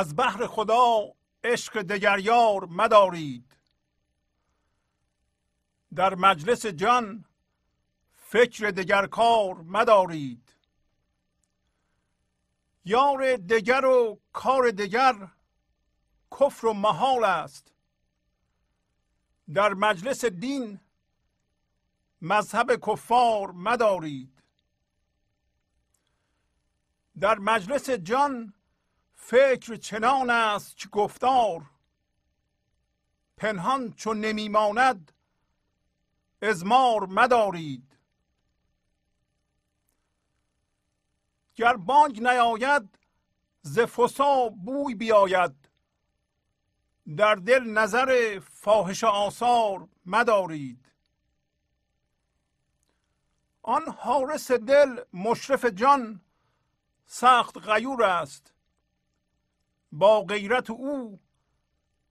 از بحر خدا عشق دگریار مدارید. در مجلس جان فکر دگر کار مدارید. یار دگر و کار دگر کفر و محال است. در مجلس دین مذهب کفار مدارید. در مجلس جان فکر چنان است که گفتار؟ پنهان چون نمیماند ازمار مدارید. گر بانگ نیاید ز فسا بوی بیاید. در دل نظر فاحش آثار مدارید. آن حارس دل مشرف جان سخت غیور است. با غیرت او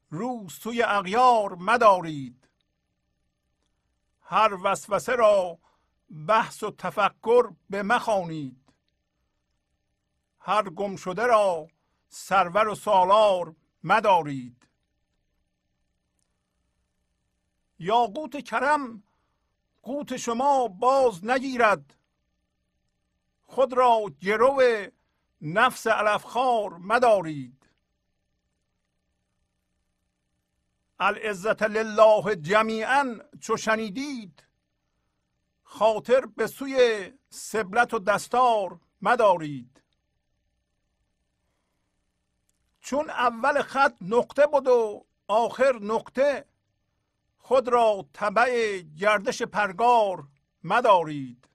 رو سوی اغیار مدارید. هر وسوسه را بحث و تفکر به مخوانید هر گم شده را سرور و سالار مدارید. یا قوت کرم قوت شما باز نگیرد. خود را گرو نفس علفخار مدارید. العزت لله جمیعا چو شنیدید. خاطر به سوی سبلت و دستار مدارید. چون اول خط نقطه بود و آخر نقطه خود را طبع گردش پرگار مدارید.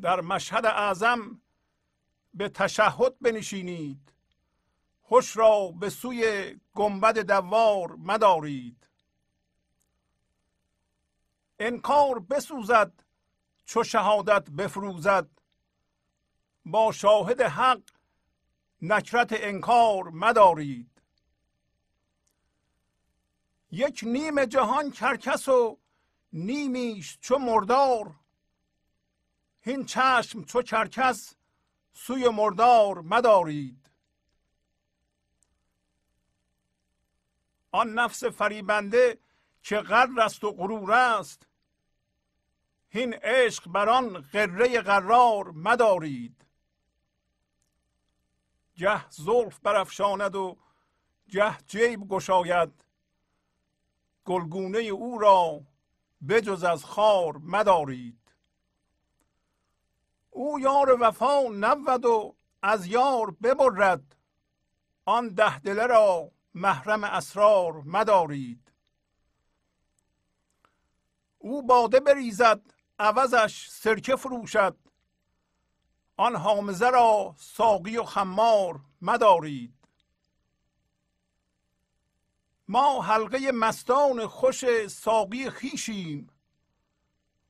در مشهد اعظم به تشهد بنشینید. خوش را به سوی گنبد دوار مدارید. انکار بسوزد چو شهادت بفروزد. با شاهد حق نکرت انکار مدارید. یک نیم جهان کرکس و نیمیش چو مردار. هین چشم چو کرکس سوی مردار مدارید. آن نفس فریبنده که غر است و غرور است. هین عشق بر آن غره قرار مدارید. گه زلف برافشاند و گه جیب گشاید. گلگونه او را بجز از خار مدارید. او یار وفا نبود و از یار ببرد. آن ده دله را محرم اسرار مدارید. او باده بریزد عوضش سرکه فروشد. آن حامزه را ساقی و خمار مدارید. ما حلقه مستان خوش ساقی خیشیم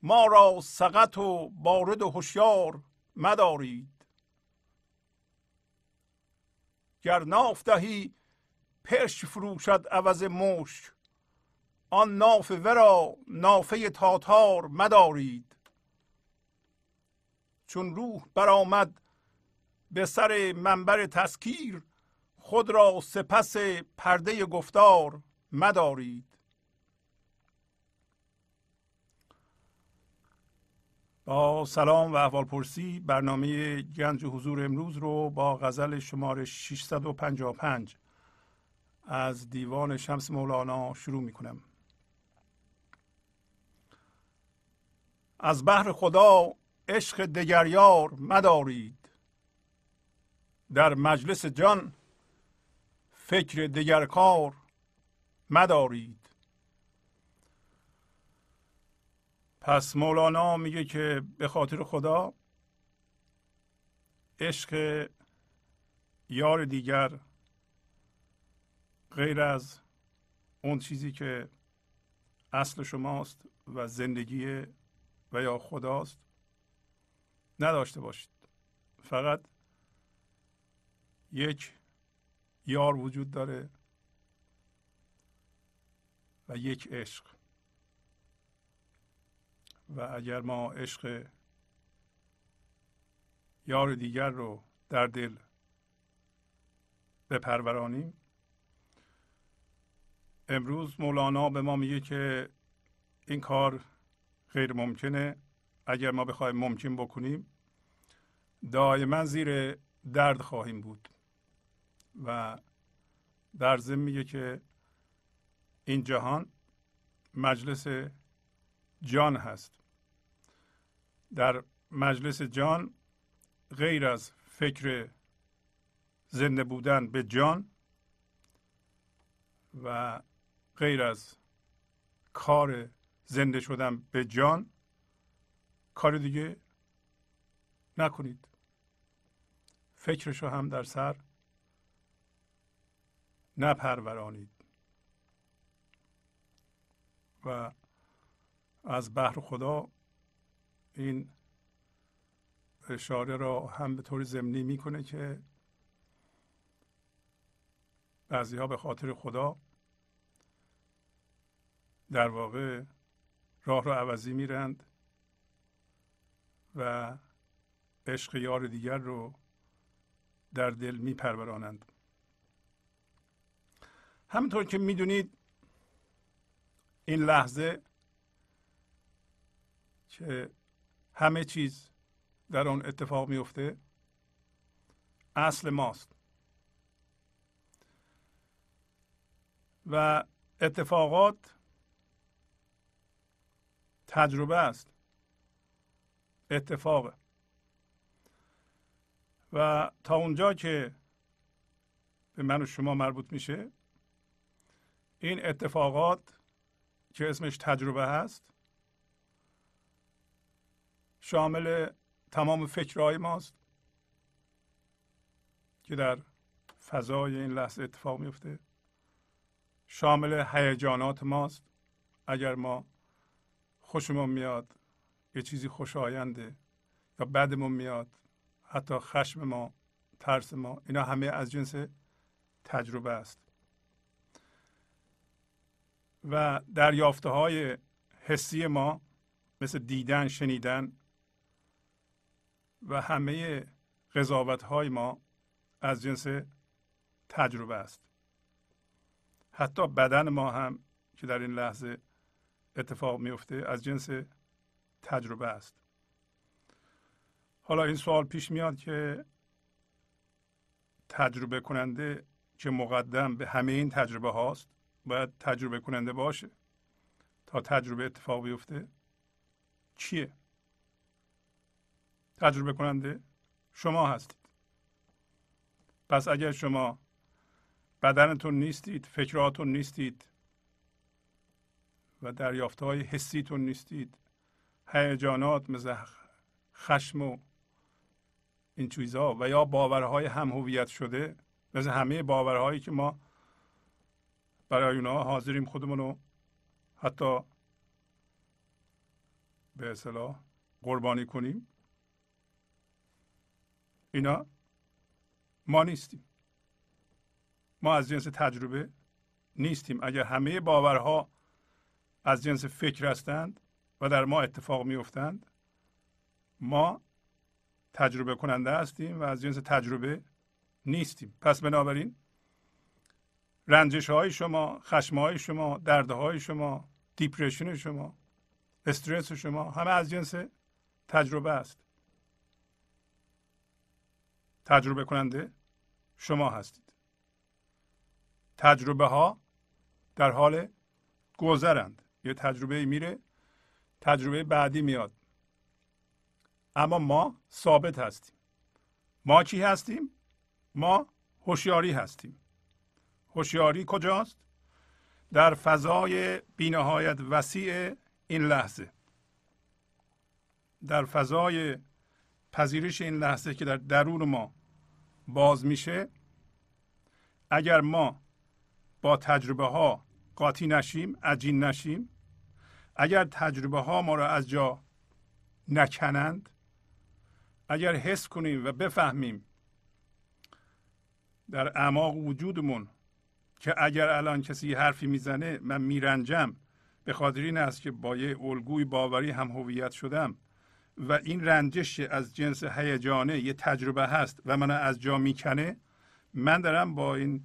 ما را سقط و بارد و هوشیار مدارید. گر ناف دهی پرش فروشد عوض مشک. آن ناف ورا نافه تاتار مدارید. چون روح برآمد به سر منبر تسکیر خود را سپس پرده گفتار مدارید. با سلام و احوال پرسی برنامه گنج حضور امروز رو با غزل شماره 655 از دیوان شمس مولانا شروع می کنم از بحر خدا عشق دگریار مدارید. در مجلس جان فکر دیگر کار مدارید. پس مولانا میگه که به خاطر خدا عشق یار دیگر غیر از اون چیزی که اصل شماست و زندگی و یا خداست نداشته باشید. فقط یک یار وجود داره و یک عشق. و اگر ما عشق یار دیگر رو در دل بپرورانیم امروز مولانا به ما میگه که این کار غیر ممکنه. اگر ما بخوایم ممکن بکنیم دائما زیر درد خواهیم بود. و در ضمن میگه که این جهان مجلس جان هست. در مجلس جان غیر از فکر زنده بودن به جان و غیر از کار زنده شدن به جان کار دیگه نکنید. فکرشو هم در سر نپرورانید. و از بحر خدا این اشاره را هم به طور ضمنی می‌کنه که بعضی ها به خاطر خدا در واقع راه را عوضی میرند و عشق یار دیگر رو در دل میپرورانند. همونطور که می‌دونید این لحظه که همه چیز در آن اتفاق میفته اصل ماست. و اتفاقات تجربه است. اتفاق و تا اونجا که به من و شما مربوط میشه این اتفاقات که اسمش تجربه هست شامل تمام فکرهای ماست که در فضای این لحظه اتفاق میفته. شامل هیجانات ماست اگر ما خوشمون میاد یه چیزی خوشاینده یا بدمون میاد حتی خشم ما ترس ما اینا همه از جنس تجربه است. و دریافته های حسی ما مثل دیدن شنیدن و همه قضاوت های ما از جنس تجربه است. حتی بدن ما هم که در این لحظه اتفاق میفته از جنس تجربه است. حالا این سوال پیش میاد که تجربه کننده که مقدم به همه این تجربه هاست؟ باید تجربه کننده باشه. تا تجربه اتفاق بیفته چیه؟ تجربه کننده شما هستید. پس اگر شما بدنتون نیستید فکراتون نیستید و دریافت های حسیتون نیستید. هیجانات مثل خشم و این چیزها و یا باورهای هم هویت شده مثل همه باورهایی که ما برای اونها حاضریم خودمون رو حتی به اصطلاح قربانی کنیم. اینا ما نیستیم. ما از جنس تجربه نیستیم. اگر همه باورها از جنس فکر هستند و در ما اتفاق میافتند. ما تجربه کننده هستیم و از جنس تجربه نیستیم. پس بنابراین رنجش های شما خشم های شما های شما دیپریشن شما استرس شما همه از جنس تجربه است. تجربه کننده شما هستید. تجربه ها در حال گذرند. یه تجربه میره تجربه بعدی میاد. اما ما ثابت هستیم. ما چی هستیم؟ ما هوشیاری هستیم. هوشیاری کجاست؟ در فضای بینهایت وسیع این لحظه. در فضای پذیرش این لحظه که در درون ما باز میشه اگر ما با تجربه ها قاطی نشیم عجین نشیم اگر تجربه ها ما را از جا نکنند اگر حس کنیم و بفهمیم در اعماق وجودمون که اگر الان کسی حرفی می‌زنه من میرنجم به خاطر این است که با یه الگوی باوری هم هویت شدم و این رنجش از جنس هیجانه یه تجربه هست و من از جا می‌کنه من دارم با این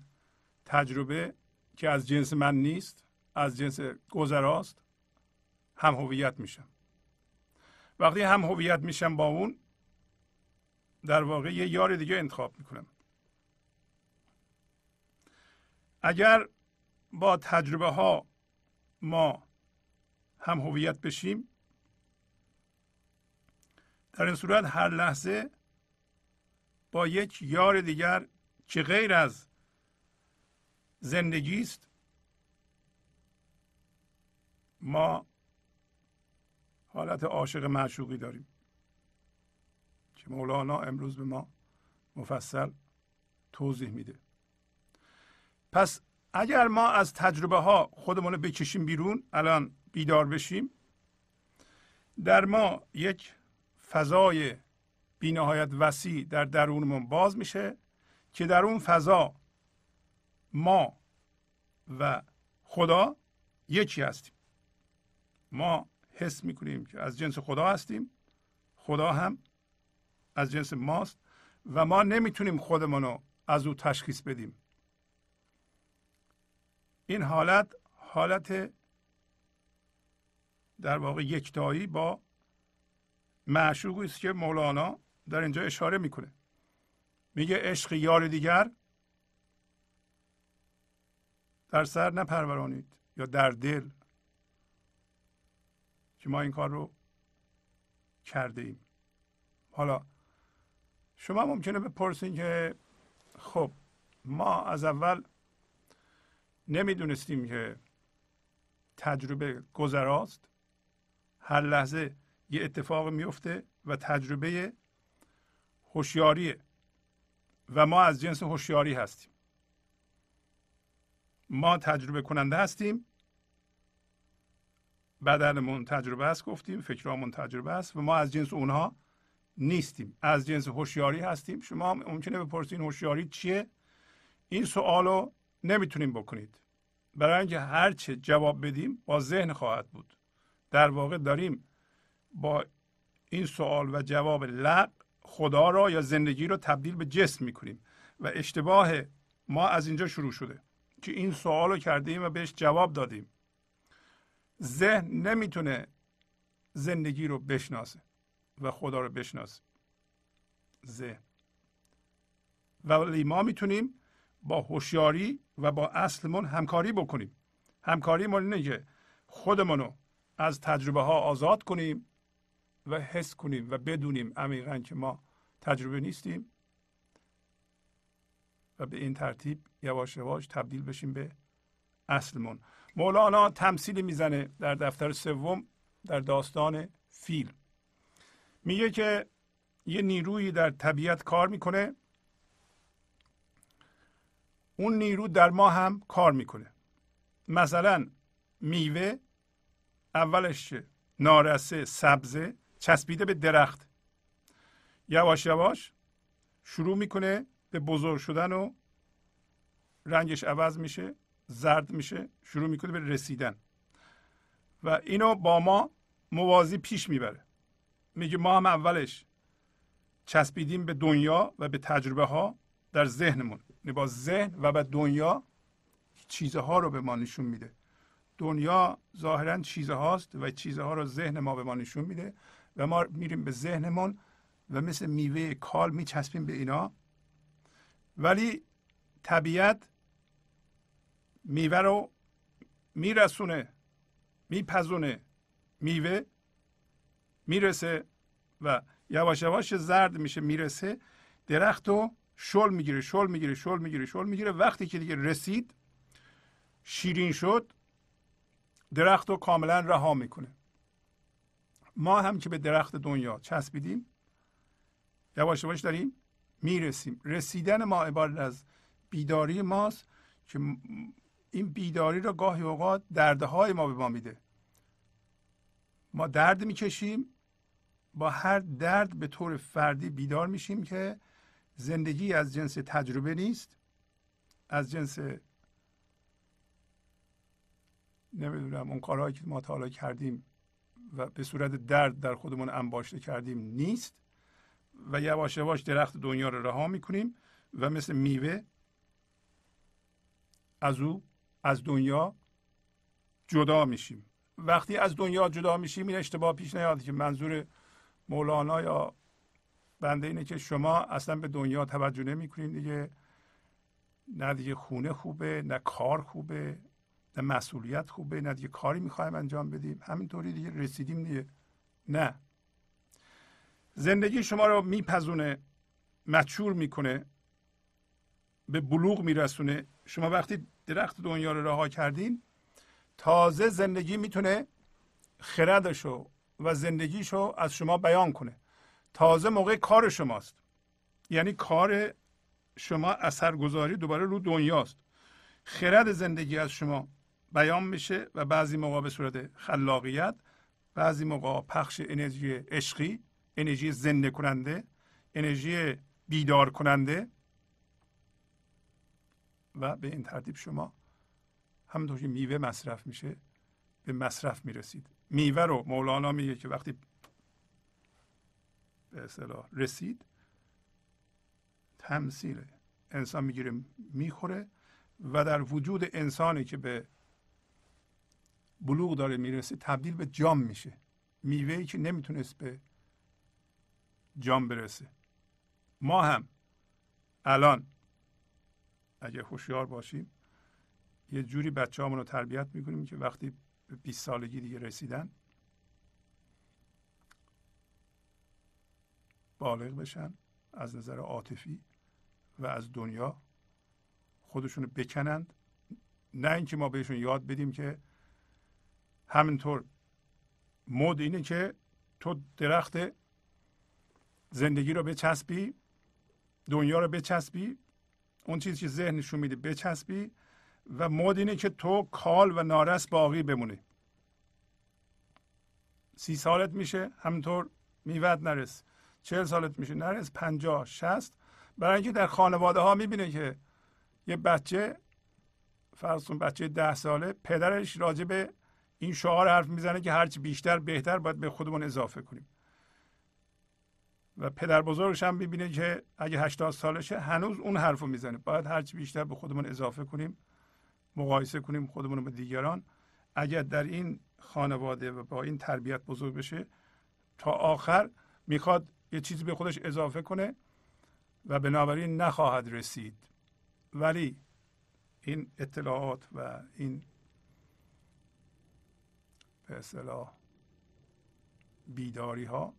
تجربه که از جنس من نیست از جنس گذراست هم هویت میشم. وقتی هم هویت میشم با اون در واقع یه یار دیگه انتخاب می‌کنم. اگر با تجربه ها ما هم هویت بشیم در این صورت هر لحظه با یک یار دیگر که غیر از زندگی است ما حالت عاشق معشوقی داریم. که مولانا امروز به ما مفصل توضیح میده. پس اگر ما از تجربه ها خودمون رو بکشیم بیرون الان بیدار بشیم در ما یک فضای بینهایت وسیع در درونمون باز میشه که در اون فضا ما و خدا یکی هستیم. ما حس می‌کنیم که از جنس خدا هستیم خدا هم از جنس ماست و ما نمی‌تونیم خودمون رو از او تشخیص بدیم. این حالت حالت در واقع یکتایی با معشوقی است که مولانا در اینجا اشاره می‌کنه. میگه عشق یار دیگر در سر نپرورانید یا در دل. که ما این کار رو کرده ایم حالا شما ممکنه بپرسین که خب ما از اول نمی‌دونستیم که تجربه گذراست. هر لحظه یه اتفاق میفته و تجربه هوشیاریه و ما از جنس هوشیاری هستیم. ما تجربه کننده هستیم. بدنمون تجربه است گفتیم فکرامون تجربه است و ما از جنس اونها نیستیم. از جنس هوشیاری هستیم. شما ممکنه بپرسین هوشیاری چیه؟ این سوال رو نمی‌تونیم بکنید. برای اینکه هر چه جواب بدیم با ذهن خواهد بود. در واقع داریم با این سوال و جواب لق خدا را یا زندگی رو تبدیل به جسم می‌کنیم و اشتباه ما از اینجا شروع شده که این سوال رو کردیم و بهش جواب دادیم. ذهن نمی‌تونه زندگی رو بشناسه و خدا رو بشناسه. ذهن. ولی ما می‌تونیم با هوشیاری و با اصلمون همکاری بکنیم. همکاری ما اینه که خودمون رو از تجربه ها آزاد کنیم و حس کنیم و بدونیم عمیقا که ما تجربه نیستیم و به این ترتیب یواش یواش تبدیل بشیم به اصلمون. مولانا تمثیلی می‌زنه در دفتر سوم در داستان فیل میگه که یه نیرویی در طبیعت کار می‌کنه. اون نیرو در ما هم کار می‌کنه. مثلا میوه اولش نارسه سبزه چسبیده به درخت. یواش یواش شروع می‌کنه به بزرگ شدن و رنگش عوض میشه. زرد میشه شروع می‌کنه به رسیدن. و اینو با ما موازی پیش می‌بره. میگه ما هم اولش چسبیدیم به دنیا و به تجربه ها در ذهنمون. یعنی با ذهن و به دنیا چیزها رو به ما نشون میده. دنیا ظاهرا چیزهاست و چیزها رو ذهن ما به ما نشون میده و ما میریم به ذهنمون و مثل میوه کال میچسبیم به اینا. ولی طبیعت میوه رو میرسونه میپزونه میوه می‌رسه و یواش یواش زرد میشه می‌رسه. درخت رو شل می‌گیره شل می‌گیره شل می‌گیره شل می‌گیره. وقتی که دیگه رسید شیرین شد درخت رو کاملا رها می‌کنه. ما هم که به درخت دنیا چسبیدیم یواش یواش داریم می‌رسیم. رسیدن ما عبارت از بیداری ماست که این بیداری را گاهی اوقات دردهای ما به ما میده. ما درد می‌کشیم با هر درد به طور فردی بیدار میشیم که زندگی از جنس تجربه نیست از جنس نمی‌دونم اون کارهایی که ما تا کردیم و به صورت درد در خودمون انباشته کردیم نیست و یواش یواش درخت دنیا رو رها می‌کنیم و مثل میوه از او از دنیا جدا میشیم. وقتی از دنیا جدا میشیم این اشتباه پیش نیاد که منظور مولانا یا بنده اینه که شما اصلا به دنیا توجه نمی‌کنید دیگه. نه دیگه خونه خوبه نه کار خوبه نه مسئولیت خوبه نه دیگه کاری می‌خوایم انجام بدیم. همینطوری دیگه رسیدیم دیگه. نه. زندگی شما رو میپزونه مچور می‌کنه به بلوغ میرسونه. شما وقتی درخت دنیا رو رها کردین تازه زندگی می‌تونه خردشو و زندگیشو از شما بیان کنه. تازه موقع کار شماست. یعنی کار شما اثرگذاری دوباره رو دنیاست. خرد زندگی از شما بیان میشه و بعضی موقع به صورت خلاقیت بعضی موقع پخش انرژی عشقی انرژی زنده کننده انرژی بیدار کننده و به این ترتیب شما همونطور که میوه مصرف میشه به مصرف می‌رسید. میوه رو مولانا میگه که وقتی به اصطلاح رسید تمثیل انسان می‌گیره می‌خوره و در وجود انسانی که به بلوغ داره می‌رسه تبدیل به جام میشه. میوهی که نمی‌تونست به جام برسه. ما هم الان اگه هوشیار باشیم یه جوری بچه رو تربیت می‌کنیم که وقتی به 20 سالگی دیگه رسیدن بالغ بشن از نظر عاطفی و از دنیا خودشون رو بکنند. نه اینکه ما بهشون یاد بدیم که همینطور مد اینه که تو درخت زندگی رو بچسبی دنیا رو بچسبی اون چیزی که ذهنشون میده بچسبی و مد اینه که تو کال و نارس باقی بمونی. سی سالت میشه همینطور میوت نرس. چهل سالت میشه نرس. پنجاه شست برای اینکه در خانواده ها می‌بینه که یه بچه فرض بچه ده ساله پدرش راجع به این شعار حرف می‌زنه که هرچی بیشتر بهتر باید به خودمون اضافه کنیم. و پدر بزرگش هم می‌بینه که اگه 80 سالشه هنوز اون حرف رو می‌زنه. باید هرچی بیشتر به خودمون اضافه کنیم مقایسه کنیم خودمون به دیگران. اگر در این خانواده و با این تربیت بزرگ بشه تا آخر می‌خواد یه چیزی به خودش اضافه کنه و بنابراین نخواهد رسید. ولی این اطلاعات و این به اصطلاح بیداری ها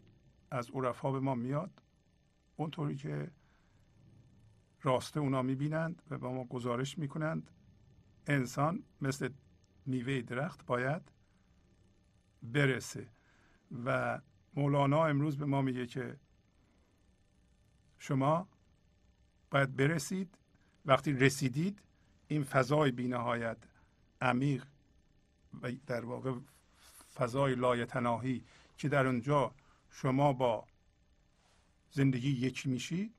از عرفا به ما میاد اونطوری که راسته اونا می‌بینند و به ما گزارش می‌کنند. انسان مثل میوه درخت باید برسه. و مولانا امروز به ما میگه که شما باید برسید. وقتی رسیدید این فضای بینهایت عمیق و در واقع فضای لایتناهی که در اونجا شما با زندگی یکی میشی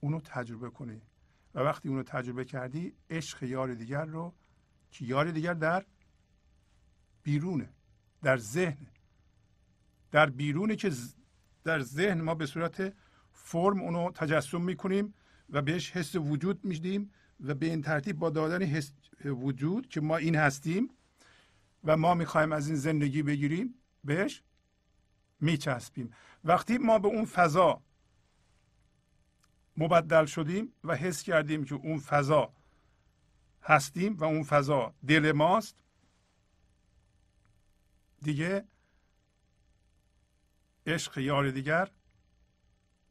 اونو تجربه کنی. و وقتی اونو تجربه کردی عشق یار دیگر رو که یار دیگر در بیرونه در ذهن. در بیرونه که در ذهن ما به صورت فرم اونو تجسم می‌کنیم و بهش حس وجود میدیم و به این ترتیب با دادن حس وجود که ما این هستیم و ما می‌خوایم از این زندگی بگیریم بهش میچسبیم. وقتی ما به اون فضا مبدل شدیم و حس کردیم که اون فضا هستیم و اون فضا دل ماست دیگه عشق یار دیگر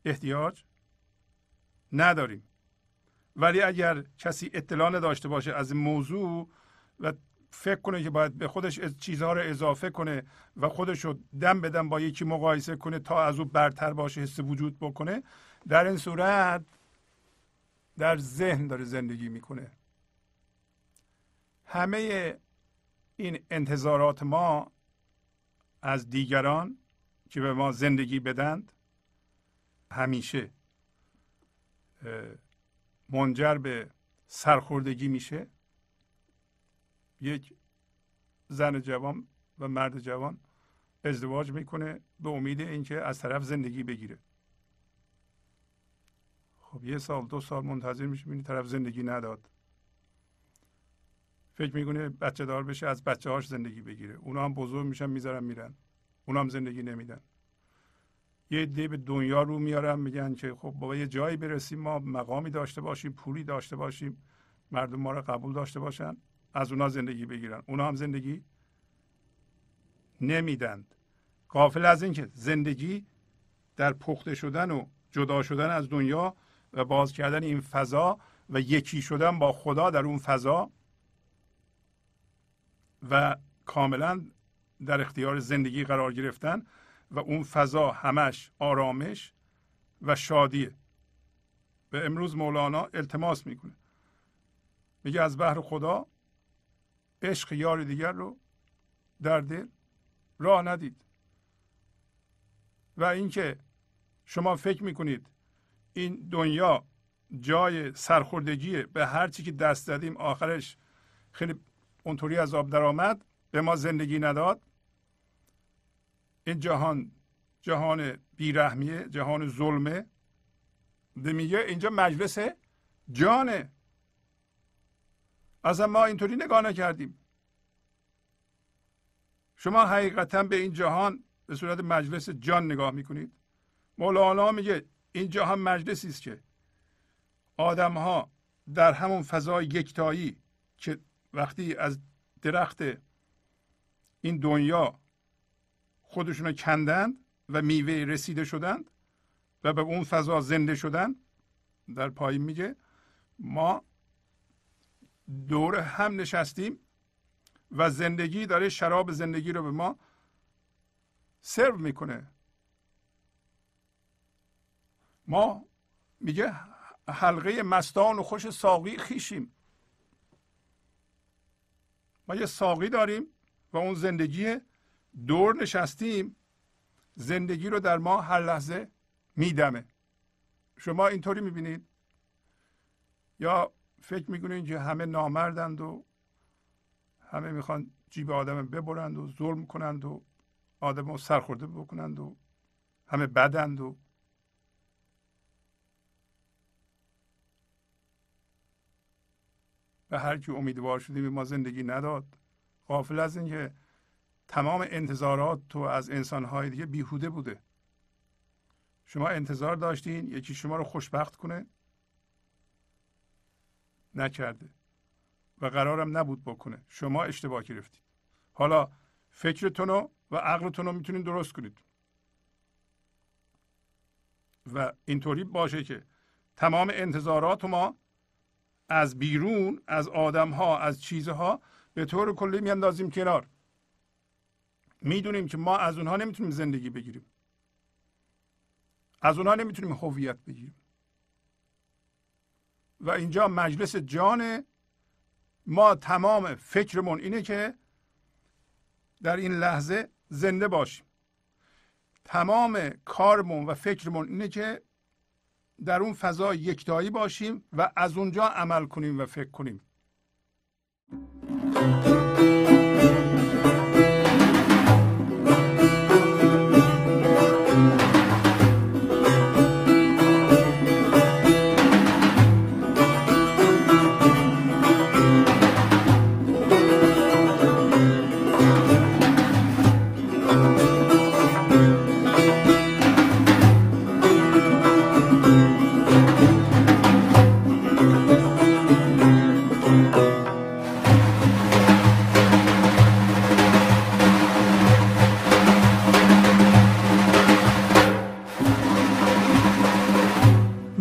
احتیاج نداریم. ولی اگر کسی اطلاع نداشته باشه از این موضوع و فکر کنه که باید به خودش چیزها رو اضافه کنه و خودش رو دم بدم با یکی مقایسه کنه تا از او برتر باشه حس وجود بکنه. در این صورت در ذهن داره زندگی می‌کنه. همه این انتظارات ما از دیگران که به ما زندگی بدند همیشه منجر به سرخوردگی میشه. یک زن جوان و مرد جوان ازدواج می‌کنه به امید اینکه از طرف زندگی بگیره. خب یه سال دو سال منتظر میشه بینی طرف زندگی نداد. فکر می‌کنه بچه دار بشه از بچه هاش زندگی بگیره. اونا هم بزرگ میشن می‌ذارن میرن. اونا هم زندگی نمیدن. یه عده به دنیا رو میارن میگن که خب بابا یه جایی برسیم ما مقامی داشته باشیم پولی داشته باشیم مردم ما رو قبول داشته باشن. از اونا زندگی بگیرن. اونا هم زندگی نمیدند. قافل از اینکه زندگی در پخته شدن و جدا شدن از دنیا و باز کردن این فضا و یکی شدن با خدا در اون فضا و کاملا در اختیار زندگی قرار گرفتن و اون فضا همش آرامش و شادیه و امروز مولانا التماس می‌کنه. میگه از بحر خدا عشق یار دیگر رو در دل راه ندید. و اینکه شما فکر می‌کنید این دنیا جای سرخوردگیه به هر چی که دست دادیم آخرش خیلی اونطوری از آب درآمد به ما زندگی نداد این جهان جهان بیرحمیه جهان ظلمه. میگه اینجا مجلس جانه اصلا ما اینطوری نگاه نکردیم. شما حقیقتا به این جهان به صورت مجلس جان نگاه می‌کنید. مولانا میگه این جهان مجلسی است که آدم ها در همون فضای یکتایی که وقتی از درخت این دنیا خودشون رو کندند و میوه رسیده شدند و به اون فضا زنده شدن در پایین میگه ما دور هم نشستیم و زندگی داره شراب زندگی رو به ما سرو می‌کنه. ما میگه حلقه مستان و خوش ساقی خیشیم. ما یه ساقی داریم و اون زندگی دور نشستیم. زندگی رو در ما هر لحظه میدمه. شما اینطوری می‌بینید؟ یا فکر می‌کنید که همه نامردند و همه می‌خوان جیب آدم ببرند و ظلم کنند و آدم رو سرخورده بکنند و همه بدند و به هر کی امیدوار شدیم ما زندگی نداد. غافل از اینکه تمام انتظارات تو از انسانهای دیگه بیهوده بوده. شما انتظار داشتین یکی شما رو خوشبخت کنه. نکرده و قرارم نبود بکنه. شما اشتباه گرفتید حالا فکرتون رو و عقلتون رو می‌تونید درست کنید. و اینطوری باشه که تمام انتظارات ما از بیرون از آدم ها از چیزها به طور کلی میاندازیم کنار. می‌دونیم که ما از اونها نمی‌تونیم زندگی بگیریم. از اونها نمی‌تونیم هویت بگیریم. و اینجا مجلس جان ما تمام فکرمون اینه که در این لحظه زنده باشیم. تمام کارمون و فکرمون اینه که در اون فضا یکتایی باشیم و از اونجا عمل کنیم و فکر کنیم.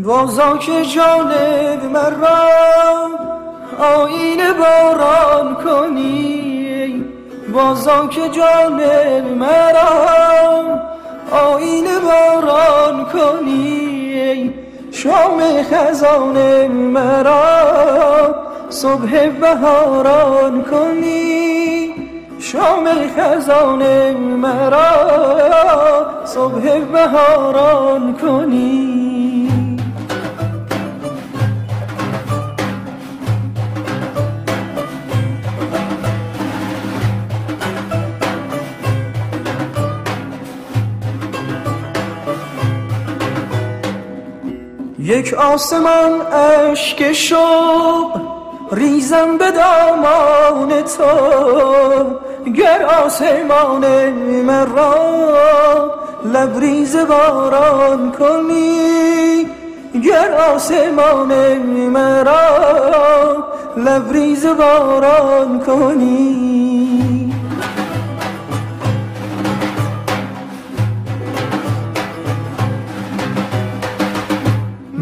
بازا که جانب مرا آین باران کنی بازا که جانب مرا آین باران کنی شام خزان مرا صبح بهاران کنی شام خزان مرا صبح بهاران کنی. یک آسمان اشک شوق ریزم به دامان تو. گر آسمان مرا لبریز باران کنی گر آسمان مرا لبریز باران کنی.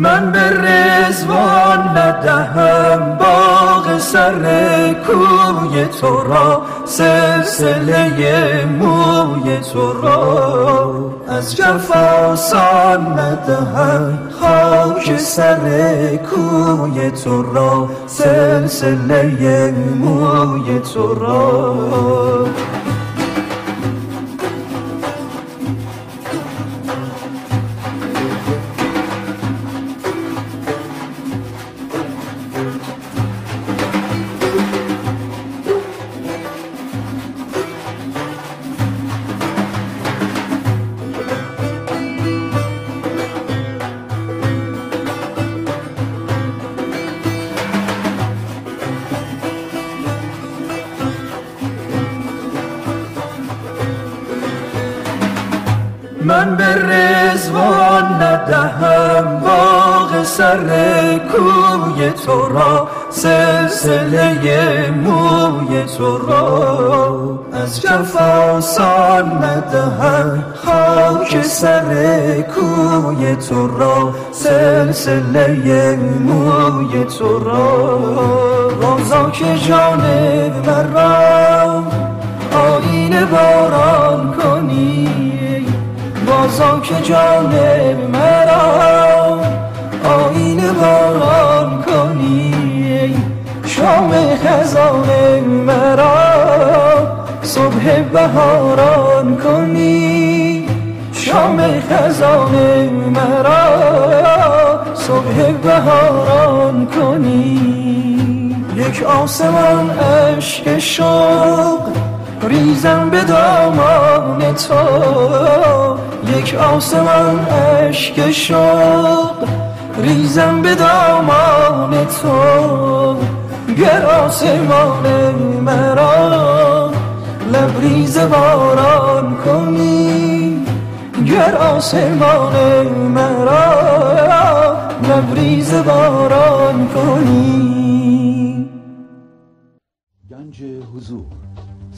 من به رزوان ندهم باغ سر کوی تو را سلسله موی تو را. از جفاسان ندهم خاک سر کوی تو را سلسله موی تو را. من به رزوان ندهم باغ سر کوی تو را سلسله موی تو را. از جفاسان ندهم خاک سر کوی تو را سلسله موی تو را. روزا که جان مرا آین باران کنی. بازا که جان مرا آین باران کنی شام خزان مرا. صبح بهاران کنی شام خزان مرا. صبح بهاران کنی. یک آسمان اشک شوق ریزم به دامان تو. یک آسمان اشک شوق ریزم به دامان تو. گر آسمان مرا لبریز باران کنی. گر آسمان مرا لبریز باران کنی. گنج حضور.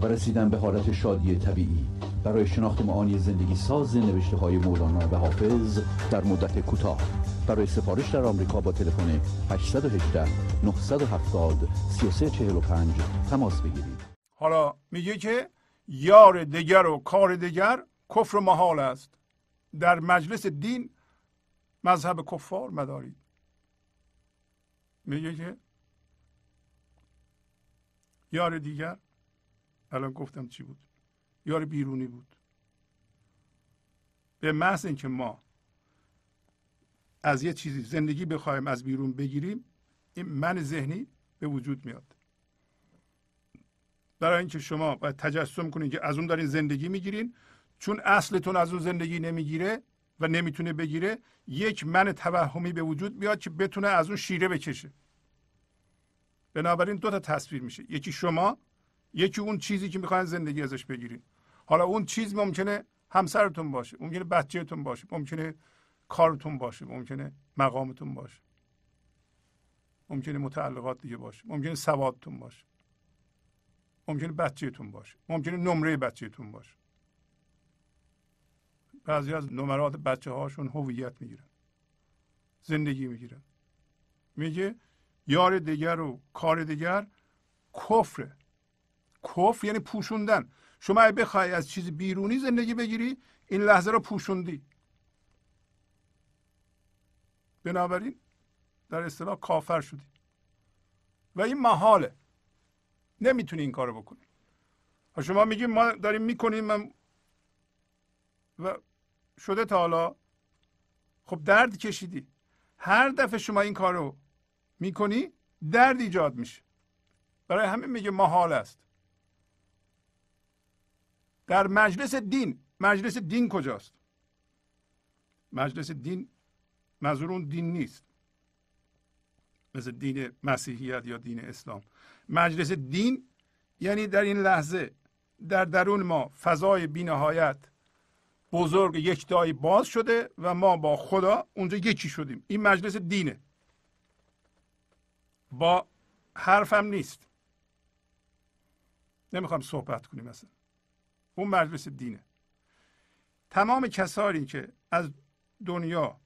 و رسیدن به حالت شادی طبیعی. برای شناخت معانی زندگی ساز نوشته های مولانا و حافظ در مدت کوتاه. برای سفارش در آمریکا با تلفن 818 970 3345 تماس بگیرید. حالا میگه که یار دگر و کار دگر کفر محال است. در مجلس دین مذهب کفار مدارید میگه که یار دیگر الان گفتم چی بود؟ یار بیرونی بود. به محض اینکه ما از یه چیزی زندگی بخوایم از بیرون بگیریم این من ذهنی به وجود میاد. برای اینکه شما باید تجسم کنید که از اون دارین زندگی می‌گیرین چون اصلتون از اون زندگی نمی‌گیره و نمی‌تونه بگیره یک من توهمی به وجود میاد که بتونه از اون شیره بکشه. بنابراین دو تا تصویر میشه. یکی شما یکی اون چیزی که می‌خواین زندگی ازش بگیرین. حالا اون چیز ممکنه همسرتون باشه ممکنه بچهتون باشه ممکنه کارتون باشه ممکنه مقامتون باشه. ممکنه متعلقات دیگه باشه ممکنه سوادتون باشه. ممکنه بچهتون باشه ممکنه نمره بچهتون باشه. بعضی از نمرات بچه هاشون هویت می‌گیرن. زندگی می‌گیرن. میگه یار دیگر و کار دیگر کفره. کفر یعنی پوشوندن. شما اگه بخوای از چیز بیرونی زندگی بگیری این لحظه رو پوشوندی. بنابراین در اصطلاح کافر شدی. و این محاله. نمی‌تونی این کارو بکنی. شما میگیم ما داریم می‌کنیم من و شده تا حالا. خب درد کشیدی. هر دفعه شما این کارو می‌کنی درد ایجاد میشه. برای همین میگه محال است. در مجلس دین. مجلس دین کجاست؟ مجلس دین منظور اون دین نیست. مثل دین مسیحیت یا دین اسلام. مجلس دین یعنی در این لحظه در درون ما فضای بینهایت بزرگ یکتایی باز شده و ما با خدا اونجا یکی شدیم. این مجلس دینه. با حرفم نیست. نمی‌خوام صحبت کنیم مثلا اون مجلس دینه. تمام کسانی که از دنیا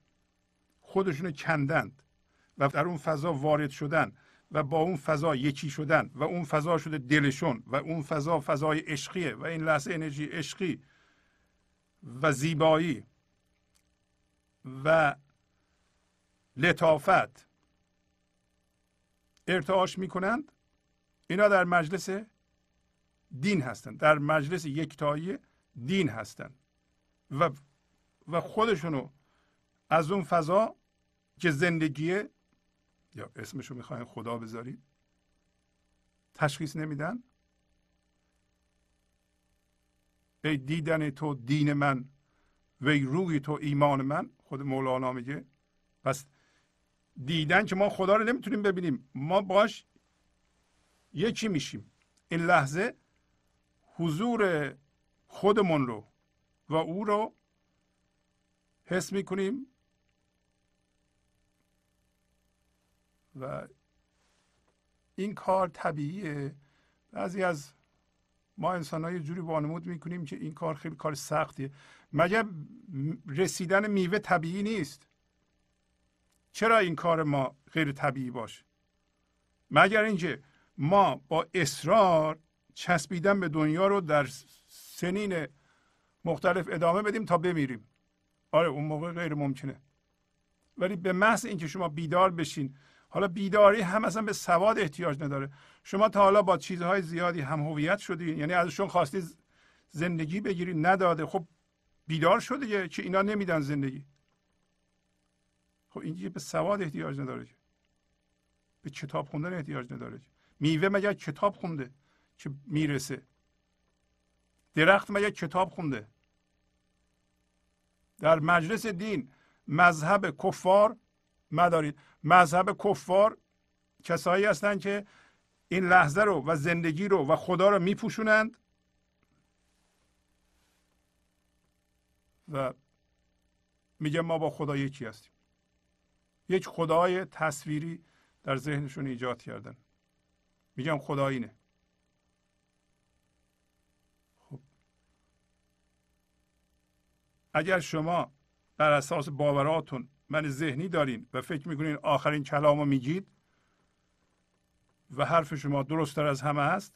خودشونو کندند و در اون فضا وارد شدن و با اون فضا یکی شدن و اون فضا شده دلشون و اون فضا فضای عشقیه و این لحظه انرژی عشقی و زیبایی و لطافت ارتعاش می‌کنند اینا در مجلس دین هستند در مجلس یکتایی دین هستند و و خودشونو از اون فضا که زندگیه یا اسمشو می‌خواین خدا بذارید تشخیص نمیدن. ای دیدن تو دین من وی روی تو ایمان من خود مولانا میگه. پس دیدن که ما خدا رو نمی‌تونیم ببینیم. ما باش یکی میشیم. این لحظه حضور خودمون رو و او رو حس می‌کنیم و این کار طبیعیه. بعضی از ما انسان های جوری وانمود می‌کنیم که این کار خیلی کار سختیه. مگر رسیدن میوه طبیعی نیست؟ چرا این کار ما غیر طبیعی باشه؟ مگر اینکه ما با اصرار چسبیدن به دنیا رو در سنین مختلف ادامه بدیم تا بمیریم. آره اون موقع غیر ممکنه. ولی به محض اینکه شما بیدار بشین حالا بیداری هم اصلا به سواد احتیاج نداره. شما تا حالا با چیزهای زیادی هم هویت شدین یعنی ازشون خواستید زندگی بگیرید نداده. خب بیدار شده که اینا نمیدن زندگی. خب این به سواد احتیاج نداره به کتاب خوندن احتیاج نداره میوه مگر کتاب خونده؟ که می‌رسه. درخت مگر کتاب خونده؟ در مجلس دین مذهب کفار مدارید مذهب کفار کسایی هستند که این لحظه رو و زندگی رو و خدا رو میپوشونند و میگه ما با خدا یکی هستیم. یک خدای تصویری در ذهنشون ایجاد کردن. میگم خدا اینه اگر شما بر اساس باوراتون من ذهنی دارین و فکر می‌کنین آخرین کلامو میگید و حرف شما درستتر از همه است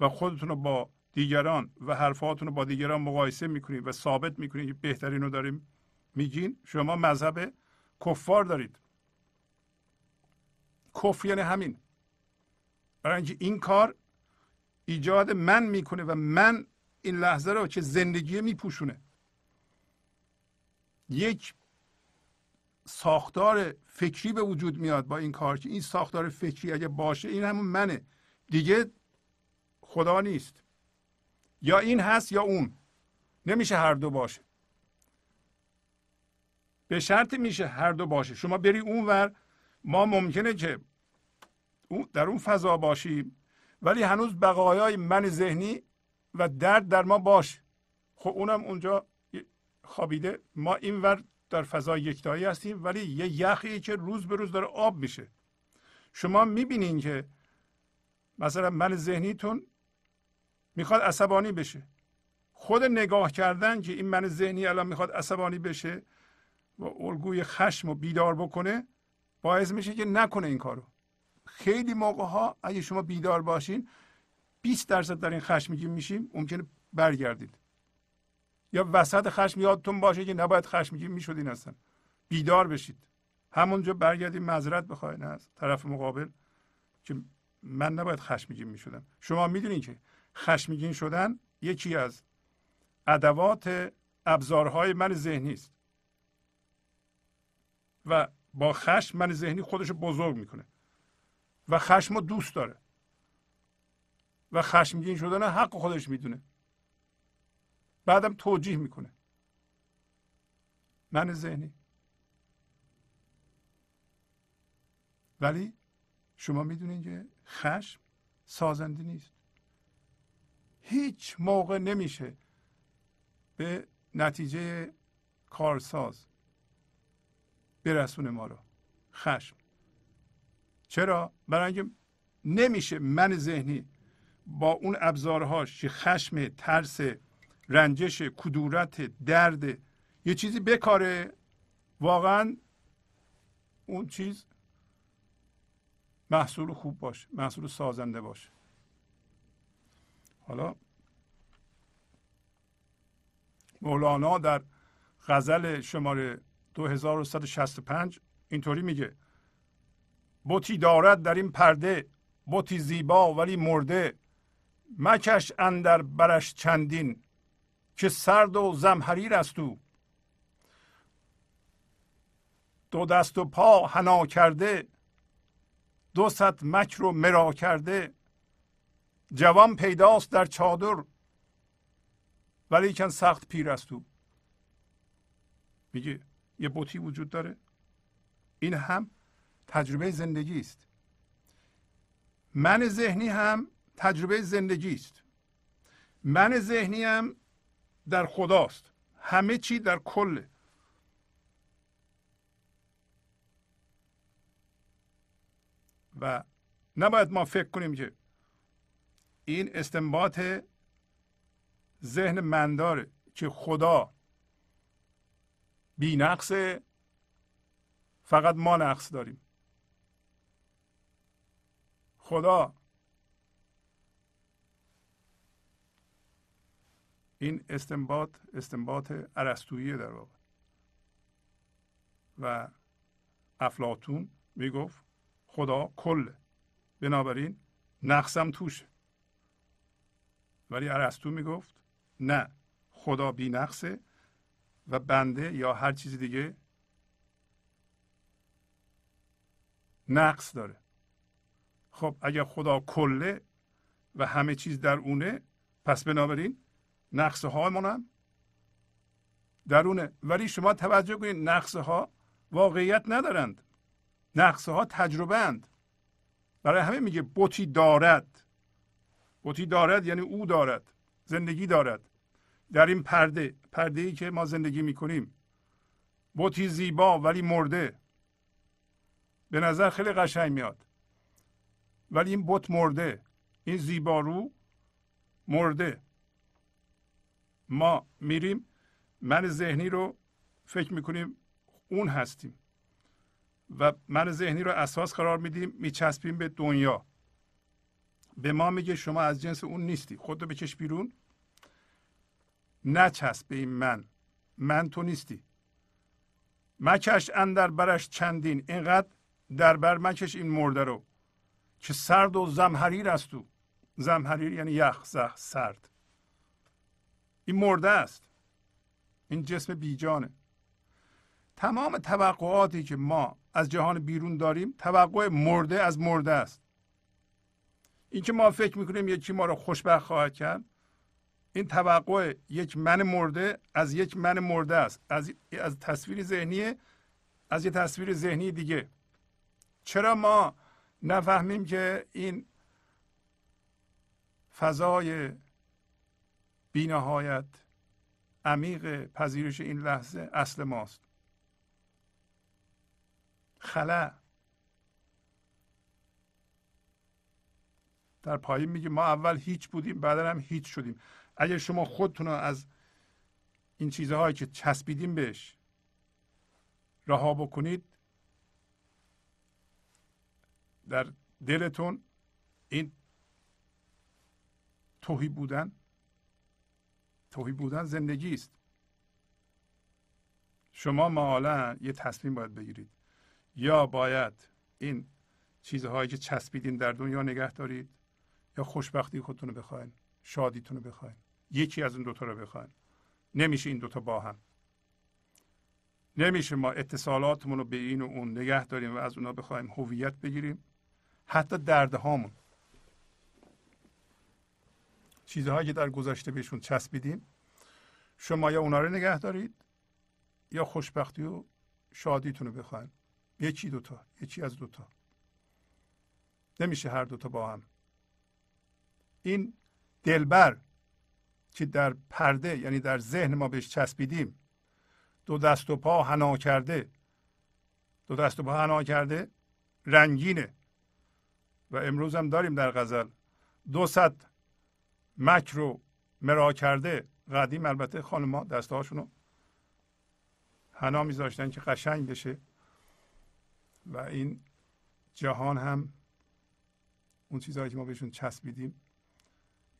و خودتون رو با دیگران و حرفاتون رو با دیگران مقایسه می‌کنید و ثابت می‌کنید که بهترین رو داریم میگین شما مذهب کفار دارید. کفر یعنی همین. برای اینکه این کار ایجاد من می‌کنه و من این لحظه رو که زندگی میپوشونه. یک ساختار فکری به وجود میاد با این کار که این ساختار فکری اگه باشه این همون منه. دیگه خدا نیست. یا این هست یا اون. نمیشه هر دو باشه. به شرط میشه هر دو باشه. شما بری اون ور ما ممکنه که در اون فضا باشیم ولی هنوز بقایای من ذهنی و درد در ما باش. خب اونم اونجا خوابیده. ما این ور در فضای یکتایی هستیم ولی یه یخی که روز به روز داره آب میشه. شما می‌بینین که مثلا من ذهنیتون می‌خواد عصبانی بشه. خود نگاه کردن که این من ذهنی الان می‌خواد عصبانی بشه و الگوی خشم و بیدار بکنه باعث میشه که نکنه این کارو. خیلی موقع ها اگه شما بیدار باشین 20 درصد در این خشمگین میشیم ممکنه برگردید. یا وسط خشم یادتون باشه که نباید خشمگین می‌شدین هستن بیدار بشید. همونجا برگردیم معذرت بخواین از طرف مقابل که من نباید خشمگین می شدم شما می‌دونید که خشمگین شدن یکی از ادوات ابزارهای من ذهنی است. و با خشم من ذهنی خودش بزرگ می‌کنه. و خشم رو دوست داره. و خشمگین شدن حق خودش می‌دونه. بعدم توجیه می‌کنه. من ذهنی. ولی شما می‌دونید که خشم سازنده نیست. هیچ موقع نمیشه به نتیجه کارساز برسونه ما رو. خشم. چرا؟ برای اینکه نمیشه من ذهنی با اون ابزارهاش که خشم ترس رنجش کدورت درد یه چیزی بکاره. واقعا اون چیز محصول خوب باشه محصول سازنده باشه. حالا مولانا در غزل شماره 2165 اینطوری میگه بوتی دارد در این پرده بوتی زیبا ولی مرده مکش اندر برش چندین که سرد و زمحریر است او. دو دست و پا حنا کرده دو ست مکر و مرا کرده جوان پیداست در چادر ولی کن سخت پیر است او. میگه یه بوتی وجود داره. این هم تجربه زندگی است. من ذهنی هم تجربه زندگی است. من ذهنی هم در خداست. همه چی در کل و نباید ما فکر کنیم که این استنباط ذهن من داره که خدا بی فقط ما نقص داریم. خدا این استنباط استنباط ارسطویی در واقع. و افلاتون می‌گفت خدا کل بنابراین نقصم توشه. ولی ارسطو می‌گفت نه خدا بی نقصه و بنده یا هر چیز دیگه نقص داره. خب اگر خدا کله و همه چیز در اونه پس بنابراین نقصه هایمون هم درونه. ولی شما توجه کنید نقصه ها واقعیت ندارند. نقصه ها تجربه اند برای همه میگه بوتی دارد. بوتی دارد یعنی او دارد. زندگی دارد. در این پرده پرده ای که ما زندگی می‌کنیم. بوتی زیبا ولی مرده. به نظر خیلی قشنگ میاد. ولی این بت مرده. این زیبارو مرده. ما میریم من ذهنی رو فکر می‌کنیم اون هستیم. و من ذهنی رو اساس قرار میدیم میچسبیم به دنیا. به ما میگه شما از جنس اون نیستی. خودتو بکش بیرون. نچسب به این من. من تو نیستی. مکش اندر برش چندین. اینقدر در بر مکش این مرده رو که سرد و زمحریر است تو. زمحریر یعنی یخ زخ سرد. این مرده است. این جسم بیجانه. تمام توقعاتی که ما از جهان بیرون داریم توقع مرده از مرده است. اینکه ما فکر می‌کنیم یکی ما رو خوشبخت خواهد کرد این توقع یک من مرده از یک من مرده است. از از تصویر ذهنی از یک تصویر ذهنی دیگه. چرا ما نفهمیم که این فضای بینهایت عمیق پذیرش این لحظه اصل ماست. خلا. در پایین میگه ما اول هیچ بودیم بعدا هم هیچ شدیم. اگر شما خودتون از این چیزهایی که چسبیدیم بهش رها بکنید در دلتون این توهی بودن توهی بودن زندگی است. شما معالا یه تصمیم باید بگیرید. یا باید این چیزهایی که چسبیدین در دنیا نگه دارید یا خوشبختی خودتون رو بخواین شادیتون رو بخواین یکی از این دوتا رو بخواین. نمیشه این دوتا با هم. نمیشه ما اتصالاتمون رو به این و اون نگه داریم و از اونا بخوایم هویت بگیریم. حتی دردهامون چیزهایی که در گذشته بهشون چسبیدیم شما یا اونا رو نگه دارید یا خوشبختی و شادیتون رو بخواین. یکی دوتا یکی از دوتا. نمیشه هر دوتا با هم. این دلبر که در پرده یعنی در ذهن ما بهش چسبیدیم دو دست و پا حنا کرده دو دست و پا حنا کرده رنگینه. و امروز هم داریم در غزل. دو صد مکر رو مرا کرده قدیم البته خانما دسته هاشونو حنا میذاشتن که قشنگ بشه. و این جهان هم اون چیزهایی که ما بهشون چسبیدیم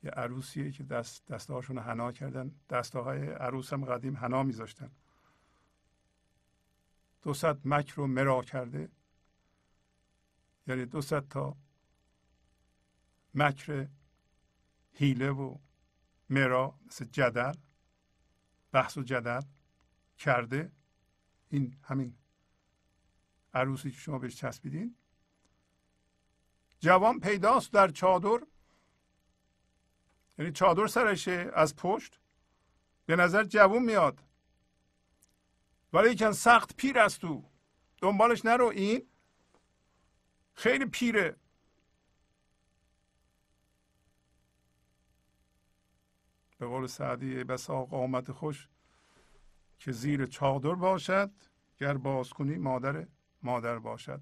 یه عروسیه که دست دسته هاشون حنا کردن. دسته های عروس هم قدیم حنا میذاشتن. دو مکر رو مرا کرده. یعنی دو تا مکر هیله و مرا مثل جدل بحث و جدل کرده. این همین عروسی که شما بهش چسبیدین. جوان پیداست در چادر. یعنی چادر سرشه از پشت. به نظر جوون میاد. ولی یکن سخت پیر است تو دنبالش نرو این. خیلی پیره. به قول سعدی بسا قامت خوش که زیر چادر باشد گر باز کنی مادر مادر باشد.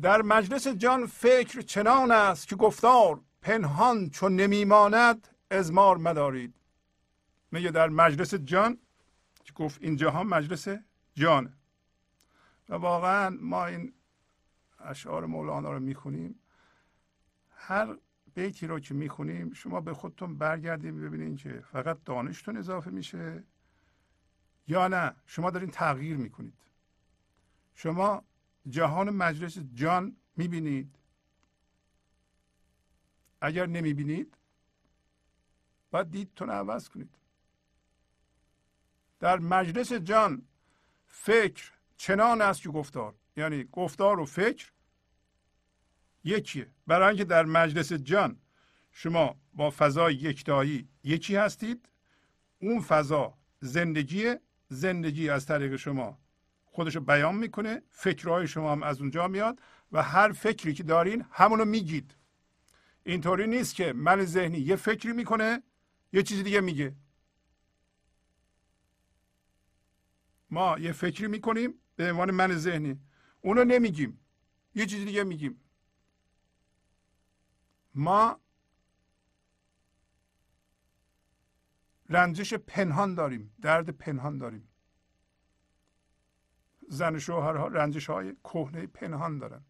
در مجلس جان فکر چنان است که گفتار پنهان چون نمیماند ازمار مدارید. میگه در مجلس جان که گفت اینجا هم مجلس جان و واقعا ما این اشعار مولانا رو می‌خونیم. هر بیتی رو که می‌خونیم شما به خودتون برگردیم ببینید که فقط دانشتون اضافه میشه یا نه. شما دارین تغییر می‌کنید. شما جهان مجلس جان می‌بینید. اگر نمی‌بینید باید دیدتون عوض کنید. در مجلس جان فکر چنان است که گفتار یعنی گفتار و فکر یکیه برای اینکه در مجلس جان شما با فضای یکتایی یکی هستید اون فضا زندگی زندگی از طریق شما خودشو بیان می‌کنه فکرهای شما هم از اونجا میاد و هر فکری که دارین همونو میگید. اینطوری نیست که من ذهنی یه فکری می‌کنه یه چیزی دیگه میگه. ما یه فکری می‌کنیم به عنوان من ذهنی. اونو نمیگیم. یه چیزی دیگه میگیم. ما رنجش پنهان داریم درد پنهان داریم. زن و شوهرها رنجش های کهنه پنهان دارن.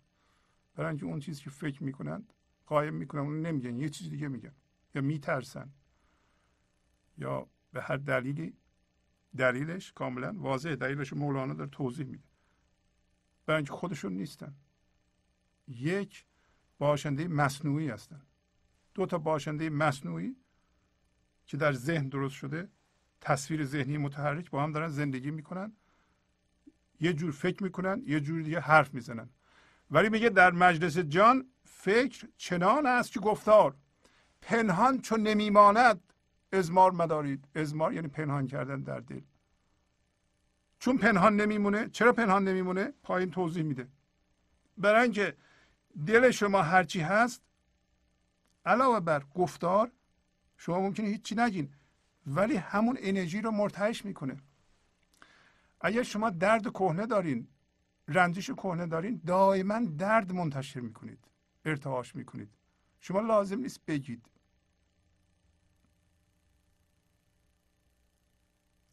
برای اینکه اون چیزی که فکر می‌کنند قایم می‌کنن اون نمیگن یه چیز دیگه میگن. یا میترسن. یا به هر دلیلی دلیلش کاملا واضح دلیلش مولانا در توضیح میده. برای اینکه خودشون نیستن. یک باشنده مصنوعی هستن. دو تا باشنده مصنوعی که در ذهن درست شده تصویر ذهنی متحرک با هم دارن زندگی می‌کنن. یه جور فکر می‌کنن یه جور دیگه حرف می‌زنن. ولی میگه در مجلس جان فکر چنان است که گفتار پنهان چون نمیماند ازمار مدارید. ازمار یعنی پنهان کردن در دل. چون پنهان نمیمونه چرا پنهان نمیمونه؟ پایین توضیح میده. برای اینکه دل شما هرچی هست علاوه بر گفتار شما ممکنه هیچی نگین ولی همون انرژی رو مرتعش می‌کنه. اگر شما درد کهنه دارین رنجش کهنه دارین دائما درد منتشر می‌کنید ارتعاش می‌کنید. شما لازم نیست بگید.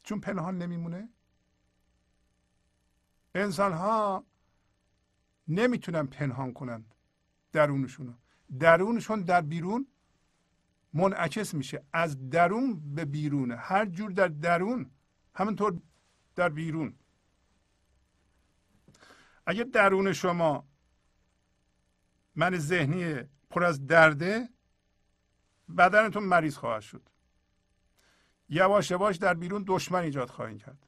چون پنهان نمیمونه. انسان ها نمی‌تونن پنهان کنند. درونشون درونشون در بیرون منعکس میشه. از درون به بیرون هر جور در درون همینطور در بیرون. اگه درون شما من ذهنی پر از درده بدنتون مریض خواهد شد. یواش یواش در بیرون دشمن ایجاد خواهید کرد.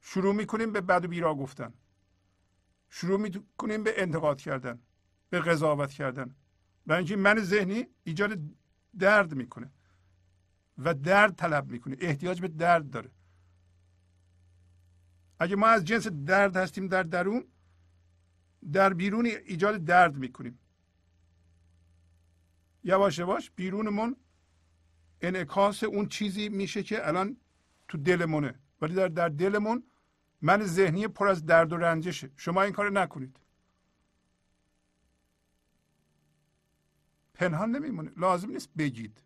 شروع می‌کنیم به بد و بیرا گفتن. شروع می‌کنیم به انتقاد کردن. به قضاوت کردن. و اینکه من ذهنی ایجاد درد می‌کنه و درد طلب می‌کنه. احتیاج به درد داره. اگه ما از جنس درد هستیم در درون در بیرون ایجاد درد می‌کنیم. یواش یواش بیرونمون انعکاس اون چیزی میشه که الان تو دلمونه. ولی در در دلمون من ذهنی پر از درد و رنجشه. شما این کار نکنید. پنهان نمیمونه لازم نیست بگید.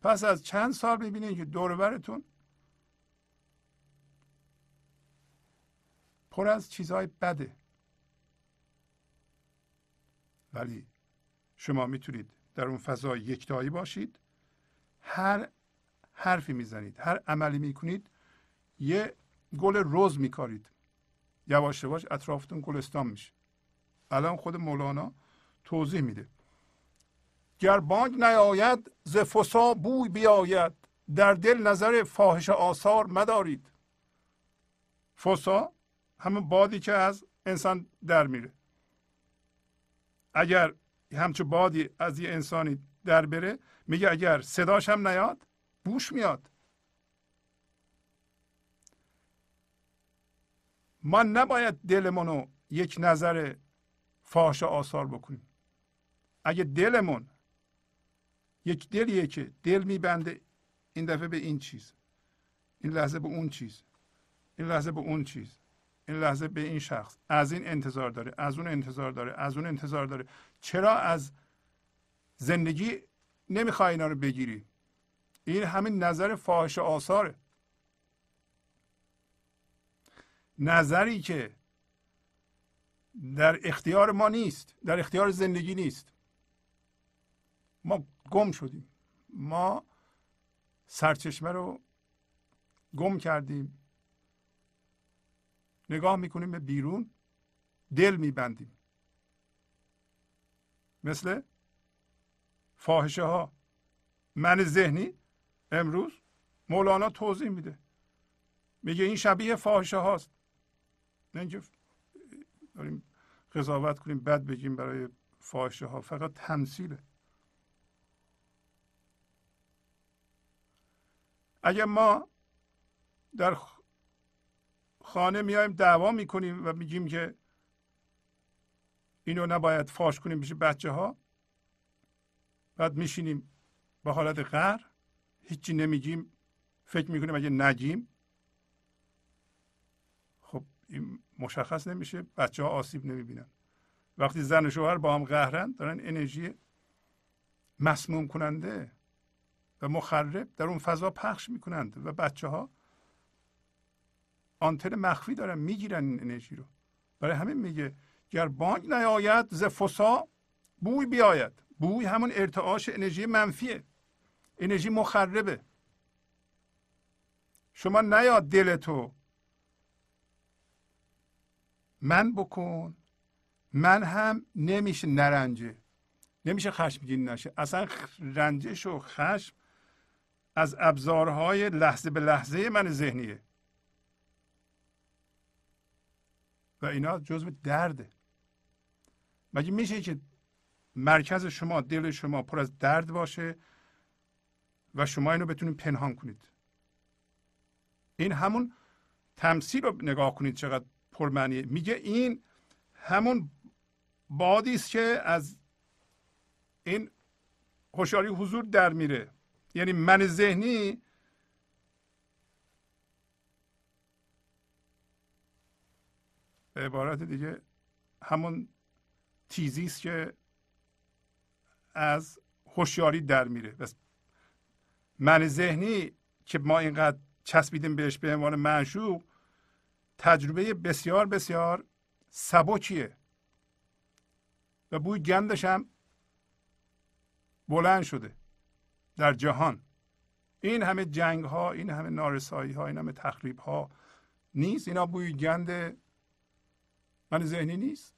پس از چند سال ببینید که دورورتون پر از چیزهای بده. ولی شما می‌تونید در اون فضا یکتایی باشید. هر حرفی می‌زنید هر عملی می‌کنید یه گل روز میکارید. یواش یواش اطرافتون گلستان میشه. الان خود مولانا توضیح میده. گر بانگ نیاید ز فسا بوی بیاید. در دل نظر فاحش آثار مدارید. فسا همون بادی که از انسان در میره. اگر همچون بادی از یه انسانی در بره میگه اگر صداش هم نیاد بوش میاد. ما نباید دلمون یک نظر فاش آثار بکنیم. اگه دلمون یک دلیه که دل میبنده. این دفعه به این چیز. این لحظه به اون چیز. این لحظه به اون چیز. این لحظه به این شخص. از این انتظار داره. از اون انتظار داره. از اون انتظار داره. چرا از زندگی نمی‌خوای اینا رو بگیری؟ این همین نظر فاحش آثاره. نظری که در اختیار ما نیست. در اختیار زندگی نیست. ما گم شدیم. ما سرچشمه رو گم کردیم. نگاه می‌کنیم به بیرون دل میبندیم. مثل فاحشه ها من ذهنی امروز مولانا توضیح میده. میگه این شبیه فاحشه هاست نه اینکه داریم قضاوت کنیم بد بگیم برای فاحشه ها فقط تمثیله. اگر ما در خانه میایم دعوا می‌کنیم و میگیم که اینو نباید فاش کنیم بشه بچه ها بعد میشینیم به حالت قهر هیچی نمیگیم فکر می‌کنیم اگه نگیم خب این مشخص نمیشه بچه ها آسیب نمی‌بینن. وقتی زن و شوهر با هم قهرن دارن انرژی مسموم کننده و مخرب در اون فضا پخش می‌کنند و بچه ها آنتن مخفی دارن می‌گیرن این انرژی رو. برای همین میگه گر بانک نیاید ز فسا بوی بیاید. بوی همون ارتعاش انرژی منفیه. انرژی مخربه. شما نیاد دل تو من بکن. من هم نمیشه نرنجه. نمیشه خشمگین نشه. اصلا رنجش و خشم از ابزارهای لحظه به لحظه من ذهنیه. و اینا جزو درده. مگه میشه که مرکز شما دل شما پر از درد باشه و شما اینو بتونید پنهان کنید؟ این همون تمثیل رو نگاه کنید چقدر پرمعنیه. میگه این همون بادی است که از این هوشیاری حضور در میره. یعنی من ذهنی به عبارت دیگه همون تیزی است که از هوشیاری در میره. بس من ذهنی که ما اینقدر چسبیدیم بهش به عنوان معشوق تجربه بسیار بسیار سبکیه. و بوی گندش هم بلند شده. در جهان. این همه جنگ ها این همه نارسایی ها این همه تخریب ها نیست. اینا بوی گند من ذهنی نیست.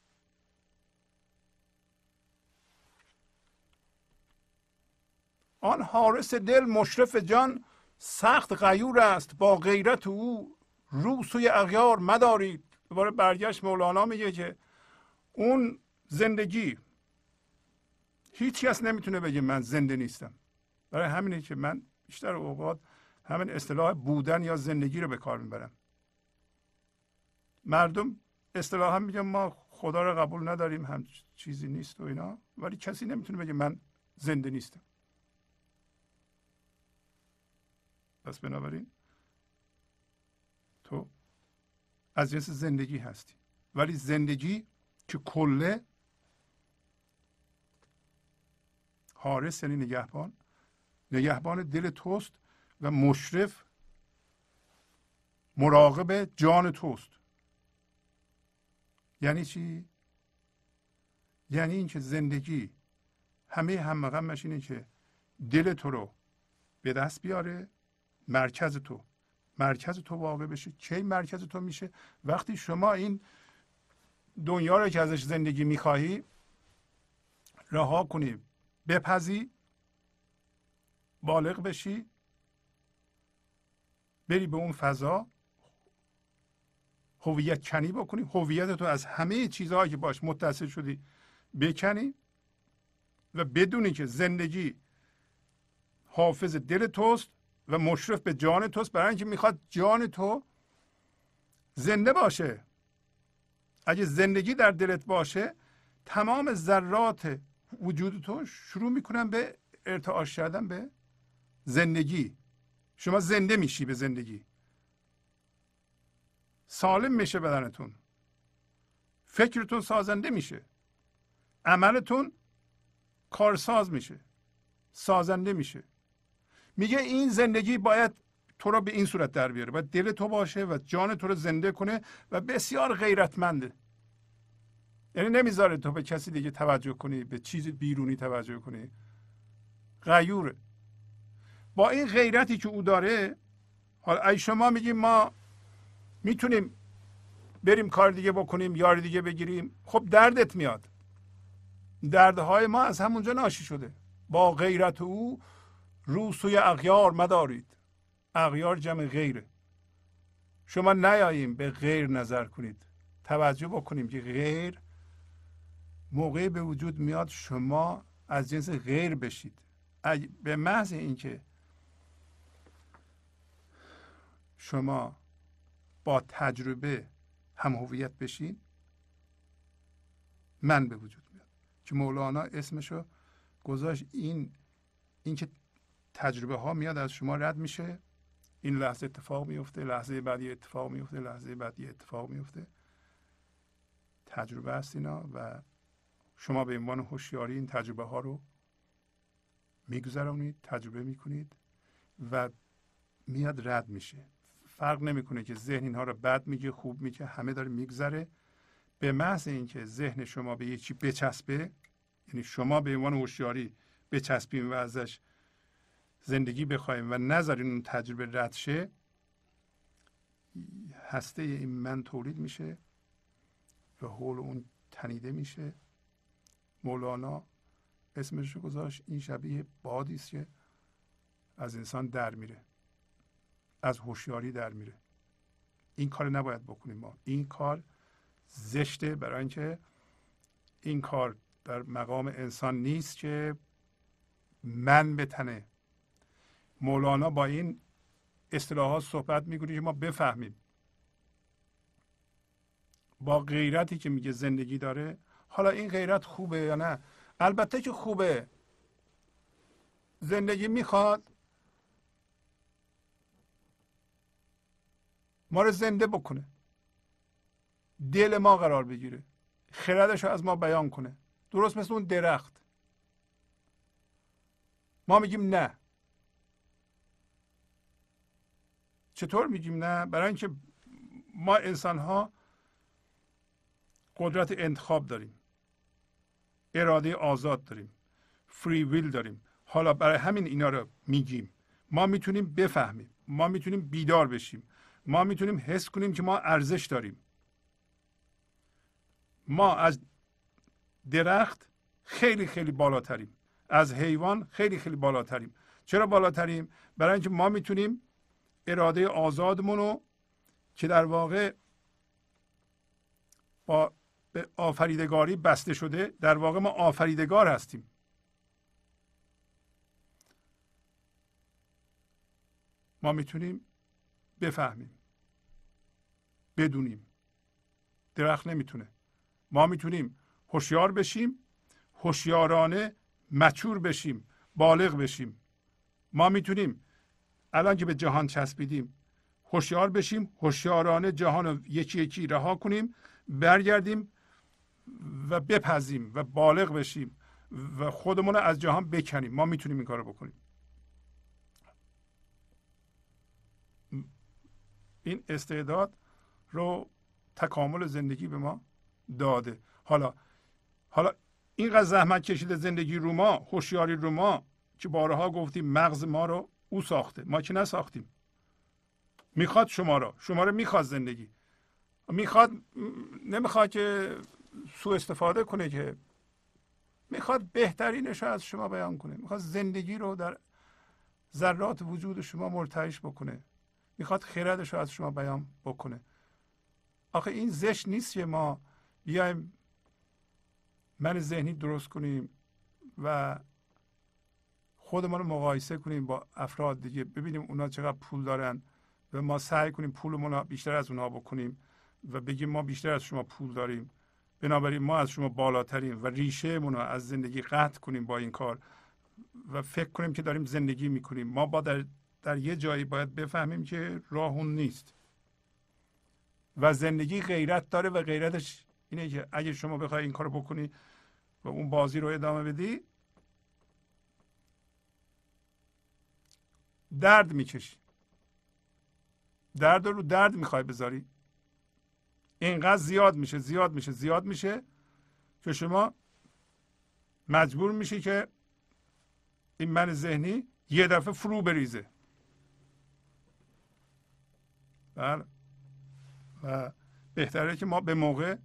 آن حارس دل مشرف جان سخت غیور است. با غیرت او رو سوی اغیار مدارید. دوباره برگشت مولانا میگه که اون زندگی هیچ کس نمی‌تونه بگه من زنده نیستم. برای همینه که من بیشتر اوقات همین اصطلاح بودن یا زندگی رو به کار می‌برم. مردم اصطلاحا میگن ما خدا رو قبول نداریم هم چیزی نیست و اینا ولی کسی نمی‌تونه بگه من زنده نیستم. پس بنابراین تو از جنس زندگی هستی. ولی زندگی که کله حارس یعنی نگهبان نگهبان دل توست و مشرف مراقب جان توست. یعنی چی؟ یعنی اینکه زندگی همه هم اینه که دل تو رو به دست بیاره مرکز تو. مرکز تو واقع بشه. کی مرکز تو میشه؟ وقتی شما این دنیا رو که ازش زندگی می‌خواهی رها کنی بپذی بالغ بشی بری به اون فضا هویت کنی بکنی هویت تو از همه چیزهایی که باش متصل شدی بکنی و بدونی که زندگی حافظ دل توست و مشرف به جان توست. برای اینکه می‌خواد جان تو زنده باشه. اگه زندگی در دلت باشه تمام ذرات وجود تو شروع می‌کنن به ارتعاش کردن به زندگی. شما زنده میشی به زندگی. سالم میشه بدنتون. فکرتون سازنده میشه. عملتون کارساز میشه. سازنده میشه. میگه این زندگی باید تو را به این صورت در بیاره باید دل تو باشه و جان تو رو زنده کنه و بسیار غیرتمنده. یعنی نمی‌ذاره تو به کسی دیگه توجه کنی به چیز بیرونی توجه کنی. غیوره با این غیرتی که او داره حالا ای شما میگیم ما می‌تونیم بریم کار دیگه بکنیم یار دیگه بگیریم خب دردت میاد. دردهای ما از همونجا ناشی شده. با غیرت او رو سوی اغیار مدارید. اغیار جمع غیره. شما نیاییم به غیر نظر کنید. توجه بکنیم که غیر موقعی به وجود میاد شما از جنس غیر بشید. به محض اینکه شما با تجربه هم هویت بشین من به وجود میاد. که مولانا اسمشو گذاشت این اینکه تجربه ها میاد از شما رد میشه. این لحظه اتفاق میفته لحظه بعدی اتفاق میفته لحظه بعدی اتفاق میفته. تجربه است اینا و شما به عنوان هوشیاری این تجربه ها رو میگذرونید تجربه می‌کنید و میاد رد میشه. فرق نمی‌کنه که ذهن اینها رو بد میگه خوب میگه همه داره میگذره. به محض اینکه ذهن شما به یکی بچسبه یعنی شما به عنوان هوشیاری بچسبیم و ازش زندگی بخوایم و نذارین اون تجربه رد شه هسته این من تولید میشه و حول اون تنیده میشه. مولانا اسمش رو گذاشت این شبیه بادی است که از انسان در میره. از هوشیاری در میره. این کار نباید بکنیم ما. این کار زشته برای اینکه این کار در مقام انسان نیست که من بتنه مولانا با این اصطلاحات صحبت می‌کنه که ما بفهمیم. با غیرتی که میگه زندگی داره. حالا این غیرت خوبه یا نه؟ البته که خوبه. زندگی می‌خواد. ما رو زنده بکنه. دل ما قرار بگیره. خردش رو از ما بیان کنه. درست مثل اون درخت. ما میگیم نه. چطور میگیم نه؟ برای اینکه ما انسان ها قدرت انتخاب داریم. اراده آزاد داریم. فری ویل داریم. حالا برای همین اینا رو میگیم. ما می‌تونیم بفهمیم. ما می‌تونیم بیدار بشیم. ما می‌تونیم حس کنیم که ما ارزش داریم. ما از درخت خیلی خیلی بالاتریم. از حیوان خیلی خیلی بالاتریم. چرا بالاتریم؟ برای اینکه ما می‌تونیم اراده آزادمون رو که در واقع با به آفریدگاری بسته شده در واقع ما آفریدگار هستیم. ما می‌تونیم بفهمیم. بدونیم. درخت نمی‌تونه. ما می‌تونیم هوشیار بشیم هوشیارانه مچور بشیم بالغ بشیم. ما می‌تونیم الان که به جهان چسبیدیم هوشیار بشیم هوشیارانه جهان رو یکی یکی رها کنیم برگردیم و بپذیم و بالغ بشیم و خودمون رو از جهان بکنیم. ما می‌تونیم این کار بکنیم. این استعداد رو تکامل زندگی به ما داده. حالا حالا اینقدر زحمت کشیده زندگی رو ما هوشیاری رو ما که بارها گفتیم مغز ما رو او ساخته. ما که نساختیم. می‌خواد شما رو. شما رو می‌خواد زندگی. می‌خواد نمی‌خواد که سوء استفاده کنه که می‌خواد بهترینش رو از شما بیان کنه. می‌خواد زندگی رو در ذرات وجود شما مرتعش بکنه. می‌خواد خیردش رو از شما بیان بکنه. آخه این زشت نیست که ما بیایم من ذهنی درست کنیم و خودمان رو مقایسه کنیم با افراد دیگه ببینیم اونا چقدر پول دارن و ما سعی کنیم پولمون بیشتر از اونها بکنیم و بگیم ما بیشتر از شما پول داریم. بنابراین ما از شما بالاتریم و ریشه رو از زندگی قطع کنیم با این کار و فکر کنیم که داریم زندگی می‌کنیم. ما با در, در یه جایی باید بفهمیم که راه اون نیست. و زندگی غیرت داره و غیرتش اینه که اگه شما بخوای این کارو بکنی و اون بازی رو ادامه بدی درد می‌کشی. درد رو درد می‌خوای بذاری. اینقدر زیاد میشه زیاد میشه زیاد میشه که شما مجبور میشی که این من ذهنی یه دفعه فرو بریزه. بله. و بهتره که ما به موقع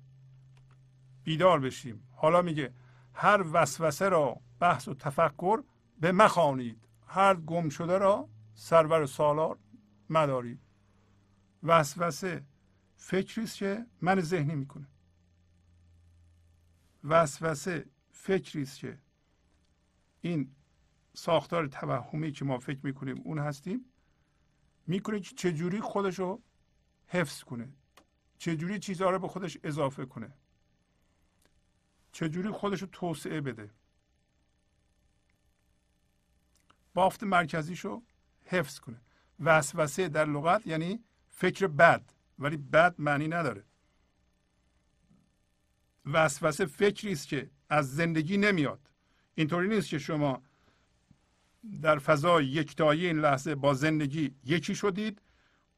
بیدار بشیم. حالا میگه هر وسوسه را بحث و تفکر به مخانید هر گم شده را سرور سالار مدارید. وسوسه فکری است که من ذهنی می‌کنه. وسوسه فکری است که این ساختار توهمی که ما فکر می‌کنیم اون هستیم می‌کنه که چجوری خودش رو حفظ کنه. چجوری چیزها رو به خودش اضافه کنه. چجوری خودش رو توسعه بده. بافت مرکزیش رو حفظ کنه. وسوسه در لغت یعنی فکر بد ولی بد معنی نداره. وسوسه فکری است که از زندگی نمیاد. اینطوری نیست که شما در فضای یکتایی این لحظه با زندگی یکی شدید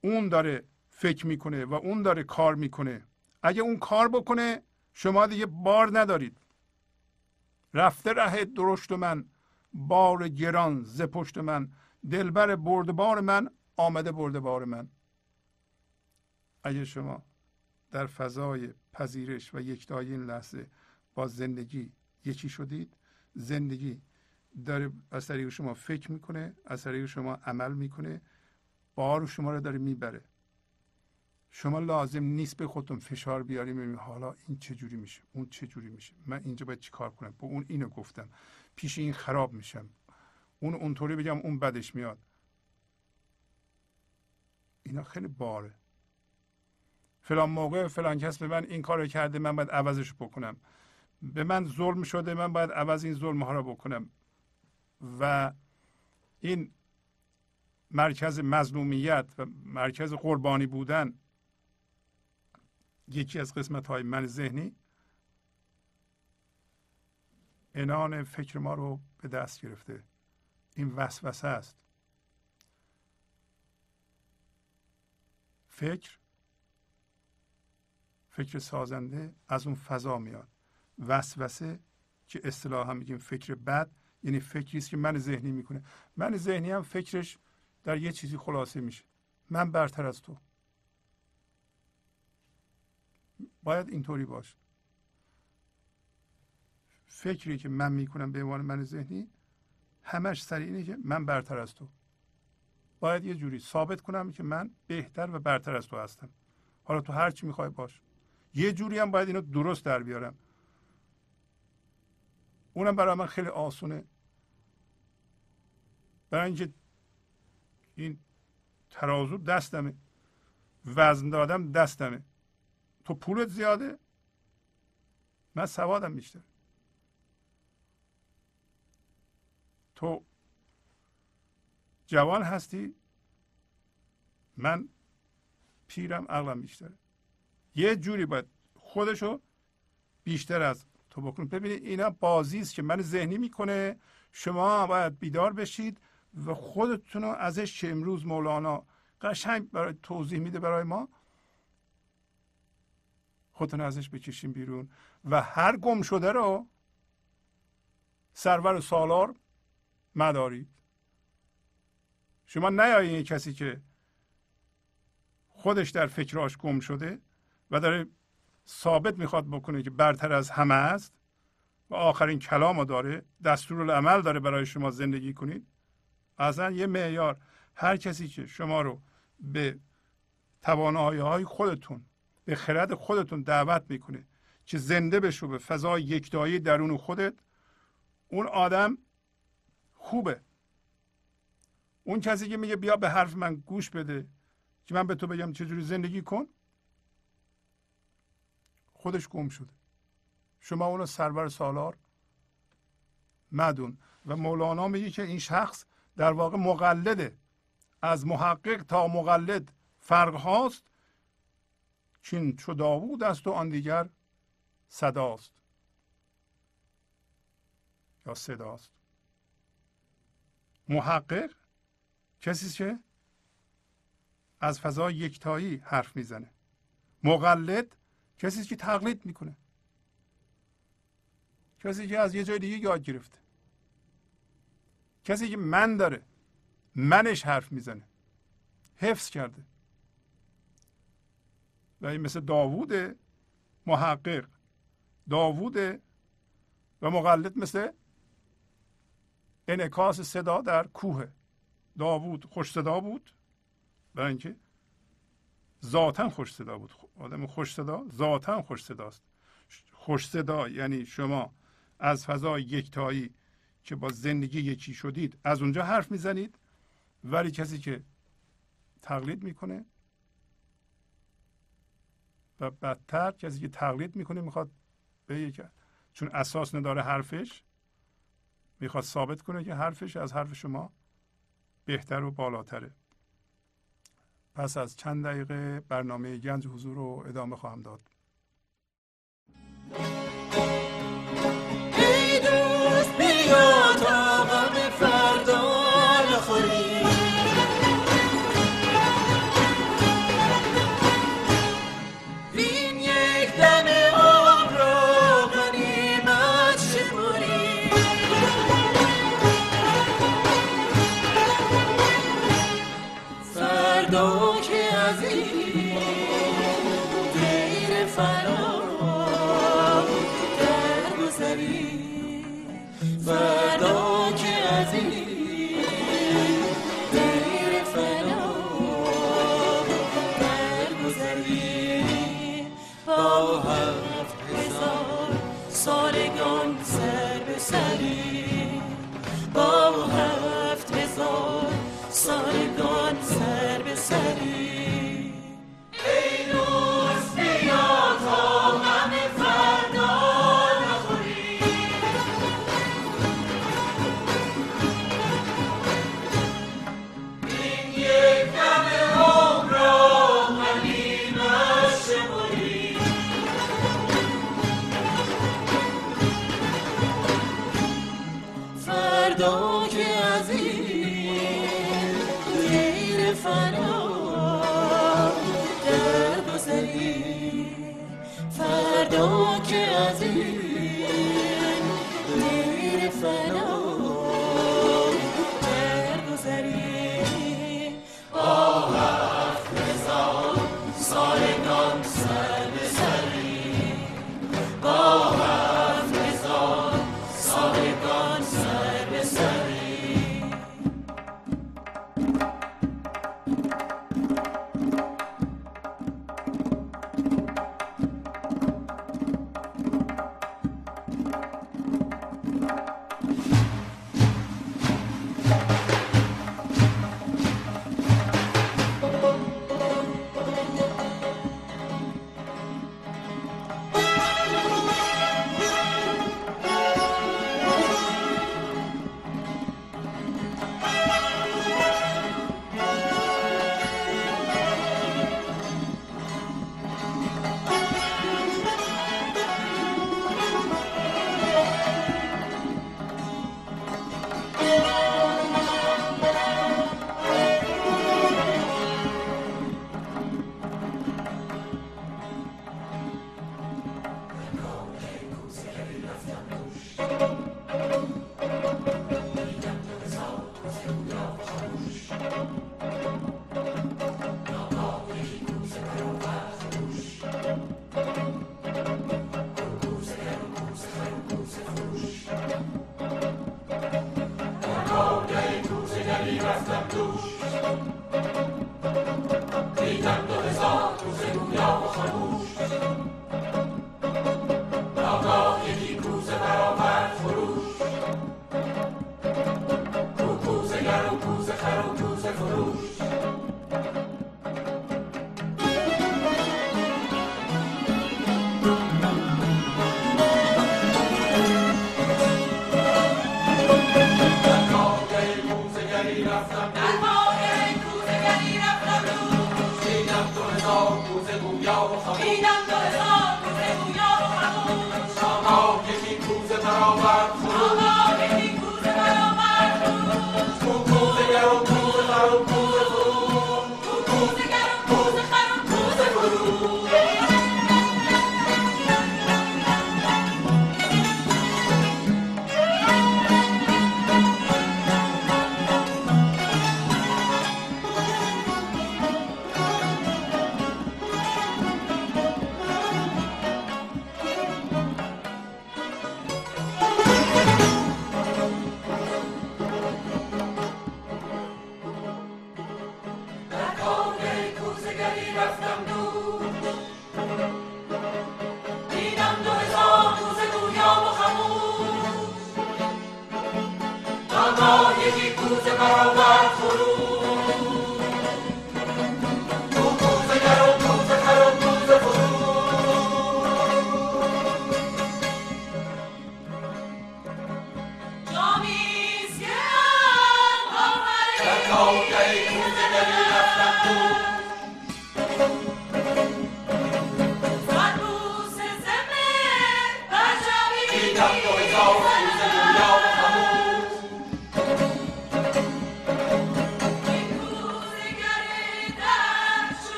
اون داره فکر می‌کنه و اون داره کار می‌کنه. اگه اون کار بکنه شما دیگه بار ندارید. رفته ره درشت من بار گران ز پشت من دلبر بار من آمده بار من. اگه شما در فضای پذیرش و یکتایی این لحظه با زندگی یکی شدید زندگی داره از طریق شما فکر می‌کنه از طریق شما عمل می‌کنه بار شما رو داره می‌بره. شما لازم نیست به خودتون فشار بیاریم حالا این چه جوری میشه اون چه جوری میشه. من اینجا باید چیکار کنم؟ با اون اینو گفتم. پیش این خراب میشم. اون اونطوری بگم اون بدش میاد. اینا خیلی باره. فلان موقع فلان کس به من این کار کرده من باید عوضش بکنم. به من ظلم شده من باید عوض این ظلم ها رو بکنم. و این مرکز مظلومیت و مرکز قربانی بودن یکی از قسمت های من ذهنی. انان فکر ما رو به دست گرفته. این وسوسه است. فکر فکر سازنده از اون فضا میاد. وسوسه که اصطلاحا میگیم فکر بد یعنی فکری است که من ذهنی می‌کنه. من ذهنی هم فکرش در یه چیزی خلاصه میشه. من برتر از تو. باید اینطوری باشه. فکری که من می‌کنم به عنوان من ذهنی همش سر اینه که من برتر از تو. باید یه جوری ثابت کنم که من بهتر و برتر از تو هستم. حالا تو هر چی می‌خوای باش. یه جوری هم باید اینو درست در بیارم. اونم برای من خیلی آسونه. برای اینکه این ترازو دستمه. وزن دادم دستمه. تو پولت زیاده؟ من سوادم بیشتر. تو جوان هستی؟ من پیرم عقلم بیشتره. یه جوری باید خودشو بیشتر از تو بکنید ببینید اینا بازی است که من ذهنی می‌کنه. شما باید بیدار بشید و خودتون رو ازش که امروز مولانا قشنگ برای توضیح میده برای ما. خودتون ازش بکشیم بیرون. و هر گم شده رو سرور سالار مدارید. شما نیایین کسی که خودش در فکراش گم شده و داره ثابت می‌خواد بکنه که برتر از همه است و آخرین کلام داره دستور العمل داره برای شما زندگی کنید. اصلا یه معیار. هر کسی که شما رو به توانایی های خودتون به خرد خودتون دعوت می‌کنه که زنده بشو به فضای یکتایی درون خودت. اون آدم خوبه. اون کسی که میگه بیا به حرف من گوش بده که من به تو بگم چجوری زندگی کن خودش گم شده. شما اونو سرور سالار مدون. و مولانا میگه که این شخص در واقع مقلده. از محقق تا مقلد فرق هاست. چین چو داوود است و آن دیگر صداست. یا صداست. محقق کسی که از فضای یکتایی حرف می‌زنه. مقلد کسی که تقلید می‌کنه. کسی که از یه جای دیگه یاد گرفته. کسی که من داره منش حرف می‌زنه. حفظ کرده. و این مثل داوود محقق. داوود و مقلد مثل انعکاس صدا در کوه. داوود خوش صدا بود برای اینکه ذاتا خوش صدا بود. آدم خوش صدا ذاتا خوش صداست. خوش صدا یعنی شما از فضای یکتایی که با زندگی یکی شدید از اونجا حرف می‌زنید ولی کسی که تقلید می‌کنه و بدتر کسی که تقلید می‌کنه می‌خواد به چون اساس نداره حرفش می‌خواد ثابت کنه که حرفش از حرف شما بهتر و بالاتره. پس از چند دقیقه برنامه گنج حضور رو ادامه خواهم داد.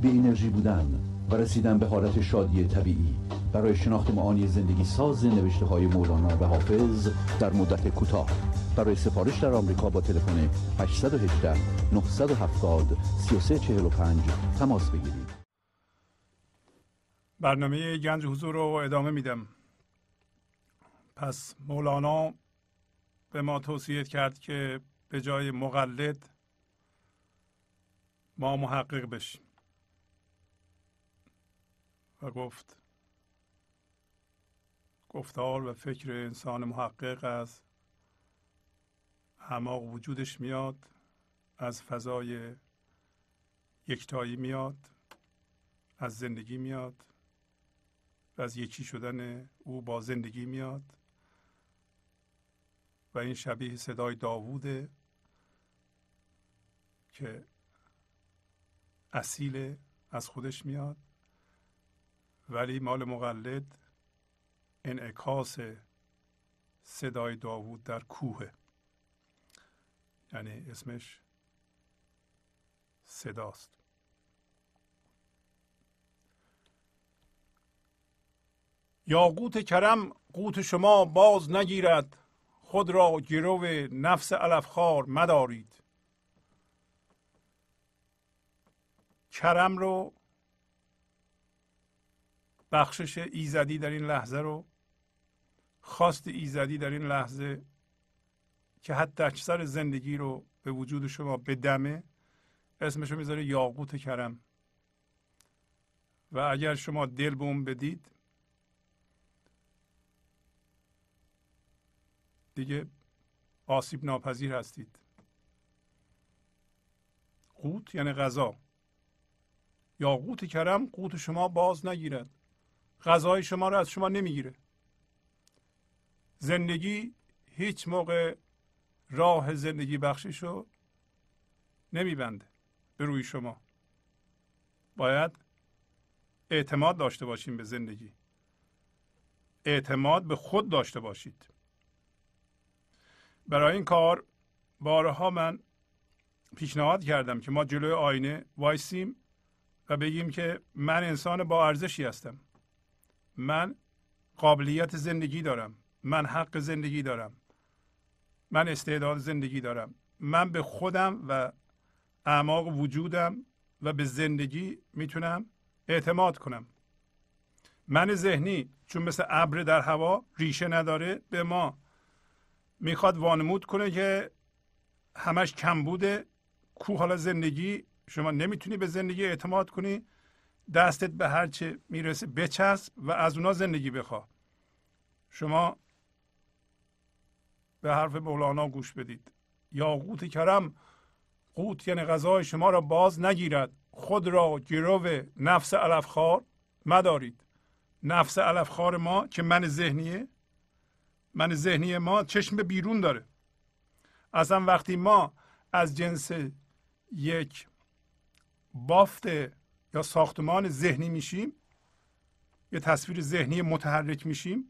بی انرژی بودن و رسیدن به حالت شادی طبیعی. برای شناخت معانی زندگی ساز نوشته های مولانا و حافظ در مدت کوتاه. برای سفارش در آمریکا با تلفن 818 970 3345 تماس بگیرید. برنامه گنج حضور رو ادامه میدم. پس مولانا به ما توصیه کرد که به جای مقلد ما محقق بشیم. و گفت گفتار و فکر انسان محقق از اعماق وجودش میاد از فضای یکتایی میاد از زندگی میاد و از یکی شدن او با زندگی میاد. و این شبیه صدای داووده که اصیل از خودش میاد. ولی مال مقلد انعکاس صدای داوود در کوه یعنی اسمش صداست. یا قوت کرم قوت شما باز نگیرد. خود را گرو نفس علفخوار مدارید. کرم رو بخشش ایزدی در این لحظه رو خواست ایزدی در این لحظه که حتی اکثر زندگی رو به وجود شما بدمه اسمشو می‌ذاره یاقوت کرم. و اگر شما دل به اون بدید دیگه آسیب ناپذیر هستید. قوت یعنی غذا. یاقوت کرم قوت شما باز نگیرد. غذای شما رو از شما نمی‌گیره. زندگی هیچ موقع راه زندگی بخشش رو نمیبنده به روی شما. باید اعتماد داشته باشیم به زندگی. اعتماد به خود داشته باشید. برای این کار بارها من پیشنهاد کردم که ما جلوی آینه وایسیم و بگیم که من انسان با ارزشی هستم. من قابلیت زندگی دارم. من حق زندگی دارم. من استعداد زندگی دارم. من به خودم و اعماق وجودم و به زندگی می‌تونم اعتماد کنم. من ذهنی چون مثل ابر در هوا ریشه نداره به ما می‌خواد وانمود کنه که همش کم بوده کو حالا زندگی شما نمی‌تونی به زندگی اعتماد کنی. دستت به هر چه می‌رسه بچسب و از اونا زندگی بخوا شما به حرف مولانا گوش بدید. یا قوت کرم قوت یعنی غذای شما را باز نگیرد. خود را گرو نفس علفخوار مدارید. نفس علفخوار ما که من ذهنیه. من ذهنی ما چشم به بیرون داره. اصلا وقتی ما از جنس یک بافت یا ساختمان ذهنی میشیم یه تصویر ذهنی متحرک میشیم.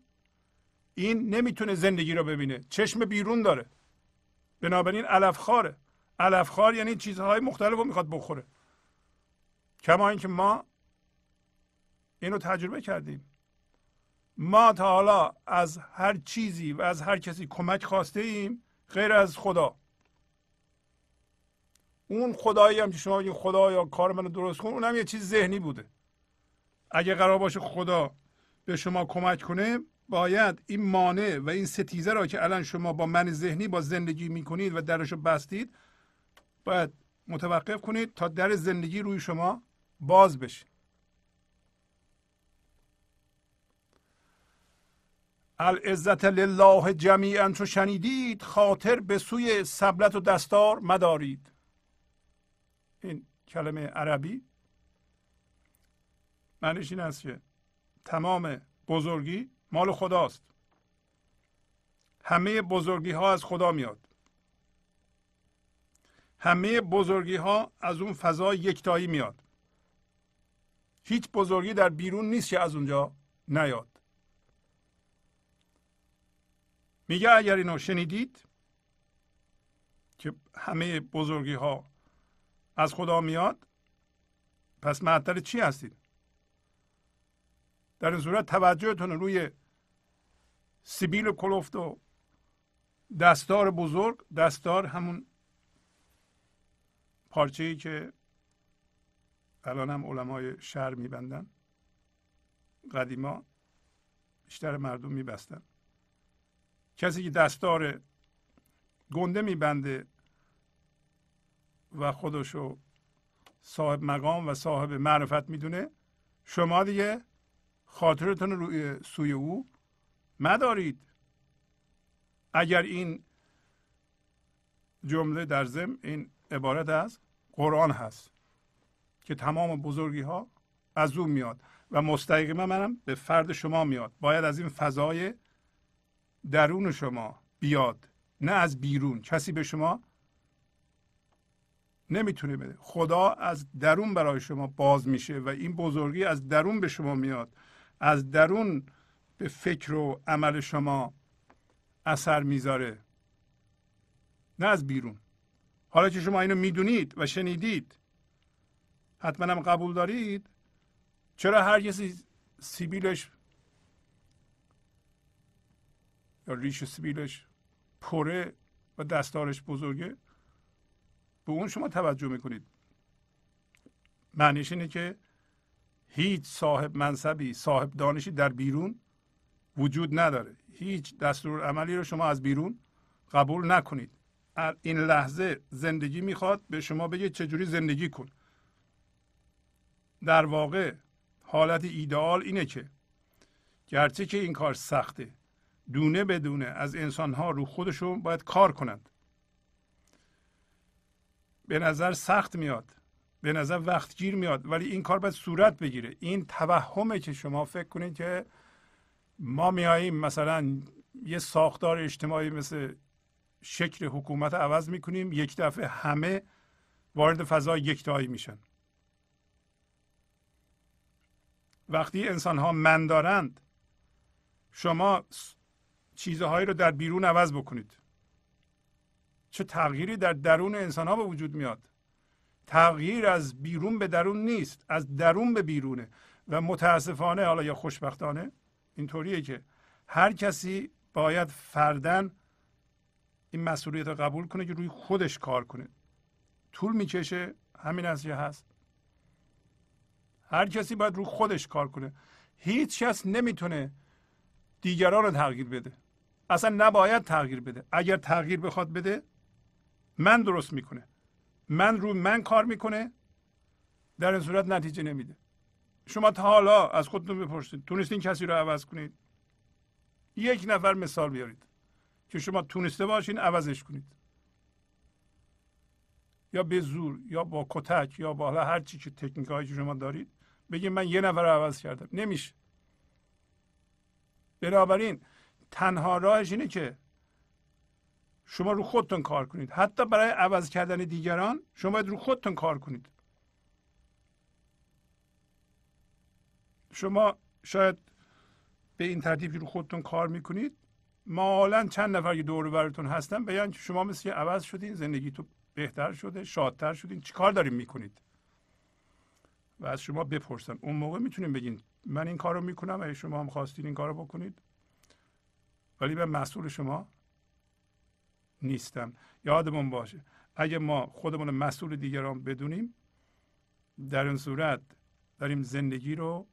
این نمی‌تونه زندگی رو ببینه. چشم بیرون داره. بنابراین علفخواره علفخوار یعنی چیزهای مختلف رو می‌خواد بخوره. کما اینکه ما اینو تجربه کردیم. ما تا حالا از هر چیزی و از هر کسی کمک خواسته ایم غیر از خدا. اون خدایی هم که شما این خدا یا کار منو درست کن اونم یه چیز ذهنی بوده. اگه قرار باشه خدا به شما کمک کنه باید این مانع و این ستیزه را که الان شما با من ذهنی با زندگی می‌کنید و درش رو بستید باید متوقف کنید تا در زندگی روی شما باز بشه. العزت لله جمیعا چو شنیدید خاطر به سوی سبلت و دستار مدارید. این کلمه عربی معنیش این است که تمام بزرگی مال خداست. همه بزرگی ها از خدا میاد. همه بزرگی ها از اون فضا یکتایی میاد. هیچ بزرگی در بیرون نیست که از اونجا نیاد. میگه اگر اینو شنیدید که همه بزرگی ها از خدا میاد؟ پس معطل چی هستید؟ در این صورت توجهتون روی سیبیل کلفت و دستار بزرگ دستار همون پارچه ای که الان هم علمای شهر میبندن. قدیما بیشتر مردم میبستن. کسی که دستار گنده میبنده و خودشو صاحب مقام و صاحب معرفت می‌دونه. شما دیگه خاطرتون روی سوی او مدارید. اگر این جمله در ضمن این عبارت از قرآن هست که تمام بزرگی ها از او میاد و مستقیما منم به فرد شما میاد. باید از این فضای درون شما بیاد نه از بیرون. کسی به شما نمی‌تونه بده. خدا از درون برای شما باز میشه و این بزرگی از درون به شما میاد. از درون به فکر و عمل شما اثر می‌ذاره. نه از بیرون. حالا که شما اینو می‌دونید و شنیدید حتما هم قبول دارید. چرا هر کسی سیبیلش یا ریش سیبیلش پره و دستارش بزرگه؟ به اون شما توجه می‌کنید. معنیش اینه که هیچ صاحب منصبی صاحب دانشی در بیرون وجود نداره. هیچ دستور عملی رو شما از بیرون قبول نکنید. این لحظه زندگی می‌خواد به شما بگه چجوری زندگی کن. در واقع حالت ایدئال اینه که گرچه که این کار سخته دونه بدونه از انسان ها رو خودشون باید کار کنند. به نظر سخت میاد به نظر وقتگیر میاد ولی این کار باید صورت بگیره. این توهمه که شما فکر کنید که ما میاییم مثلا یه ساختار اجتماعی مثل شکل حکومت عوض می‌کنیم یک دفعه همه وارد فضای یکتایی میشن. وقتی انسان ها من دارند شما چیزهایی رو در بیرون عوض بکنید. چه تغییری در درون انسان ها به وجود میاد. تغییر از بیرون به درون نیست از درون به بیرونه. و متاسفانه حالا یا خوشبختانه اینطوریه که هر کسی باید فردن این مسئولیت رو قبول کنه که روی خودش کار کنه. طول می‌کشه همین از هست. هر کسی باید روی خودش کار کنه. هیچ کس نمی‌تونه دیگران رو تغییر بده. اصلا نباید تغییر بده. اگر تغییر بخواد بده من درست می‌کنه. من روی من کار می‌کنه. در این صورت نتیجه نمیده. شما تا حالا از خودتون بپرسید. تونستین کسی رو عوض کنید؟ یک نفر مثال بیارید که شما تونسته باشین عوضش کنید. یا به زور یا با کتک یا با هر چی که تکنیک که شما دارید بگید من یه نفر رو عوض کردم. نمیشه. بنابراین تنها راهش اینه که شما رو خودتون کار کنید. حتی برای عوض کردن دیگران شما باید رو خودتون کار کنید. شما شاید به این ترتیب رو خودتون کار می‌کنید مالا چند نفر که دور براتون هستن بیان که شما مثل عوض شدین زندگی تو بهتر شده شادتر شدین چیکار داریم می‌کنید؟ و از شما بپرسن. اون موقع می‌تونیم بگین من این کار رو می‌کنم اگه شما هم خواستین این کار رو بکنید. ولی من مسئول شما نیستم یادمون باشه اگه ما خودمون مسئول دیگران بدونیم در این صورت داریم زندگی رو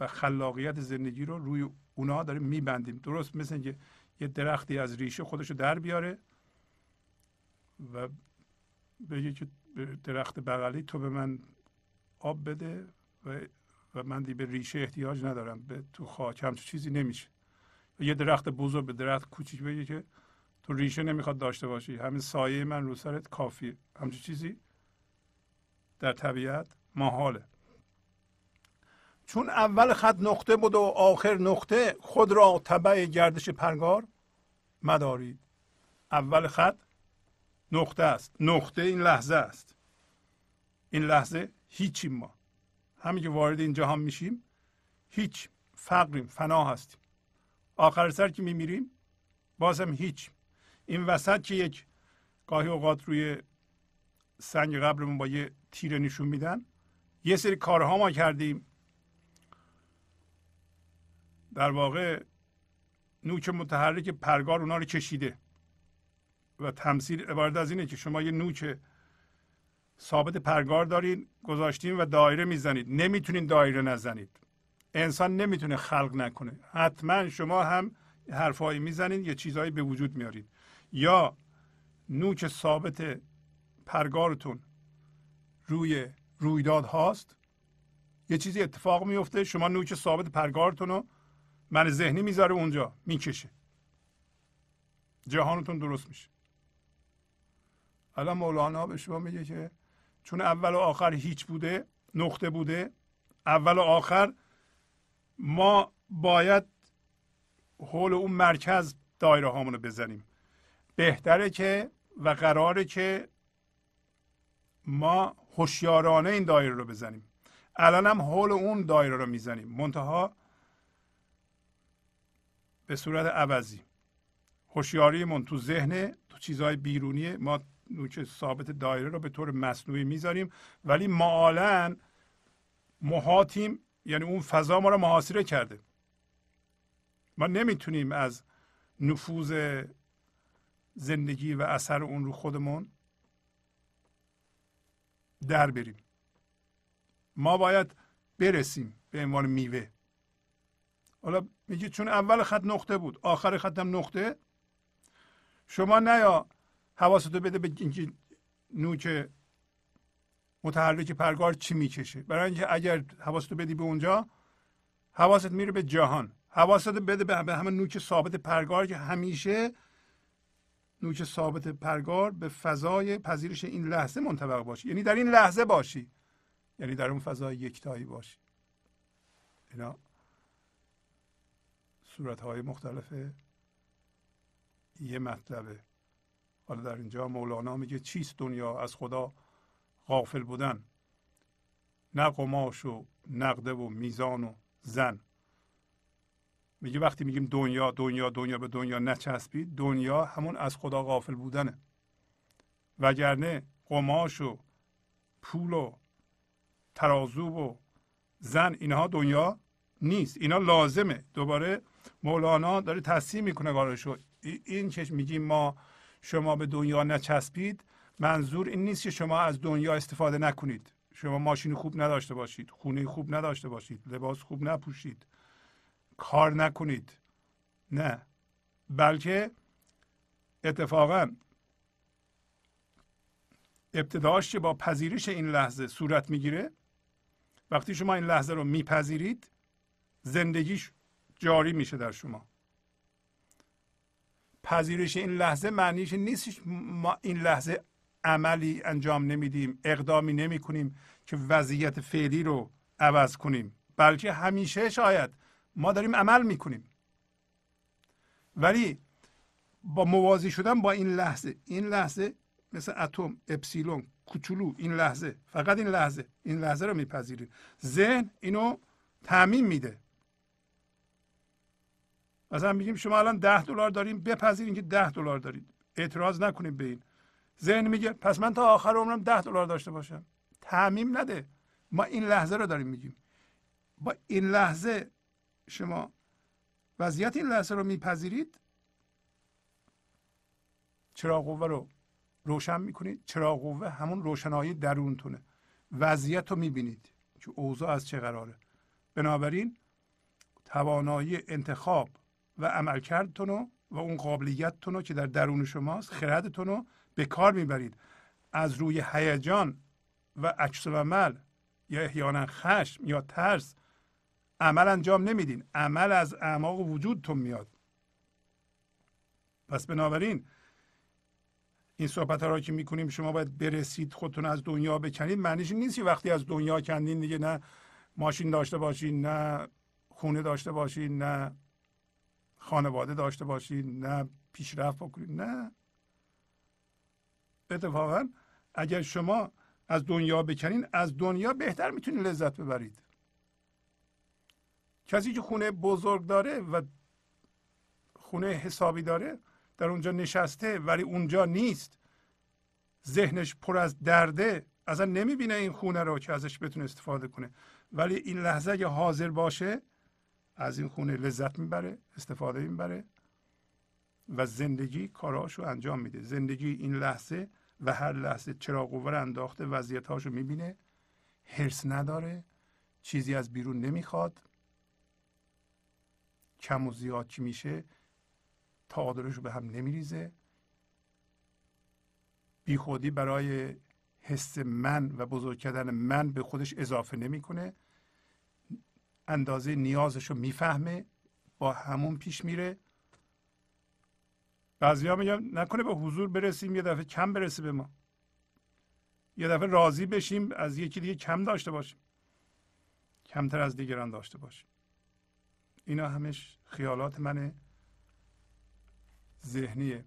و خلاقیت زندگی رو روی اونا داریم میبندیم. درست مثل اینکه یه درختی از ریشه خودشو در بیاره و بگه که درخت بغلی تو به من آب بده و, و من دی به ریشه احتیاج ندارم به تو خاک همچون چیزی نمیشه. یه درخت بزرگ به درخت کوچیک بگه که تو ریشه نمی‌خواد داشته باشی. همین سایه من رو سرت کافیه همچون چیزی در طبیعت محاله. چون اول خط نقطه بود و آخر نقطه خود را تبع گردش پرگار مدارید اول خط نقطه است. نقطه این لحظه است. این لحظه هیچیم ما. همین که وارد این جهان میشیم هیچ فقریم فنا هستیم. آخر سر که میمیریم بازم هیچ. این وسط که یک گاهی اوقات روی سنگ قبرمون با یه تیره نشون میدن یه سری کارها ما کردیم. در واقع نوک متحرک پرگار اونا رو کشیده. و تمثیل عبارت از اینه که شما یه نوک ثابت پرگار دارین گذاشتین و دایره می‌زنید. نمی‌تونین دایره نزنید. انسان نمی‌تونه خلق نکنه. حتما شما هم حرفهایی می‌زنید یه چیزهایی به وجود میارید. یا نوک ثابت پرگارتون روی رویداد هاست؟ یه چیزی اتفاق میفته شما نوک ثابت پرگارتون رو من ذهنی می‌ذاره اونجا می‌کشه. جهانتون درست میشه. الان مولانا به شما میگه که چون اول و آخر هیچ بوده نقطه بوده اول و آخر ما باید حول اون مرکز دایره هامون رو بزنیم. بهتره که و قراره که ما هوشیارانه این دایره رو بزنیم. الان هم حول اون دایره رو می‌زنیم. منتها به صورت عوضی. هوشیاریمون تو ذهن تو چیزهای بیرونی ما نوک ثابت دایره رو به طور مصنوعی می‌ذاریم. ولی معالا محاتیم یعنی اون فضا ما رو محاصره کرده. ما نمی‌تونیم از نفوذ زندگی و اثر اون رو خودمون در بریم. ما باید برسیم به عنوان میوه. حالا میگه چون اول خط نقطه بود آخر خطم نقطه. شما نیا حواستو بده به اینکه نوک متحرک پرگار چی می‌کشه. برای اینکه اگر حواستو بدی به اونجا حواست میره به جهان. حواست بده به همه نوک ثابت پرگار که همیشه نوک ثابت پرگار به فضای پذیرش این لحظه منطبق باشی. یعنی در این لحظه باشی. یعنی در اون فضای یکتایی باشی. اینا صورت های مختلف یه مطلبه. حالا در اینجا مولانا میگه چیست دنیا؟ از خدا غافل بودن. نه قماش و نقده و میزان و زن. میگه وقتی میگیم دنیا دنیا دنیا به دنیا نچسبید دنیا همون از خدا غافل بودنه. وگرنه قماش و پول و ترازو و زن اینها دنیا نیست. اینا لازمه. دوباره مولانا داره تصحیح می‌کنه کارشو. این که میگیم ما شما به دنیا نچسبید منظور این نیست که شما از دنیا استفاده نکنید. شما ماشین خوب نداشته باشید خونه خوب نداشته باشید لباس خوب نپوشید. کار نکنید. نه. بلکه اتفاقا ابتداش که با پذیرش این لحظه صورت می‌گیره وقتی شما این لحظه رو میپذیرید زندگیش جاری میشه در شما. پذیرش این لحظه معنیش نیست ما این لحظه عملی انجام نمیدیم اقدامی نمی کنیم که وضعیت فعلی رو عوض کنیم. بلکه همیشه شاید ما داریم عمل می‌کنیم. ولی با موازی شدن با این لحظه این لحظه مثل اتم اپسیلون کوچولو این لحظه فقط این لحظه این لحظه رو میپذیرید ذهن اینو تعمین میده. مثلا میگیم شما الان ده دلار داریم بپذیرین که ده دلار دارید. اعتراض نکنید به این. ذهن میگه پس من تا آخر عمرم ده دلار داشته باشم. تعمیم نده. ما این لحظه رو داریم میگیم. با این لحظه شما وضعیت این لحظه رو میپذیرید؟ چرا قوه رو روشن می‌کنید؟ چرا قوه همون روشنایی درونتونه؟ وضعیت رو می‌بینید که اوضاع از چه قراره. بنابراین توانایی انتخاب و عملکردتون رو و اون قابلیتتون رو که در درون شماست خردتون رو به کار می‌برید. از روی هیجان و عکس عمل یا احیانا خشم یا ترس عمل انجام نمیدین. عمل از اعماق وجودتون میاد. پس بنابراین این صحبت ها را که می‌کنیم شما باید برسید خودتون از دنیا بکنید. معنیش نیست که وقتی از دنیا کندین دیگه نه ماشین داشته باشین نه خونه داشته باشین نه خانواده داشته باشین نه پیشرفت بکنید نه. اتفاقا اگر شما از دنیا بکنین از دنیا بهتر می‌تونید لذت ببرید. کسی که خونه بزرگ داره و خونه حسابی داره در اونجا نشسته ولی اونجا نیست ذهنش پر از درده اصلا نمی‌بینه این خونه رو که ازش بتونه استفاده کنه. ولی این لحظه اگه حاضر باشه از این خونه لذت می‌بره استفاده می‌بره و زندگی کاراشو انجام میده. زندگی این لحظه و هر لحظه چراغ قوه انداخته وضعیتاشو می‌بینه حرس نداره چیزی از بیرون نمی‌خواد. کم و زیاد که میشه تعادلش رو به هم نمیریزه. بیخودی برای حس من و بزرگ کردن من به خودش اضافه نمی‌کنه. اندازه نیازش رو می‌فهمه با همون پیش میره. بعضی ها میگن نکنه به حضور برسیم یه دفعه کم برسه به ما. یه دفعه راضی بشیم از یکی دیگه کم داشته باشیم. کمتر از دیگران داشته باشیم. اینا همش خیالات منه ذهنیه.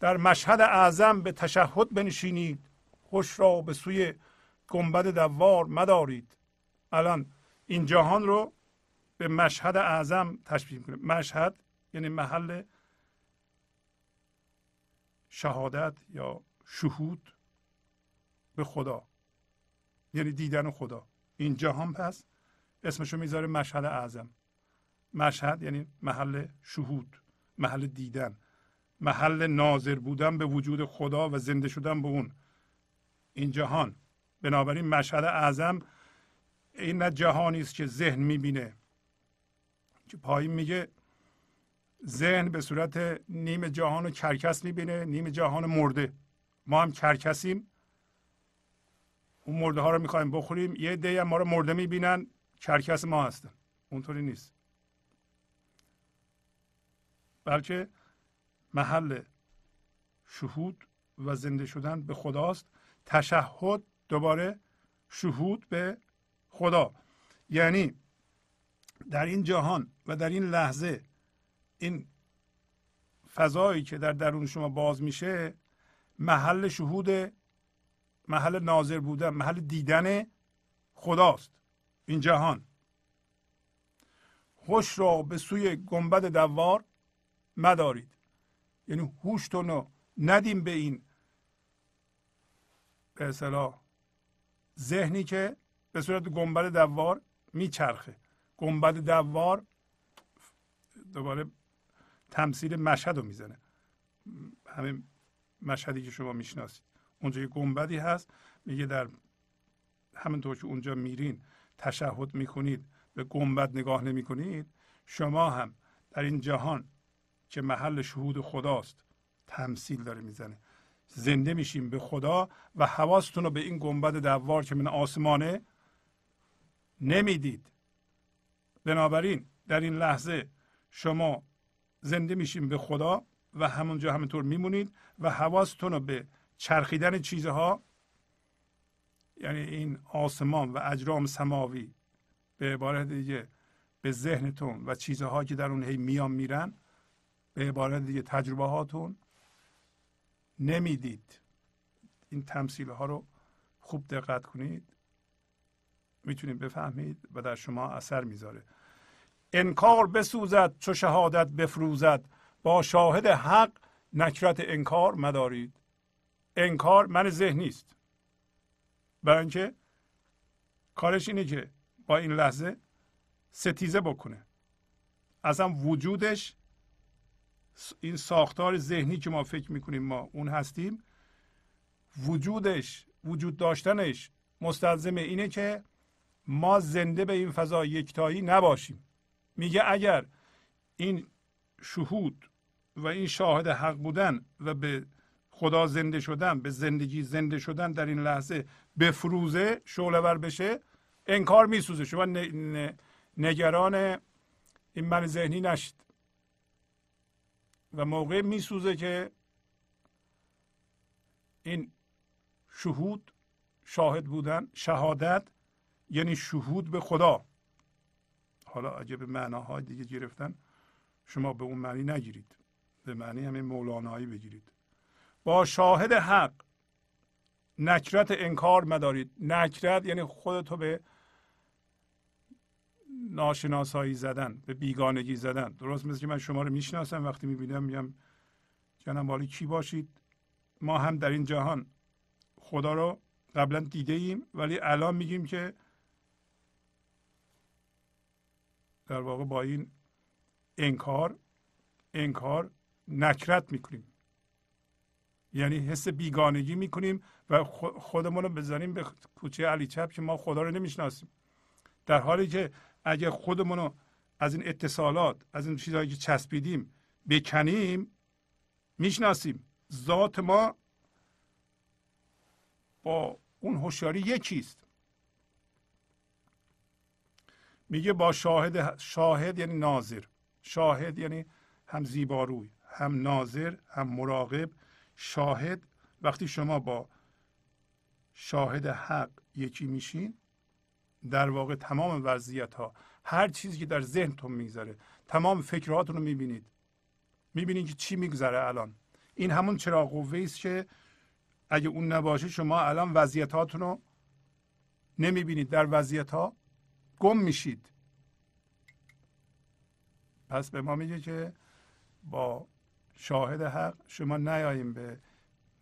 در مشهد اعظم به تشهد بنشینید. خوش را به سوی گنبد دوار مدارید. الان این جهان رو به مشهد اعظم تشبیه می‌کنه مشهد یعنی محل شهادت یا شهود به خدا. یعنی دیدن خدا. این جهان پس اسمشو می‌ذاره مشهد اعظم. مشهد یعنی محل شهود محل دیدن محل ناظر بودن به وجود خدا و زنده شدن به اون. این جهان. بنابراین مشهد اعظم این نه جهانی است که ذهن می‌بینه. که پایین میگه ذهن به صورت نیم جهان و کرکس می‌بینه نیم جهان مرده. ما هم کرکسیم. اون مرده ها رو می‌خوایم بخوریم. یه دی ما رو مرده می‌بینن. کرکس ما هستن. اونطوری نیست. بلکه محل شهود و زنده شدن به خداست. تشهد دوباره شهود به خدا. یعنی در این جهان و در این لحظه این فضایی که در درون شما باز میشه محل شهود محل ناظر بودن محل دیدن خداست. این جهان. خوش را به سوی گنبد دوار مدارید. یعنی هوشتون رو ندیم به این به اصطلاح ذهنی که به صورت گنبد دوار میچرخه. گنبد دوار دوباره تمثیل مشهد رو می‌زنه. همین مشهدی که شما می‌شناسید. اونجا یه گنبدی هست میگه در همونطور که اونجا میرین تشهد می‌کنید به گنبد نگاه نمی‌کنید شما هم در این جهان که محل شهود خداست. تمثیل داره می‌زنه. زنده میشیم به خدا و حواستون رو به این گنبد دوار که من آسمانه نمی‌دید. بنابراین در این لحظه شما زنده میشیم به خدا و همونجا همینطور میمونید و حواستون رو به چرخیدن چیزها یعنی این آسمان و اجرام سماوی به عبارت دیگه به ذهنتون و چیزهایی که در اون هی میان میرن به عبارت دیگه تجربه هاتون نمی‌دید. این تمثیل ها رو خوب دقت کنید. می‌تونید بفهمید و در شما اثر می‌ذاره. انکار بسوزد چو شهادت بفروزد. با شاهد حق نکرت انکار مدارید. انکار من ذهنی است برای اینکه کارش اینه که با این لحظه ستیزه بکنه. اصلا وجودش این ساختار ذهنی که ما فکر می‌کنیم ما اون هستیم وجودش وجود داشتنش مستلزم اینه که ما زنده به این فضا یکتایی نباشیم. میگه اگر این شهود و این شاهد حق بودن و به خدا زنده شدن به زندگی زنده شدن در این لحظه بفروزه شعله ور بشه انکار میسوزه. شما نگران این من ذهنی نشید. و موقع میسوزه که این شهود شاهد بودن شهادت یعنی شهود به خدا. حالا به معناهای دیگه گرفتن شما به اون معنی نگیرید. به معنی همین مولانایی بگیرید. با شاهد حق نکرت انکار مدارید. نکرت یعنی خودتو به ناشناسایی زدن به بیگانگی زدن. درست مثل که من شما رو می‌شناسم وقتی می‌بینم میگم جنم والی کی باشید؟ ما هم در این جهان خدا رو قبلا دیده ایم ولی الان میگیم که در واقع با این انکار انکار نکرت می‌کنیم. یعنی حس بیگانگی می‌کنیم و خودمون رو بزنیم به کوچه علی چپ که ما خدا رو نمی‌شناسیم. در حالی که اگر خودمون رو از این اتصالات از این چیزهایی که چسبیدیم بکنیم می‌شناسیم. ذات ما با اون هوشیاری یکیست میگه با شاهد شاهد یعنی ناظر. شاهد یعنی هم زیباروی هم ناظر هم مراقب. شاهد وقتی شما با شاهد حق یکی میشین در واقع تمام وضعیت ها هر چیزی که در ذهنتون میگذره تمام فکرهاتون رو می‌بینید. می‌بینید که چی میگذره الان. این همون چراغ قوه است که اگه اون نباشه شما الان وضعیتاتون رو نمی‌بینید. در وضعیت ها گم میشید. پس به ما میگه که با شاهد حق شما نیاییم به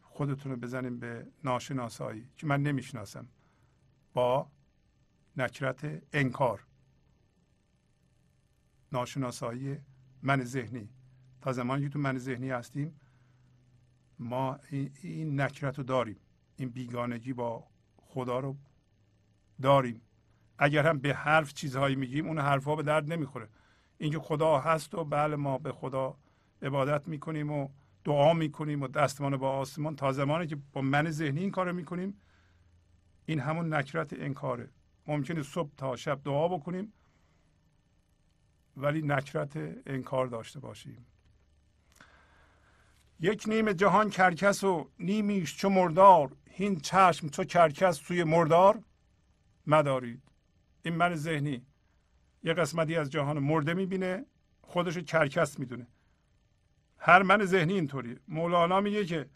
خودتون رو بزنیم به ناشناسایی که من نمی‌شناسم. با نکرت انکار. ناشناسایی من ذهنی. تا زمانی که تو من ذهنی هستیم ما این نکرت رو داریم. این بیگانگی با خدا رو داریم. اگر هم به حرف چیزهایی میگیم اون حرفها به درد نمی‌خوره. اینکه خدا هست و بله ما به خدا عبادت می‌کنیم و دعا می‌کنیم و دستمان با آسمان. تا زمانی که با من ذهنی این کارو می‌کنیم این همون نکرت انکاره. ممکنه صبح تا شب دعا بکنیم ولی نکرت انکار داشته باشیم. یک نیم جهان کرکس و نیمیش چو مردار هین چشم چو کرکس توی مردار مدارید. این من ذهنی. یه قسمتی از جهان مرده می‌بینه خودش کرکس می‌دونه. هر من ذهنی اینطوری مولانا میگه که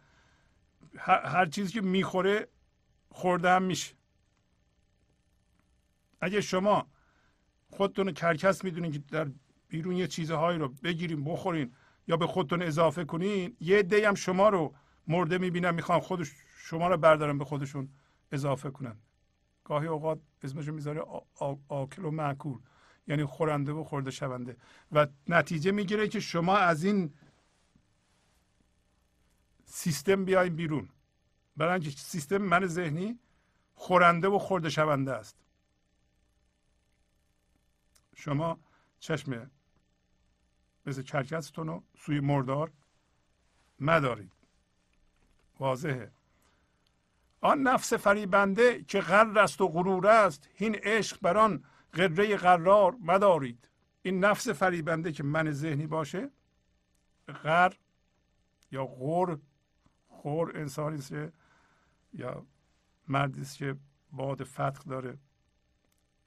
هر چیزی که می‌خوره خورده هم میشه. اگه شما خودتون کرکس می‌دونین که در بیرون یه چیزهایی رو بگیرین بخورین یا به خودتون اضافه کنین یه عده هم شما رو مرده می‌بینن می‌خوان خودش شما رو بردارن به خودشون اضافه کنن. گاهی اوقات اسمشو می‌ذاره آکل و معکول یعنی خورنده و خورده شونده. و نتیجه می‌گیره که شما از این سیستم بیاین بیرون. برای سیستم من ذهنی خورنده و خورده شونده است. شما چشم مثل کرکستون رو سوی مردار مدارید واضحه. آن نفس فریبنده که غر است و غرور است این عشق بر آن قره قرار مدارید. این نفس فریبنده که من ذهنی باشه غر یا غور غور انسانی است یا مردی که باد فتق داره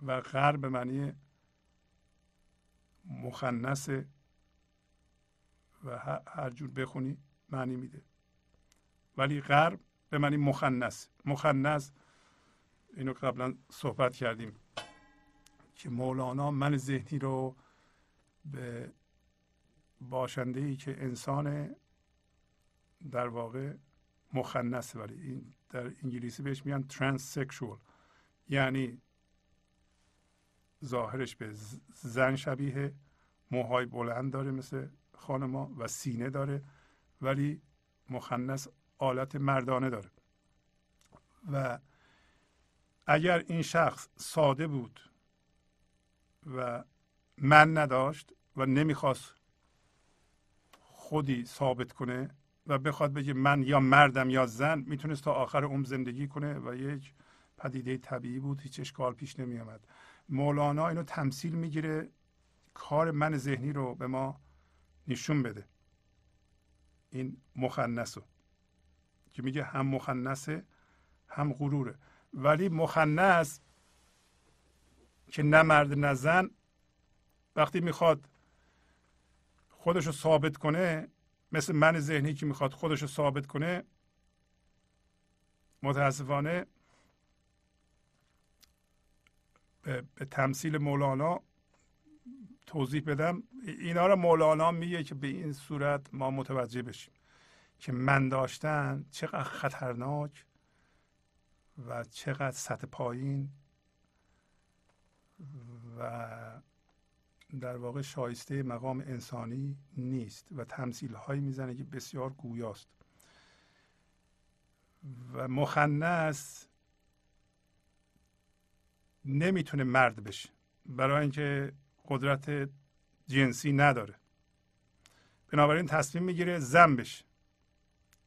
و غر به معنی مخنث و هر جور بخونی معنی میده. ولی غرب به معنی مخنث. مخنث اینو قبلا صحبت کردیم که مولانا من ذهنی رو به باشنده ای که انسان در واقع مخنث ولی این در انگلیسی بهش میگن ترانسکشوال یعنی ظاهرش به زن شبیه موهای بلند داره مثل خانما و سینه داره ولی مخنث آلت مردانه داره. و اگر این شخص ساده بود و من نداشت و نمی‌خواست خودی ثابت کنه و بخواد بگه من یا مردم یا زن می‌تونست تا آخر عمر زندگی کنه و یک پدیده طبیعی بود هیچ اشکال پیش نمی آمد مولانا اینو تمثیل می‌گیره کار من ذهنی رو به ما نشون بده. این مخنث که میگه هم مخنثه هم غروره. ولی مخنث که نه مرد نه زن وقتی می‌خواد خودش رو ثابت کنه مثل من ذهنی که می‌خواد خودش رو ثابت کنه متاسفانه به, تمثیل مولانا توضیح بدم. اینا رو مولانا میگه که به این صورت ما متوجه بشیم که من داشتن چقدر خطرناک و چقدر سطح پایین و در واقع شایسته مقام انسانی نیست و تمثیل هایی می‌زنه که بسیار گویاست. و مخنث نمی‌تونه مرد بشه. برای اینکه قدرت جنسی نداره. بنابراین تصمیم می‌گیره زن بشه.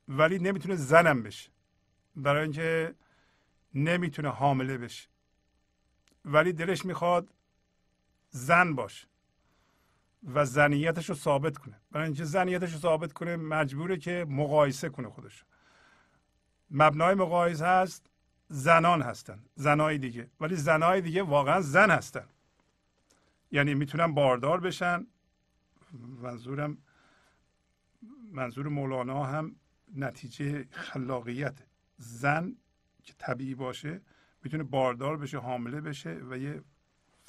ولی نمی‌تونه زنم بشه. برای اینکه نمی‌تونه حامله بشه. ولی دلش می‌خواد زن باشه و زنیتش رو ثابت کنه. برای اینکه زنیتش رو ثابت کنه مجبوره که مقایسه کنه خودش مبنای مقایسه هست زنان هستن. زنای دیگه. ولی زنای دیگه واقعا زن هستن. یعنی می‌تونن باردار بشن. منظورم منظور مولانا هم نتیجه خلاقیت. زن که طبیعی باشه می‌تونه باردار بشه حامله بشه و یه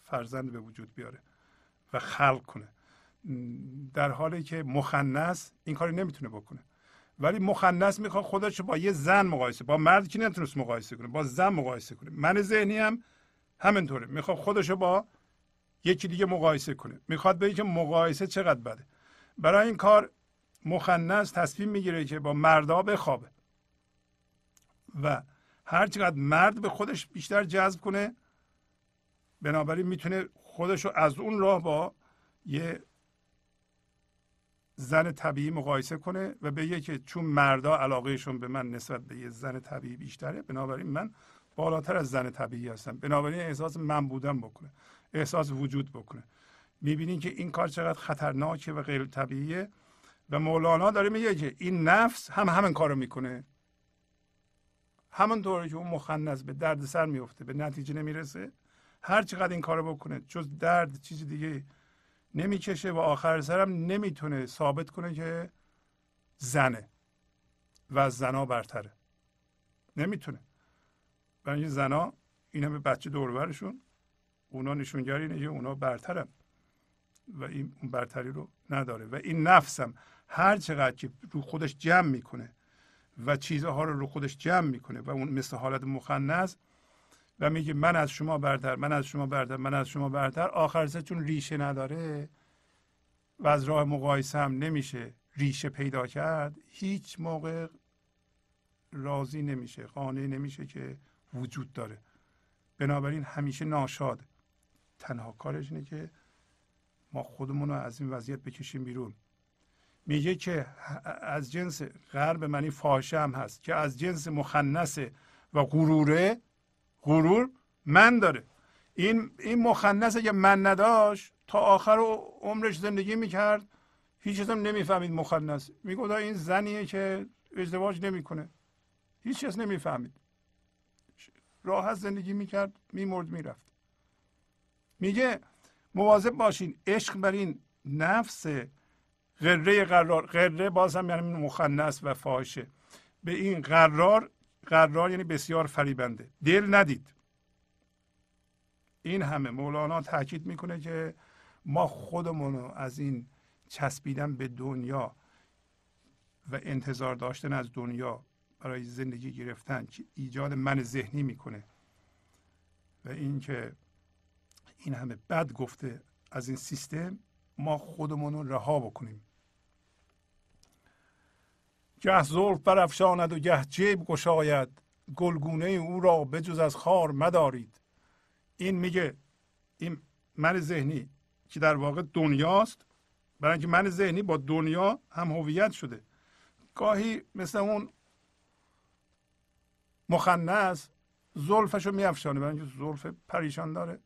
فرزند به وجود بیاره و خلق کنه. در حالی که مخنث این کاری نمی‌تونه بکنه. ولی مخنث می‌خواد خودش با یه زن مقایسه با مرد که نمی‌تونست مقایسه کنه؟ با زن مقایسه کنه. من ذهنی هم همینطوره. می‌خواد خودشو با یکی دیگه مقایسه کنه. می‌خواد بگه که مقایسه چقدر بده. برای این کار مخنث تصمیم می‌گیره که با مردا بخوابه و هر چقدر مرد به خودش بیشتر جذب کنه بنابراین می‌تونه خودش رو از اون راه با یه زن طبیعی مقایسه کنه و بگه که چون مردا علاقهشون به من نسبت به یه زن طبیعی بیشتره بنابراین من بالاتر از زن طبیعی هستم. بنابراین احساس من بودن بکنه احساس وجود بکنه. می‌بینین که این کار چقدر خطرناکه و غیر طبیعیه و مولانا داره میگه که این نفس هم همین کارو می‌کنه. همونطوری که اون مخنث به درد سر میفته به نتیجه نمی‌رسه هر چقدر این کارو بکنه جز درد چیزی دیگه نمی‌کشه و آخر سرم نمی‌تونه ثابت کنه که زنه و از زنا برتره. نمی‌تونه. برای اینکه زنا این همه بچه دورورشون اونا نشونگری اینه اونا برترن و این اون برتری رو نداره. و این نفسم هر چقدر که رو خودش جمع می‌کنه و چیزها رو رو خودش جمع می‌کنه و اون مثل حالت مخنث و میگه من از شما برتر من از شما برتر من از شما برتر. آخر چون ریشه نداره و از راه مقایسه هم نمیشه ریشه پیدا کرد هیچ موقع راضی نمیشه قانع نمیشه که وجود داره. بنابراین همیشه ناشاد. تنها کارش اینه که ما خودمون رو از این وضعیت بکشیم بیرون. میگه که از جنس غرب منی فاحشه هم هست که از جنس مخنسه و غروره غرور من داره. این این مخنثه که من نداشت تا آخر عمرش زندگی می‌کرد هیچ هم نمی‌فهمید مخنث. می‌گفت این زنیه که ازدواج نمی‌کنه. هیچ کس نمی‌فهمید. راحت زندگی می‌کرد میمرد می‌رفت. میگه مواظب باشین عشق بر این نفس غره قرار غره باز هم یعنی مخنث و فاحشه. به این قرار قرار یعنی بسیار فریبنده. دل ندید. این همه مولانا تاکید می‌کنه که ما خودمون رو از این چسبیدن به دنیا و انتظار داشتن از دنیا برای زندگی گرفتن که ایجاد من ذهنی می‌کنه. و اینکه این همه بد گفته از این سیستم ما خودمون رو رها بکنیم. گه زلف برافشاند و گه جیب گشاید گلگونه او را بجز از خار مدارید. این میگه این من ذهنی که در واقع دنیاست برای اینکه من ذهنی با دنیا هم هویت شده. گاهی مثل اون مخنث زلفش رو میافشانه برای اینکه زلف پریشان داره.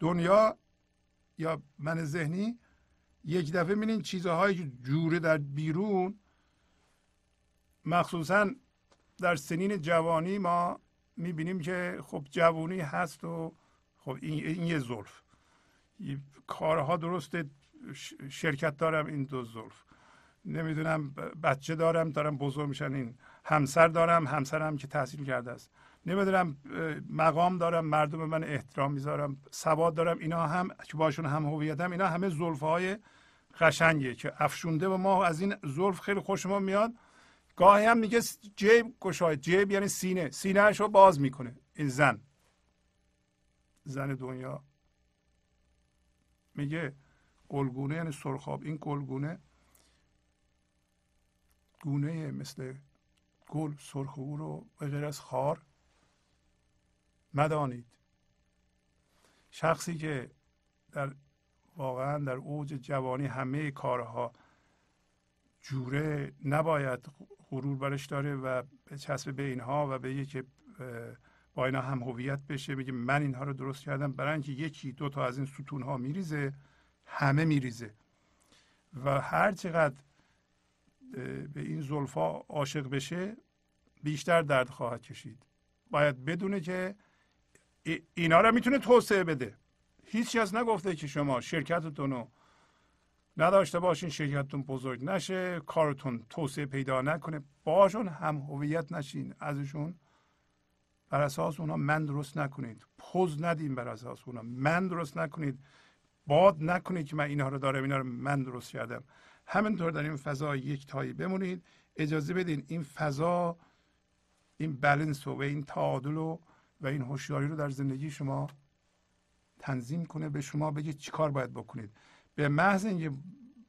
دنیا یا من ذهنی یک دفعه می‌بینین چیزهایی که جوره در بیرون. مخصوصا در سنین جوانی ما می‌بینیم که خب جوانی هست و خب این, این یه زلف کارها درسته شرکت دارم این دو زلف نمی‌دونم بچه دارم دارم بزرگ میشن این همسر دارم همسرم که تحصیل کرده است. نمی‌دونم مقام دارم مردم من احترام می‌ذارم سواد دارم اینا هم که باشون هم هویتم اینا همه زلف های قشنگه که افشونده و ما از این زلف خیلی خوشمون میاد. گاهی هم میگه جیب گشای جیب یعنی سینه سینه رو باز می‌کنه این زن. زن دنیا. میگه گلگونه یعنی سرخاب این گلگونه گونه مثل گل سرخ او رو غیر از خار مدانید. شخصی که در واقعا در اوج جوانی همه کارها جوره نباید غرور برش داره و به چسب به اینها و به که با اینا هم هویت بشه بگه من اینها رو درست کردم برای اینکه یکی دو تا از این ستون ها میریزه همه میریزه. و هر چقدر به این زلفا عاشق بشه بیشتر درد خواهد کشید. باید بدونه که اینا رو می‌تونه توسعه بده. هیچ کس نگفته که شما شرکتتون رو نداشته باشین شرکتتون بزرگ نشه کارتون توسعه پیدا نکنه. باشون هم هویت نشین ازشون. بر اساس اونا من درست نکنید. پوز ندیم بر اساس اونا. من درست نکنید. باد نکنید که من اینها رو دارم اینا رو من درست کردم. همینطور در این فضا یک تایی بمونید. اجازه بدین این فضا این بلنس و این تعادل و و این هوشیاری رو در زندگی شما تنظیم کنه به شما بگه چیکار باید بکنید. به محض اینکه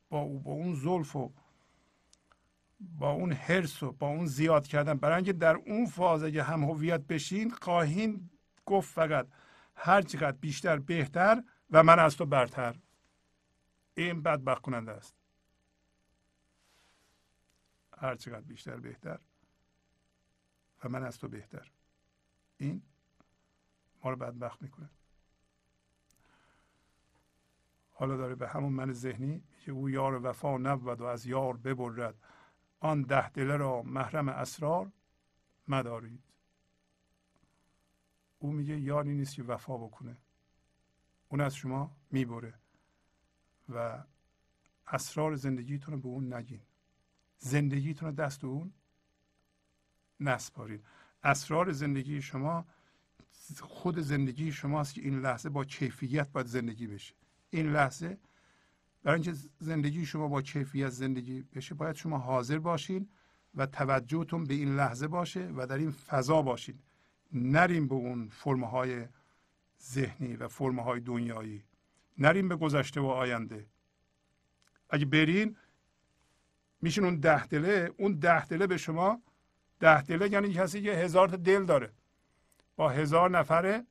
با, با اون زلف و با اون حرس و با اون زیاد کردن برای اینکه در اون فاز اگه هم هویت بشین خواهیم گفت فقط هر چقدر بیشتر بهتر و من از تو برتر. این بدبخت کننده است. هر چقدر بیشتر بهتر و من از تو بهتر. این رو بدبخت می‌کنه. حالا داره به همون من ذهنی که او یار وفا نبود و از یار ببرد. آن ده دله را محرم اسرار مدارید. او میگه یاری نیست که وفا بکنه. اون از شما می‌بره و اسرار زندگیتون رو به اون نگین. زندگیتون رو دست اون نسپارید اسرار زندگی شما خود زندگی شماست که این لحظه با کیفیت باید زندگی بشه. این لحظه برای اینکه زندگی شما با کیفیت زندگی بشه باید شما حاضر باشین و توجهتون به این لحظه باشه و در این فضا باشین. نریم به اون فرمهای ذهنی و فرمهای دنیایی. نریم به گذشته و آینده. اگه برین میشین اون ده دله اون ده دله به شما ده دله یعنی کسی که هزار دل داره. با هزار نفره.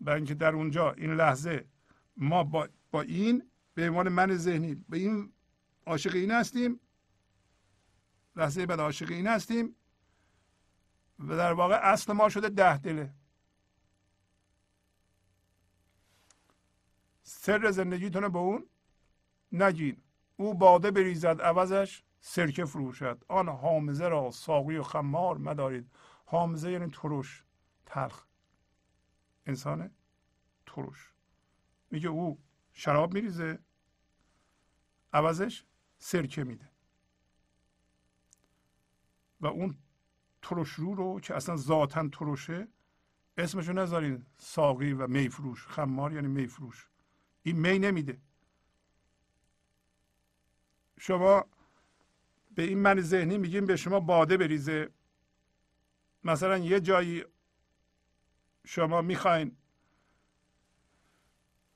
برای اینکه در اونجا این لحظه ما با, با این به عنوان من ذهنی به این عاشق این هستیم. لحظه بعد عاشق این هستیم. و در واقع اصل ما شده ده دله. سر زندگیتون به اون نگین. او باده بریزد عوضش سرکه فروشد. آن حامزه را ساقی و خمار مدارید. حامزه یعنی ترش تلخ. انسان ترش میگه او شراب میریزه. عوضش سرکه میده. و اون ترش رو رو که اصلا ذاتا ترشه اسمشو نذارین. ساقی و میفروش. خمار یعنی میفروش. این می نمیده. شما به این من ذهنی میگیم به شما باده بریزه. مثلا یه جایی شما می‌خواین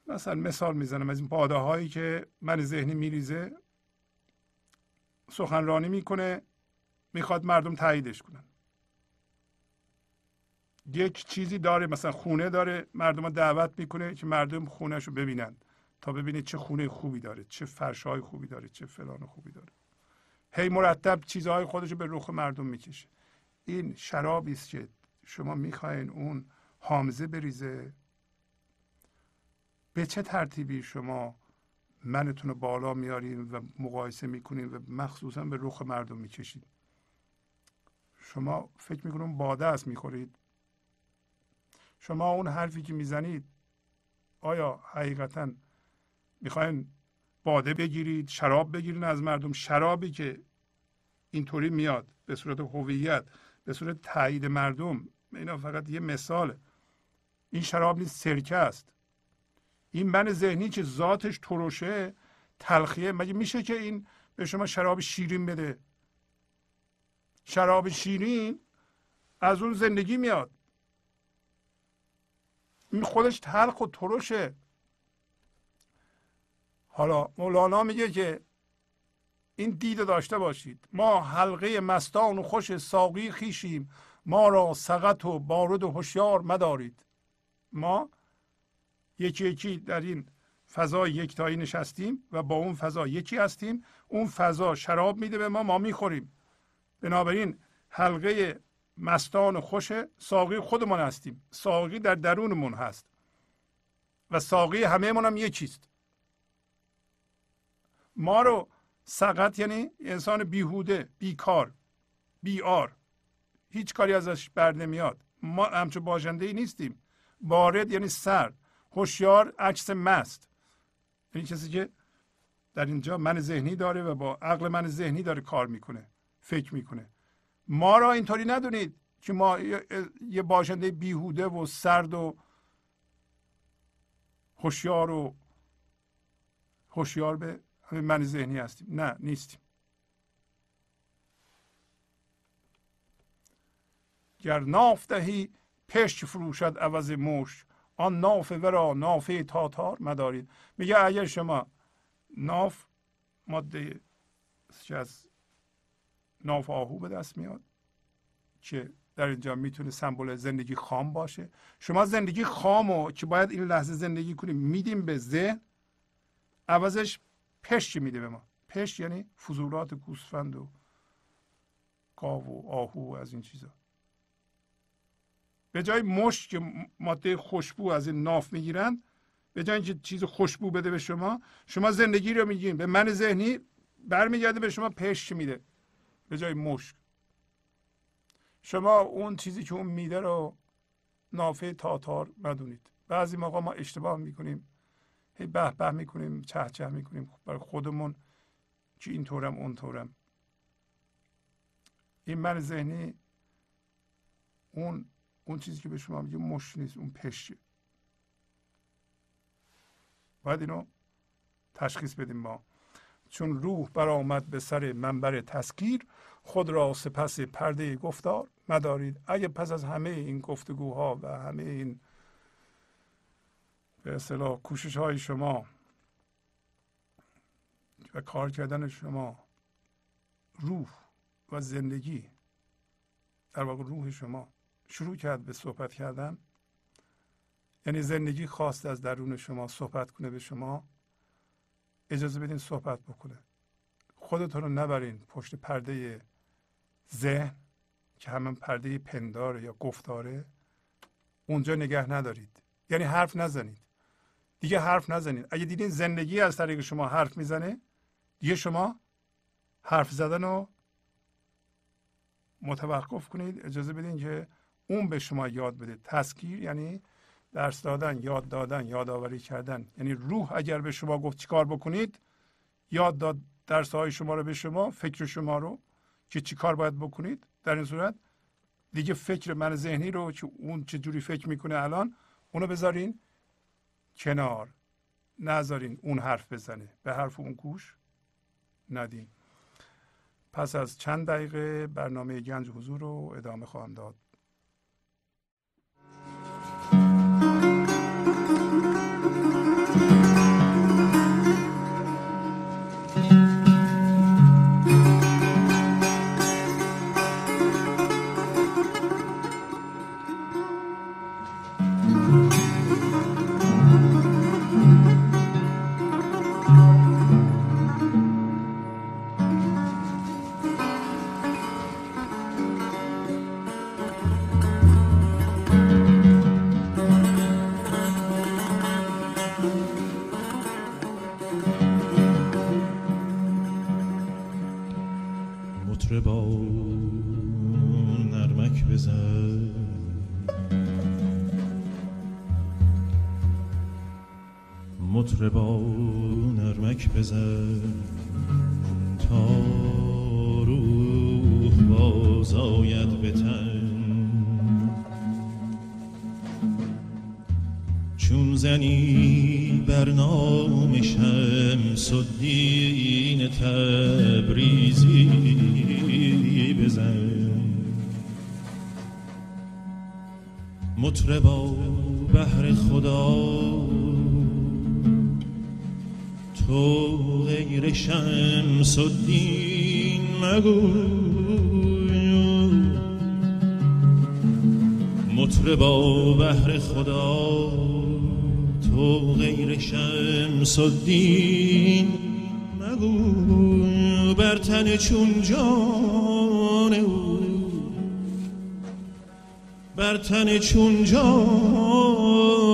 مثلا مثال می‌زنم از این باده هایی که من ذهنی میریزه سخنرانی می‌کنه می‌خواد مردم تاییدش کنن. یک چیزی داره مثلا خونه داره مردم دعوت می‌کنه که مردم خونهش رو ببینن تا ببینید چه خونه خوبی داره چه فرشای خوبی داره چه فلان خوبی داره. هی مرتب چیزهای خودش رو به رخ مردم می‌کشه. این شرابی است که شما می‌خواین اون حامزه بریزه. به چه ترتیبی شما منتون رو بالا میارین و مقایسه می‌کنین و مخصوصا به رخ مردم می‌کشید شما فکر می‌کنم باده است می‌خورید. شما اون حرفی که می‌زنید آیا حقیقتا می‌خواین باده بگیرید شراب بگیرید از مردم؟ شرابی که اینطوری میاد به صورت هویت به صورت تایید مردم اینا فقط یه مثاله. این شراب نیست سرکه است. این من ذهنی که ذاتش ترشه تلخیه. مگه میشه که این به شما شراب شیرین بده؟ شراب شیرین از اون زندگی میاد. این خودش تلخ و ترشه حالا مولانا میگه که این دید داشته باشید. ما حلقه مستان و خوش ساقی خیشیم. ما را سقط و بارد و هوشیار مدارید. ما یکی یکی در این فضا یکتایی نشستیم و با اون فضا یکی هستیم. اون فضا شراب میده به ما ما می‌خوریم. بنابراین حلقه مستان و خوش ساقی خودمون هستیم. ساقی در درونمون هست. و ساقی همه هم یکیست. ما رو سقط یعنی انسان بیهوده بیکار بیار هیچ کاری ازش بر نمیاد. ما همچون باجنده ای نیستیم. بارد یعنی سرد. هوشیار عکس مست. یعنی کسی که در اینجا من ذهنی داره و با عقل من ذهنی داره کار می‌کنه فکر می‌کنه. ما را اینطوری ندونید که ما یه باشنده بیهوده و سرد و هوشیار و هوشیار به همین من ذهنی هستیم. نه نیستیم. گر ناف دهی پشت فروشد عوض موش آن ناف ورا نافه تاتار مدارید. میگه اگر شما ناف ماده از ناف آهو به دست میاد که در اینجا می‌تونه سمبل زندگی خام باشه. شما زندگی خامو که باید این لحظه زندگی کنیم میدیم به ذهن عوضش پشت میده به ما. پشت یعنی فضولات گوسفند و گاو و آهو و از این چیزا. به جای مشت که ماده خوشبو از این ناف می‌گیرن به جای اینکه چیز خوشبو بده به شما شما زندگی رو میگین. به من ذهنی برمیگرده به شما پشت میده. به جای مشک. شما اون چیزی که اون میده رو نافه تاتار ندونید بعضی موقع ما اشتباه می‌کنیم. هی به به می‌کنیم چه چه می‌کنیم. برای خودمون که اینطورم اونطورم. این من ذهنی اون اون چیزی که به شما میگه مش نیست اون پشه باید اینو تشخیص بدیم ما. چون روح برآمد به سر منبر تسکیر خود را سپس پرده گفتار مدارید. اگه پس از همه این گفتگوها و همه این به اصطلاح کوشش های شما و کار کردن شما روح و زندگی در واقع روح شما شروع کرد به صحبت کردن. یعنی زندگی خواست از درون شما صحبت کنه به شما اجازه بدین صحبت بکنه. خودتون رو نبرین پشت پرده ذهن که همه پرده پنداره یا گفتاره. اونجا نگه ندارید. یعنی حرف نزنید. دیگه حرف نزنید اگه دیدین زندگی از طریق شما حرف می‌زنه دیگه شما حرف زدن رو متوقف کنید. اجازه بدین که اون به شما یاد بده. تسکیر یعنی درس دادن یاد دادن یادآوری کردن. یعنی روح اگر به شما گفت چیکار بکنید یاد داد درس های شما رو به شما فکر شما رو که چیکار باید بکنید. در این صورت دیگه فکر من ذهنی رو که اون چه جوری فکر می‌کنه الان اونو بذارین. کنار. نذارین اون حرف بزنه. به حرف اون گوش ندین. پس از چند دقیقه برنامه گنج حضور رو ادامه خواهم داد. بزن تا روح باز آید به چون زنی برنامه شمس الدین تبریزی بزن. مطربا بهر خدا شمس الدین مگو مطربا بهر خدا تو غیر شمس الدین مگو بر تن چون جان او بر تن چون جان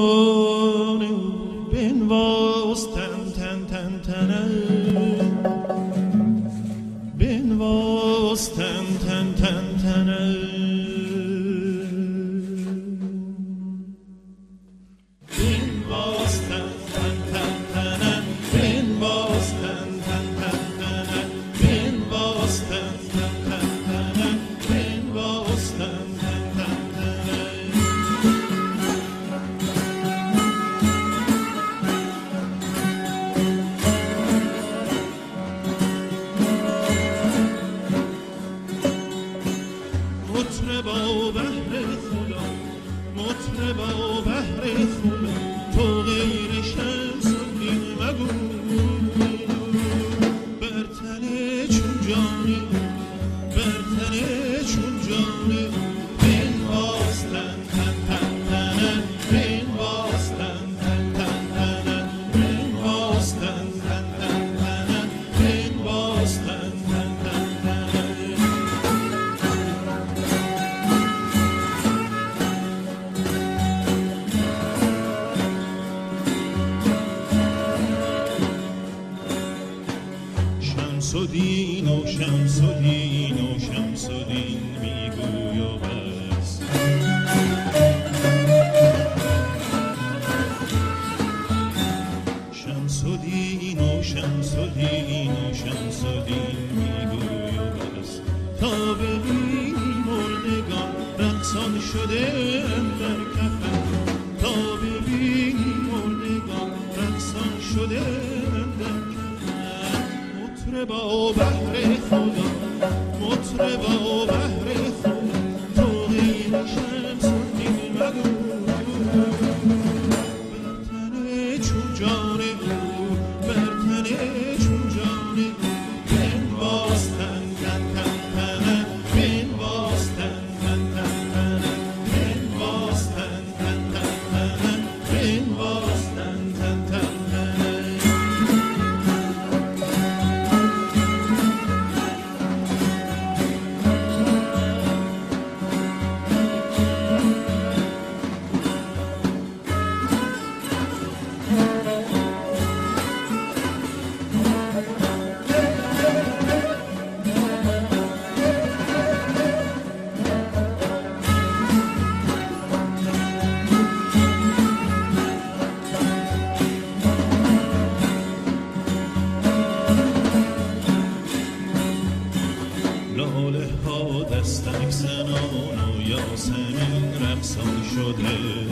یاسمین رقصان شده.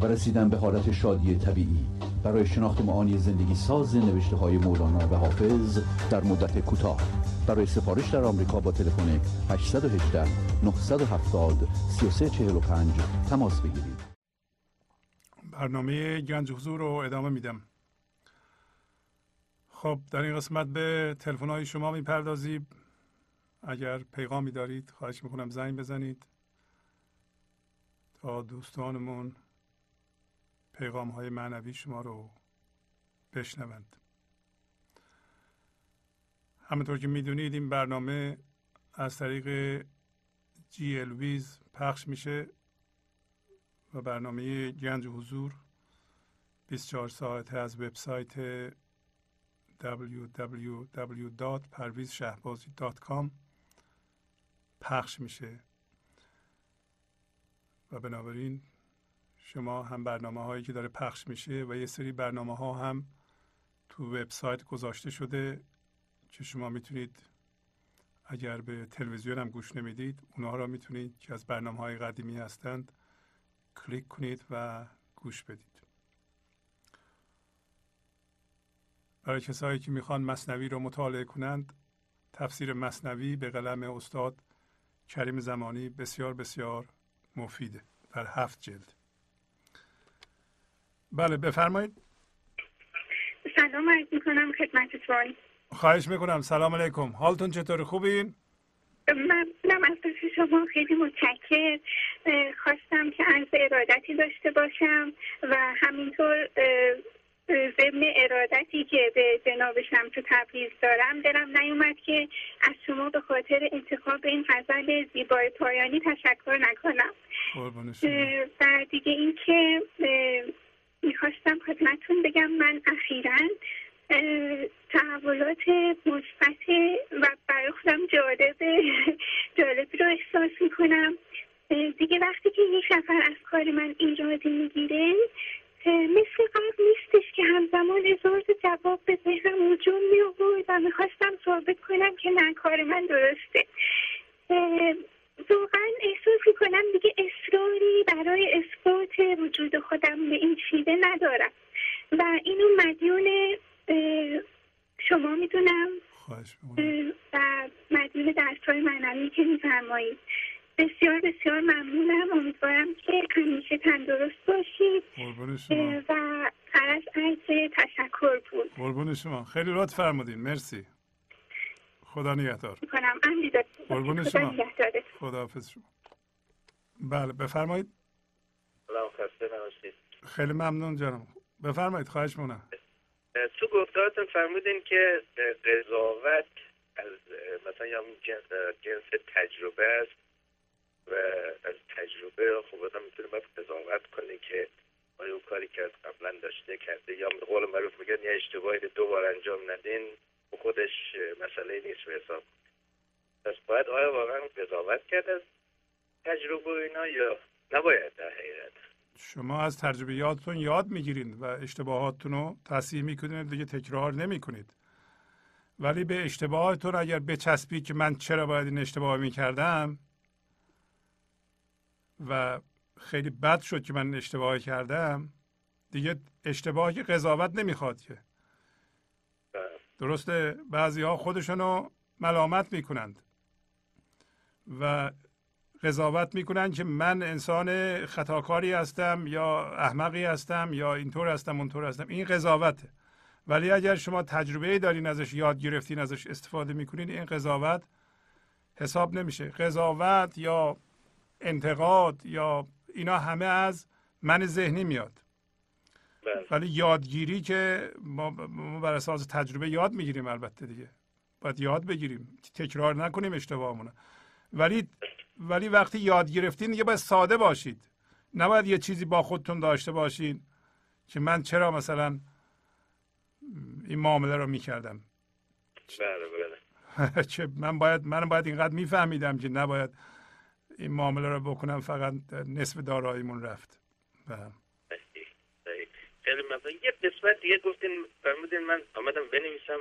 و رسیدن به حالت شادی طبیعی. برای شناخت معانی زندگی ساز نوشته های مولانا و حافظ در مدت کوتاه. برای سفارش در آمریکا با تلفن 818 970 3345 تماس بگیرید. برنامه گنج حضور رو ادامه میدم. خب در این قسمت به تلفن های شما می‌پردازیم. اگر پیغامی دارید خواهش می‌کنم زنگ بزنید. تا دوستانمون پیغام های معنوی شما رو بشنوند. همونطور که می‌دونید این برنامه از طریق جی الویز پخش میشه و برنامه گنج حضور 24 ساعته از وبسایت www.parvizshahbazi.com پخش میشه. و بنابراین شما هم برنامه هایی که داره پخش میشه و یه سری برنامه ها هم تو وبسایت گذاشته شده که شما می‌تونید اگر به تلویزیون هم گوش نمی‌دید اونها را می‌تونید که از برنامه های قدیمی هستند کلیک کنید و گوش بدید. برای کسایی که می‌خوان مصنوی رو مطالعه کنند تفسیر مصنوی به قلم استاد کریم زمانی بسیار بسیار مفیده. در هفت جلد. بله بفرمایید. سلام عرض می‌کنم خدمتتون خواهش می‌کنم. سلام علیکم. حالتون چطور خوبین؟ ممنونم از شما خیلی متشکر خواستم که از ارادتی داشته باشم و همینطور ضمن ارادتی که به جناب شمس تبریز دارم دلم نیومد که از شما به خاطر انتخاب این غزل زیبای پایانی تشکر نکنم. و دیگه اینکه می‌خواستم خدمتتون بگم من اخیرا تحولات مثبت و برای خودم جالب جالبی رو احساس می‌کنم. دیگه وقتی که یک نفر از کار من ایرادی می‌گیره مثل قبل نیستش که همزمان هزار جواب به ذهنم هجوم میآورد و می‌خواستم ثابت کنم که نه کار من درسته. واقعا احساس می‌کنم دیگه اصراری برای اثبات وجود خودم به این شیوه ندارم. و اینو مدیون شما می‌دونم؟ و مدیون درسهای معنوی که میفرمایید. بسیار بسیار ممنونم. امیدوارم که همیشه تندرست باشید. و فرض عرض تشکر بود. قربون شما. خیلی لطف فرمودین. مرسی. خدا نگهدار. قربون خدا شما. نگهدارتون. خداحافظ شما. بله بفرمایید. خیلی ممنون جانم بفرمایید خواهش اه، تو گفتارتون فرمودین که قضاوت از مثلا یا جنس, جنس تجربه است و از تجربه خب آدم می‌تونه باید قضاوت کنه که آیا اون کاری که از قبلا داشته کرده یا به قول معروف میگن یه اشتباهی رو دو بار انجام ندین. خودش مسئله نیست به حساب. پس باید آیا واقعا قضاوت کرد از تجربه اینا یا نباید در حقیقت؟ شما از تجربیاتتون یاد می‌گیرید و اشتباهاتتون رو تصحیح می‌کنید دیگه تکرار نمی‌کنید. ولی به اشتباهاتتون اگر بچسبید که من چرا باید این اشتباه می‌کردم؟ و خیلی بد شد که من اشتباه کردم دیگه اشتباهی قضاوت نمی‌خواد که. درسته بعضی ها خودشونو ملامت می‌کنند و قضاوت می‌کنند که من انسان خطاکاری هستم یا احمقی هستم یا اینطور هستم اونطور هستم. این قضاوته ولی اگر شما تجربه دارین ازش یاد گرفتین ازش استفاده می‌کنین این قضاوت حساب نمیشه. قضاوت یا انتقاد یا اینا همه از من ذهنی میاد. ولی یادگیری که ما, ما بر اساس تجربه یاد می‌گیریم البته دیگه. باید یاد بگیریم. تکرار نکنیم اشتباهمونه ولی ولی وقتی یاد گرفتین دیگه باید ساده باشید. نباید یه چیزی با خودتون داشته باشین که من چرا مثلا این معامله رو می‌کردم. بله بله. چه من باید من باید اینقدر میفهمیدم که نباید این معامله رو بکنم فقط نصف داراییمون رفت. بله. خیلی ممنون یه قسمت دیگه گفتین فرمودین من آمدم بنویسم.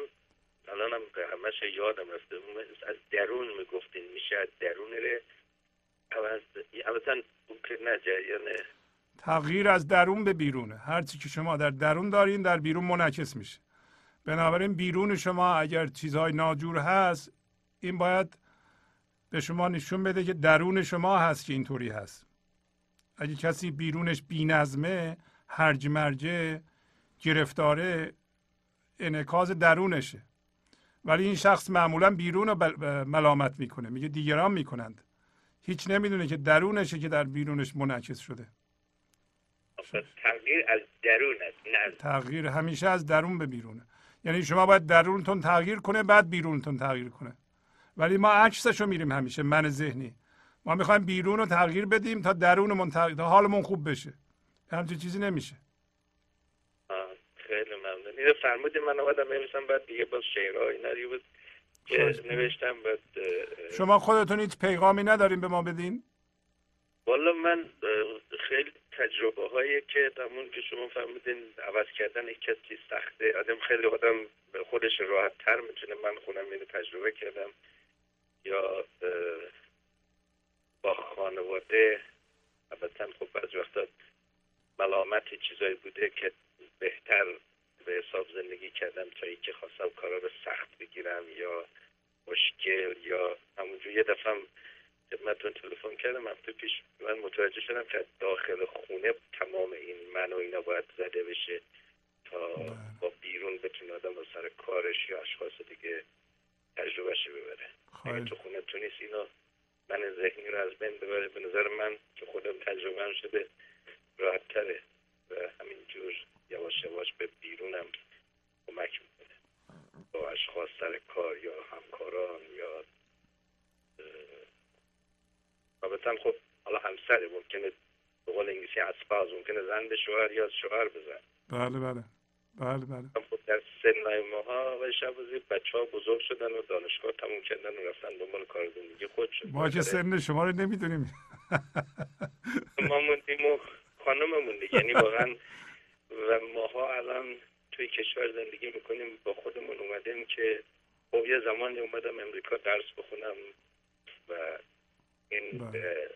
الانم همش یادم رفته. از درون می‌گفتین میشه از درون ره. که نه تغییر از درون به بیرونه. هرچی که شما در درون دارین در بیرون منعکس میشه. بنابراین بیرون شما اگر چیزهای ناجور هست این باید به شما نشون بده که درون شما هست که اینطوری هست. اگه کسی بیرونش بینظمه هرج مرجه گرفتاره انعکاس درونشه. ولی این شخص معمولا بیرون رو ملامت می‌کنه. میگه دیگران می‌کنند. هیچ نمی‌دونه که درونشه که در بیرونش منعکس شده. تغییر از درون است تغییر همیشه از درون به بیرونه. یعنی شما باید درونتون تغییر کنه بعد بیرونتون تغییر کنه. ولی ما عکسشو میریم همیشه من ذهنی. ما می‌خوایم بیرون رو تغییر بدیم تا درونمون تغییر تا حالمون خوب بشه. همچین چیزی نمیشه. خیلی ممنون. اینو فرمودین من آمدم بنویسم بعد دیگه باز شعرها اینا بود که می‌کنم. نوشتم بعد شما خودتون هیچ پیغامی ندارین به ما بدین؟ والا من خیلی تجربه هایی که همون که شما فرمودین عوض کردن یک کسی سخته. آدم خیلی آدم به خودش راحت تر می‌تونه. من خونم اینو تجربه کردم. یا با خانواده البته خب بعض وقتا ملامت چیزایی بوده که بهتر به حساب زندگی کردم تا اینکه خواستم کارا رو سخت بگیرم یا مشکل یا همونجور. یه دفعه هم خدمتتون تلفن کردم هفته پیش من متوجه شدم که داخل خونه تمام این من و اینا باید زده بشه تا با بیرون بتونه آدم با سر کارش یا اشخاص دیگه تجربهش ببره. خواهش تو خونه تو نیست اینا من ذهنی رو از بین ببره به نظر من که خودم تجربه شده راحت تره و همینجور یواش یواش به بیرونم کمک می‌کنه اشخاص سر کار یا همکاران یا رابطا خب حالا همسره ممکنه به قول انگلیسی اسپاز ممکنه زن به شوهر یا شوهر بزن. بله بله. بله بله. خب در سن ماها و شبازی بچه ها بزرگ شدن و دانشگاه تموم کردن و رفتن دنبال کار زندگی خودشون ما که سن شما رو نمی‌دونیم. ما موندیم و خانممون دیگه. یعنی واقعا و ماها الان توی کشور زندگی می‌کنیم با خودمون اومدیم که خب یه زمانی اومدم امریکا درس بخونم و این بله.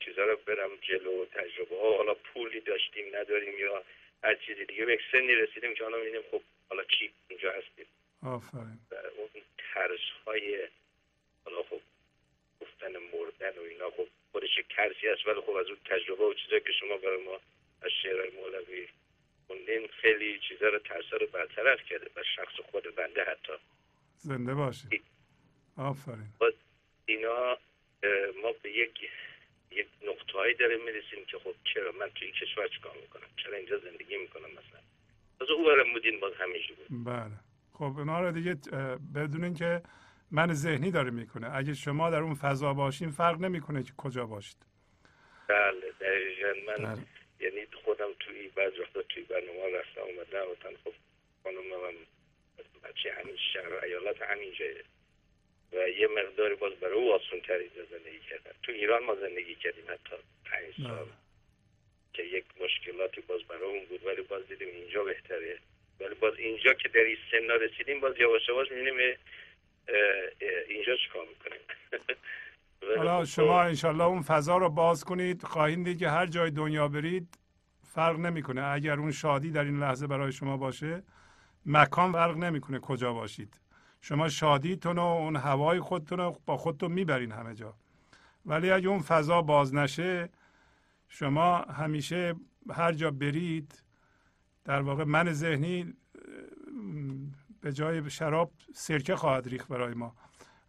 چیزا رو برم جلو تجربه ها. حالا پولی داشتیم نداریم یا هر چیزی دیگه. به یک سنی رسیدیم که حالا می‌بینیم خب حالا چی اینجا هستیم. آفرین. اون ترس های حالا خب گفتن مردن و اینا خب خودش یک ترسی هست ولی خب از اون تجربه و چیزایی که شما برای ما از شعرهای مولوی خوندین خیلی چیزا رو ترسا رو برطرف کرده و شخص خود بنده حتی. زنده باشی آفرین. اینا ما به یک یک نقطه هایی داریم می‌رسیم که خب چرا؟ من توی این کشور چیکار می‌کنم؟ چرا اینجا زندگی می‌کنم مثلا؟ از او برم بودین باز همیشه بود. بله. خب اونا رو دیگه اه، بدونین که من ذهنی داره می‌کنه. اگه شما در اون فضا باشین فرق نمی‌کنه که کجا باشید. بله دقیقا. من بله. یعنی خودم توی بعض وقتا توی برنامه رفتم اومدم و تن خب خانم من بچه همین شهر ایالت همین جایه. و یه مقداری باز برای او آسون تر اینجا زندگی کردن. تو ایران ما زندگی کردیم حتی پنج سال. که یک مشکلاتی باز برای اون بود ولی باز دیدیم اینجا بهتره. ولی باز اینجا که در این سن رسیدیم باز یواش یواش می‌بینیم اینجا چیکار می‌کنیم؟ حالا شما انشالله اون فضا رو باز کنید. خواهید دید که هر جای دنیا برید فرق نمی‌کنه. اگر اون شادی در این لحظه برای شما باشه مکان فرق نمی‌کنه کجا باشید. شما شادیتون و اون هوای خودتون رو با خودتون می‌برین همه جا. ولی اگه اون فضا باز نشه شما همیشه هر جا برید در واقع من ذهنی به جای شراب سرکه خواهد ریخت برای ما.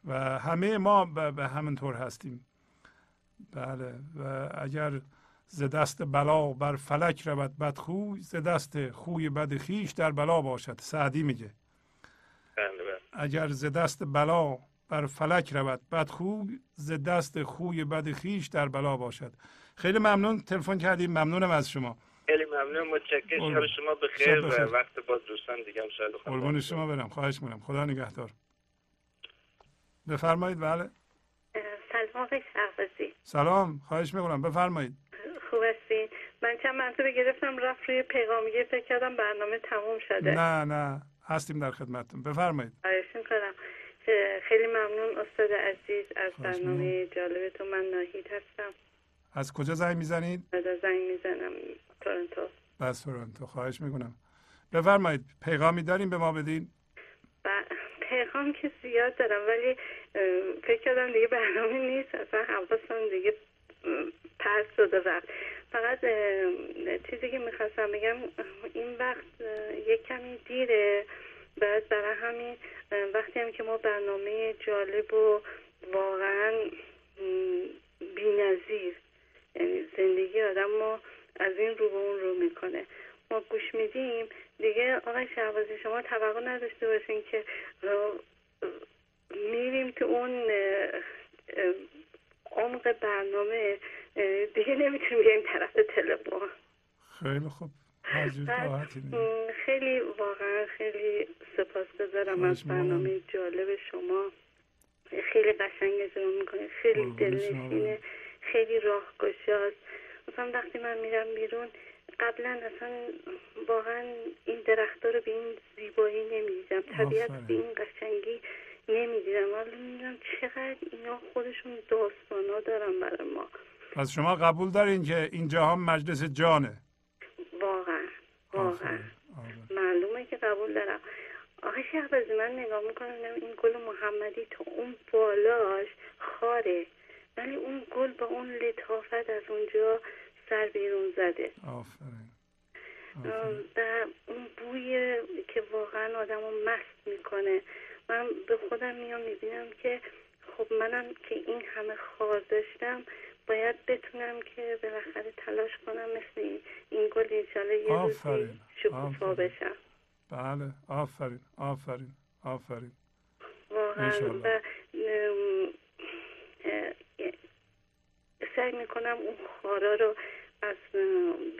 و همه ما به به همینطور هستیم. بله و اگر ز دست بلا بر فلک رود بدخوی ز دست خوی بد خیش در بلا باشد سعدی میگه. بله، بله. اگر ز دست بلا بر فلک رود بدخوی ز دست خوی بد خیش در بلا باشد. خیلی ممنون تلفن کردیم ممنونم از شما. خیلی ممنون متشکرم. شب شما بخیر و. وقت باز دوستان دیگه هم شاید خدا قربان شما برم. خواهش می‌کنم. خدا نگهدار. بفرمایید بله. سلام آقای شهبازی. سلام خواهش می‌کنم بفرمایید. خوب هستین من چند منظور گرفتم رفت روی پیغامیه فکر کردم برنامه تموم شده. نه نه هستیم در خدمتتون. بفرمایید. خواهش می‌کنم. خیلی ممنون استاد عزیز از برنامه جالبتون. من ناهید هستم. از کجا زنگ می‌زنید؟ بعد زنگ می‌زنم تورنتو. بس تورنتو. خواهش می‌کنم. بفرمایید پیغامی داریم به ما بدین. و پیغام که زیاد دارم ولی فکر کردم دیگه برنامه نیست اصلا حواسم دیگه پرت شده رفت فقط چیزی که می‌خواستم بگم این وقت یک کمی دیره بعد برای همین وقتی هم که ما برنامه جالب و واقعا بی نظیر یعنی زندگی آدم ما از این رو به اون رو می‌کنه. ما گوش میدیم دیگه آقای شهبازی شما توقع نداشته باشین که میریم تو اون عمق برنامه دیگه نمی‌تونیم بریم طرف تلفن. خیلی خوب. خیلی واقعا خیلی سپاسگزارم خواهش از برنامه. جالب شما. خیلی قشنگ اجرا می‌کنه خیلی دلنشینه. خیلی راهگشاست. مثلا وقتی من میرم بیرون قبلا اصلا واقعا این درختها رو به این زیبایی نمی‌دیدم. طبیعت. به این قشنگی نمی‌دیدم. حالا می‌دونم چقدر اینا خودشون داستانا دارن برای ما. پس شما قبول دارین که این جهان مجلس جانه؟ واقعا. واقعا. آره. معلومه که قبول دارم. آقای شهبازی من نگاه می‌کنم این گل محمدی تو اون بالاش خاره. ولی اون گل با اون لطافت از اونجا سر بیرون زده. آفرین. و اون بوی که واقعا آدم رو مست می‌کنه. من به خودم میام می‌بینم که خب منم که این همه خار داشتم باید بتونم که بالاخره تلاش کنم مثل این, گل انشالله یه روزی. شکوفا. بشم. بله. آفرین. آفرین. آفرین. واقعا. و سعی می‌کنم اون خارا رو از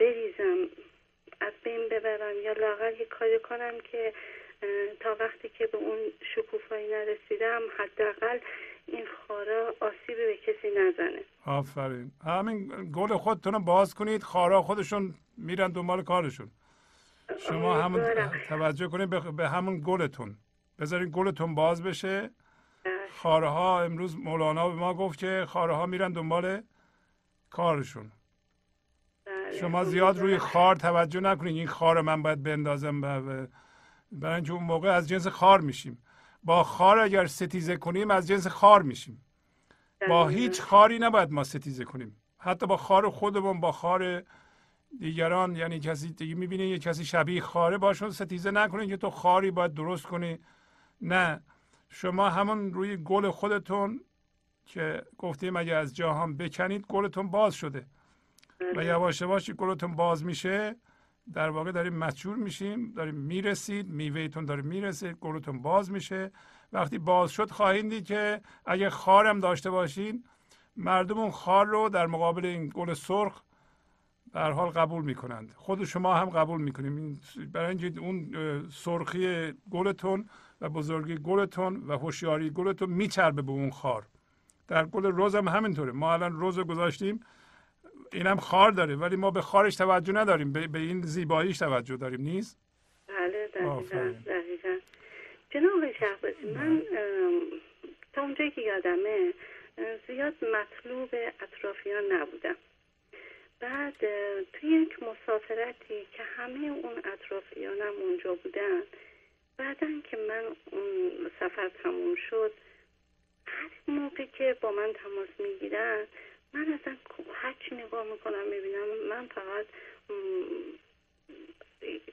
بریزم از بین ببرم یا لاغر یه کاری کنم که تا وقتی که به اون شکوفایی نرسیدم حداقل این خارا آسیبی به کسی نزنه آفرین همین گل خودتون رو باز کنید خارا خودشون میرن دنبال کارشون شما همون. توجه کنید به- به همون گلتون بذارید گلتون باز بشه بله. خاره ها امروز مولانا به ما گفت که خاره ها میرن دنبال کارشون. شما زیاد روی. خار توجه نکنید این خار من باید بندازم برای اینکه اون موقع از جنس خار میشیم. با خار اگر ستیزه کنیم از جنس خار میشیم. با. هیچ خاری نباید ما ستیزه کنیم. حتی با خار خودمون با خار دیگران یعنی کسی دیگه می‌بینی یه کسی شبیه خاره باشون ستیزه نکنید که تو خاری باید درست کنی. نه. شما همون روی گل خودتون که گفتیم اگه از جاهان بکنید گلتون باز شده. و یواش یواش گلتون باز میشه در واقع داریم مچور میشیم داریم می‌رسید میوهتون داره می‌رسید گلتون باز میشه. وقتی باز شد خواهید دید که اگه خارم داشته باشین مردم اون خار رو در مقابل این گل سرخ در حال قبول می‌کنند. خود شما هم قبول می‌کنیم. برای اینکه اون سرخی گلتون و بزرگی گلتون و هوشیاری گلتون میچربه به اون خار. در گل روز هم همینطوره. ما الان روز رو گذاشتیم. اینم خار داره ولی ما به خارش توجه نداریم به, به این زیباییش توجه داریم نیست؟ بله دقیقا جناب شهبازی من ام، تا اونجایی که یادمه زیاد مطلوب اطرافیان نبودم. بعد توی یک مسافرتی که همه اون اطرافیانم اونجا بودن بعدا که من اون سفر تموم شد هر موقع که با من تماس می‌گیرن من اصلا هرچی نگاه می‌کنم می‌بینم من فقط م،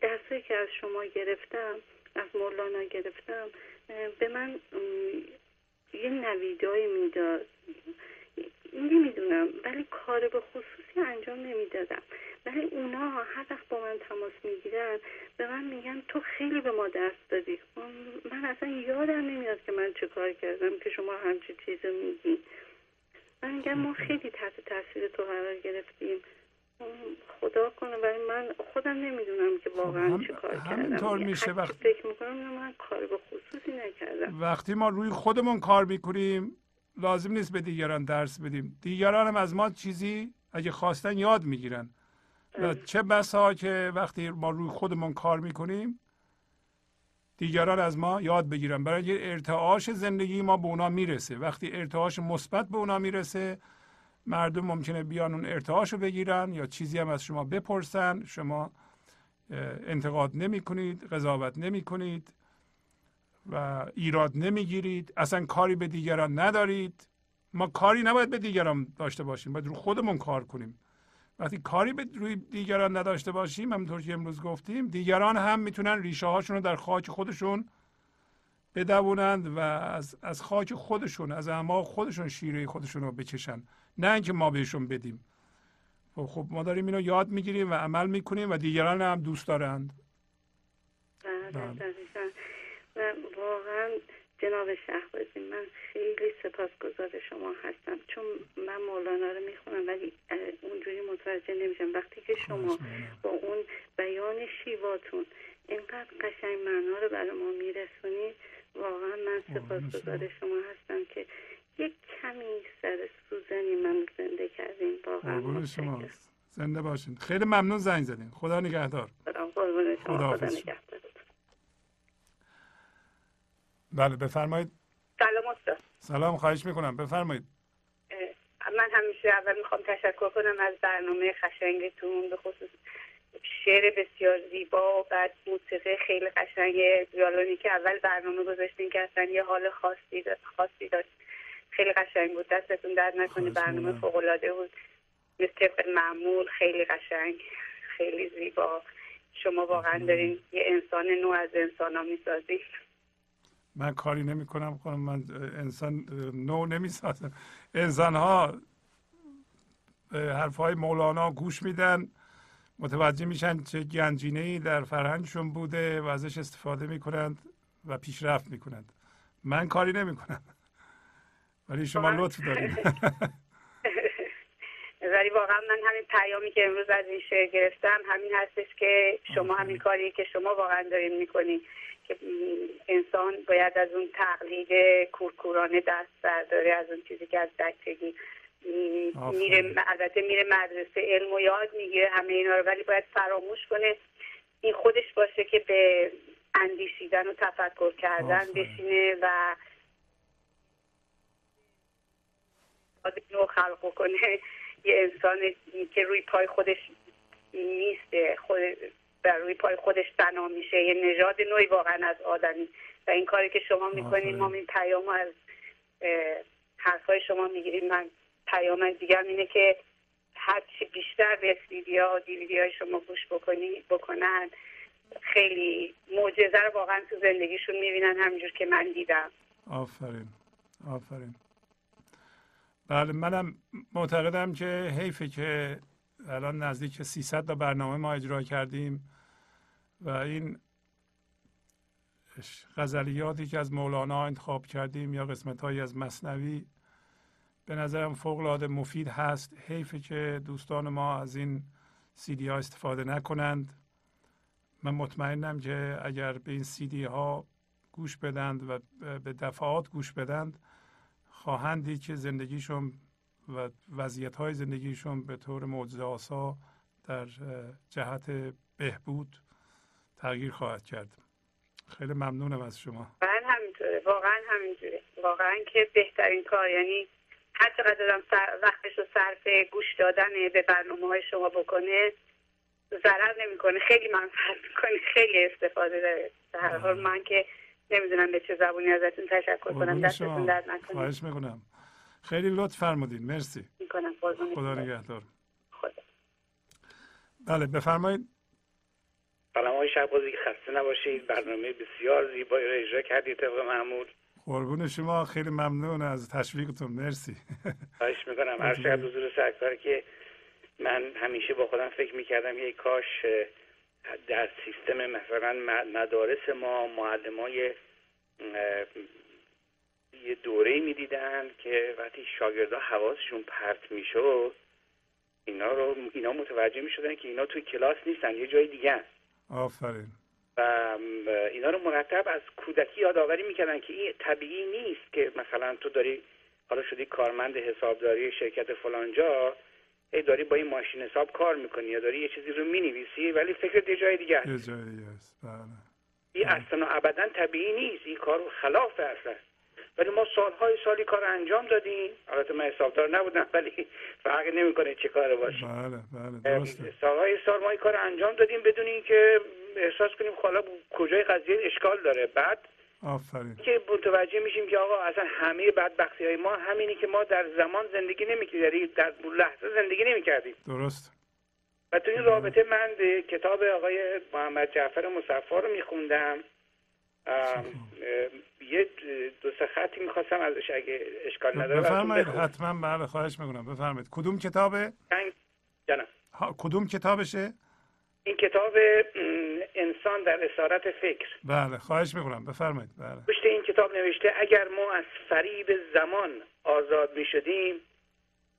درسایی که از شما گرفتم از مولانا گرفتم به من یه نویدایی می‌داد. نمی‌دونم ولی کار به خصوصی انجام نمی‌دادم. ولی اونا هر وقت با من تماس می‌گیرن به من میگن تو خیلی به ما دست دادی. من اصلا یادم نمیاد که من چه کار کردم که شما همچی چیزو میگی. من میگم ما خیلی تحت تاثیر تو قرار گرفتیم. خدا کنه ولی من خودم نمی‌دونم که واقعا هم- چه کار کردم. میشه. هرچی وقت- فکر می‌کنم من کار به خصوصی نکردم. وقتی ما روی خودمون کار می‌کنیم لازم نیست به دیگران درس بدیم. دیگران هم از ما چیزی اگه خواستن یاد می‌گیرن. و چه بسا که وقتی ما روی خودمون کار می‌کنیم دیگران از ما یاد بگیرن. برای ارتعاش زندگی ما به اونا می‌رسه. وقتی ارتعاش مثبت به اونا می‌رسه مردم ممکنه بیان اون ارتعاش رو بگیرن یا چیزی هم از شما بپرسن. شما انتقاد نمی کنید قضاوت نمی کنید و ایراد نمی‌گیرید. اصلا کاری به دیگران ندارید. ما کاری نباید به دیگران داشته باشیم. باید رو خودمون کار کنیم. وقتی کاری به روی دیگران نداشته باشیم همونطور که امروز گفتیم دیگران هم می‌تونن ریشه هاشون رو در خاک خودشون بدوونند و از, از خاک خودشون از اعماق خودشون شیره خودشون رو بچشن. نه اینکه ما بهشون بدیم. خب خب ما داریم اینو یاد می‌گیریم و عمل می‌کنیم و دیگران هم دوست دارند. بله بله. واقعا جناب شهبازی من خیلی سپاسگزار شما هستم. چون من مولانا رو می‌خونم ولی اونجوری متوجه نمیشم. وقتی که شما با اون بیان شیواتون اینقدر قشنگ معنا رو برای ما میرسونید واقعا من سپاسگزار شما هستم که یک کمی سر سوزنی من زنده کردیم واقعا شما. زنده باشین. خیلی ممنون زنگ زدین. خدا نگهدار. خدا خدا. نگهدار. بله بفرمایید. سلام استاد. سلام خواهش می‌کنم. بفرمایید. من همیشه اول می‌خوام تشکر کنم از برنامه خشنگتون به خصوص شعر بسیار زیبا و بعد موسیقی خیلی قشنگ ویولونی که اول برنامه گذاشتین که اصلا یه حال خاصی خاصی داشت. خیلی قشنگ بود. دستتون درد نکنه برنامه. فوق العاده بود. مثل طبق معمول خیلی قشنگ خیلی زیبا. شما واقعا دارین یه انسان نو از انسان ها می‌سازید من کاری نمی کنم. خانم من انسان نو نمی سازم. انسان ها حرف های مولانا گوش میدن. متوجه میشن چه گنجینه ای در فرهنگشون بوده و ازش استفاده می‌کنند و پیشرفت می‌کنند. من کاری نمی کنم. ولی شما لطف دارید. ولی واقعا من همین پیامی که امروز از این شعر گرفتم همین هستش که شما همین کاری که شما واقعا دارین می‌کنی. که انسان باید از اون تقلید کورکورانه دست برداره از اون چیزی که از بچگی میره البته میره مدرسه علم و یاد می‌گیره همه اینا رو ولی باید فراموش کنه این خودش باشه که به اندیشیدن و تفکر کردن بشینه و نو خلق کنه یه انسان که روی پای خودش نیسته خود بر روی پای خودش بنا میشه. یه نژاد نوعی واقعا از آدمی. و این کاری که شما می‌کنید ما این پیام از حرفای شما می‌گیریم. من پیام دیگه اینه که هرچی بیشتر به ها و دیویدی های شما گوش بکنی بکنن خیلی معجزه رو واقعا تو زندگیشون می‌بینن همینجور که من دیدم. آفرین. آفرین. بله منم معتقدم که حیفه که الان نزدیک 300 تا برنامه ما اجرا کردیم. و این غزلیاتی که از مولانا انتخاب کردیم یا قسمت هایی از مصنوی به نظرم فوق العاده مفید هست حیفه که دوستان ما از این سیدی ها استفاده نکنند. من مطمئنم که اگر به این سیدی ها گوش بدند و به دفعات گوش بدند خواهند دید که زندگیشون و وضعیت های زندگیشون به طور معجزه آسا در جهت بهبود تغییر خواهد کرد. خیلی ممنونم از شما. واقعا همینطوره. واقعا همینطوره واقعا که بهترین کار یعنی هر چقدر آدم وقتش رو صرف گوش دادن به برنامه های شما بکنه ضرر نمی‌کنه. خیلی منفعت می‌کنه. خیلی استفاده داره. در هر حال من که نمی‌دونم به چه زبونی ازتون تشکر کنم. دستتون درد نکنه. خواهش می‌کنم. خیلی لطف فرمودین. مرسی. می‌کنم. خدا نگهدار. بله بفرمایید. سلام های شهبازی خسته نباشید. برنامه بسیار زیبایی رو اجرا کردید طبق معمول. قربون شما خیلی ممنون از تشویقتون. مرسی. خواهش می‌کنم. هر شب حضور سرکار که من همیشه با خودم فکر می‌کردم یک کاش در سیستم مثلا مدارس ما معلم های یه دوره می‌دیدن که وقتی شاگردا حواسشون پرت می‌شد اینا رو اینا متوجه می‌شدن که اینا توی کلاس نیستن یه جای دیگه آفرین. و اینا رو مرتب از کودکی یادآوری می‌کردن که این طبیعی نیست که مثلا تو داری حالا شدی کارمند حسابداری شرکت فلانجا ای داری با این ماشین حساب کار می‌کنی یا داری یه چیزی رو می‌نویسی ولی فکر یه جای دیگه یه جای دیگه است. بله. این اصلا و ابدا طبیعی نیست. این کار خلاف اصلا. ولی ما سالهای سالی کار انجام دادیم. البته من حسابدار نبودم ولی فرق نمی‌کنه چه کار باشه. بله بله درسته. سالهای سال ما کار انجام دادیم بدون اینکه احساس کنیم حالا کجای قضیه اشکال داره. بعد آفرین. که متوجه میشیم که آقا اصلا همه بدبختی های ما همینی که ما در زمان زندگی نمی‌کردیم در لحظه زندگی نمی‌کردیم. درست. و تو این رابطه من کتاب آقای محمد جعفر مصفا رو میخوندم. یه دو سه خطی می‌خواستم ازش اگه اشکال نداره بفرمایید حتما بله خواهش می‌کنم. بفرمایید. کدوم کتابه؟ جانم. کدوم کتابشه؟ این کتاب انسان در اسارت فکر. بله خواهش می‌کنم. بفرمایید بله. پشت این کتاب نوشته اگر ما از فریب زمان آزاد می‌شدیم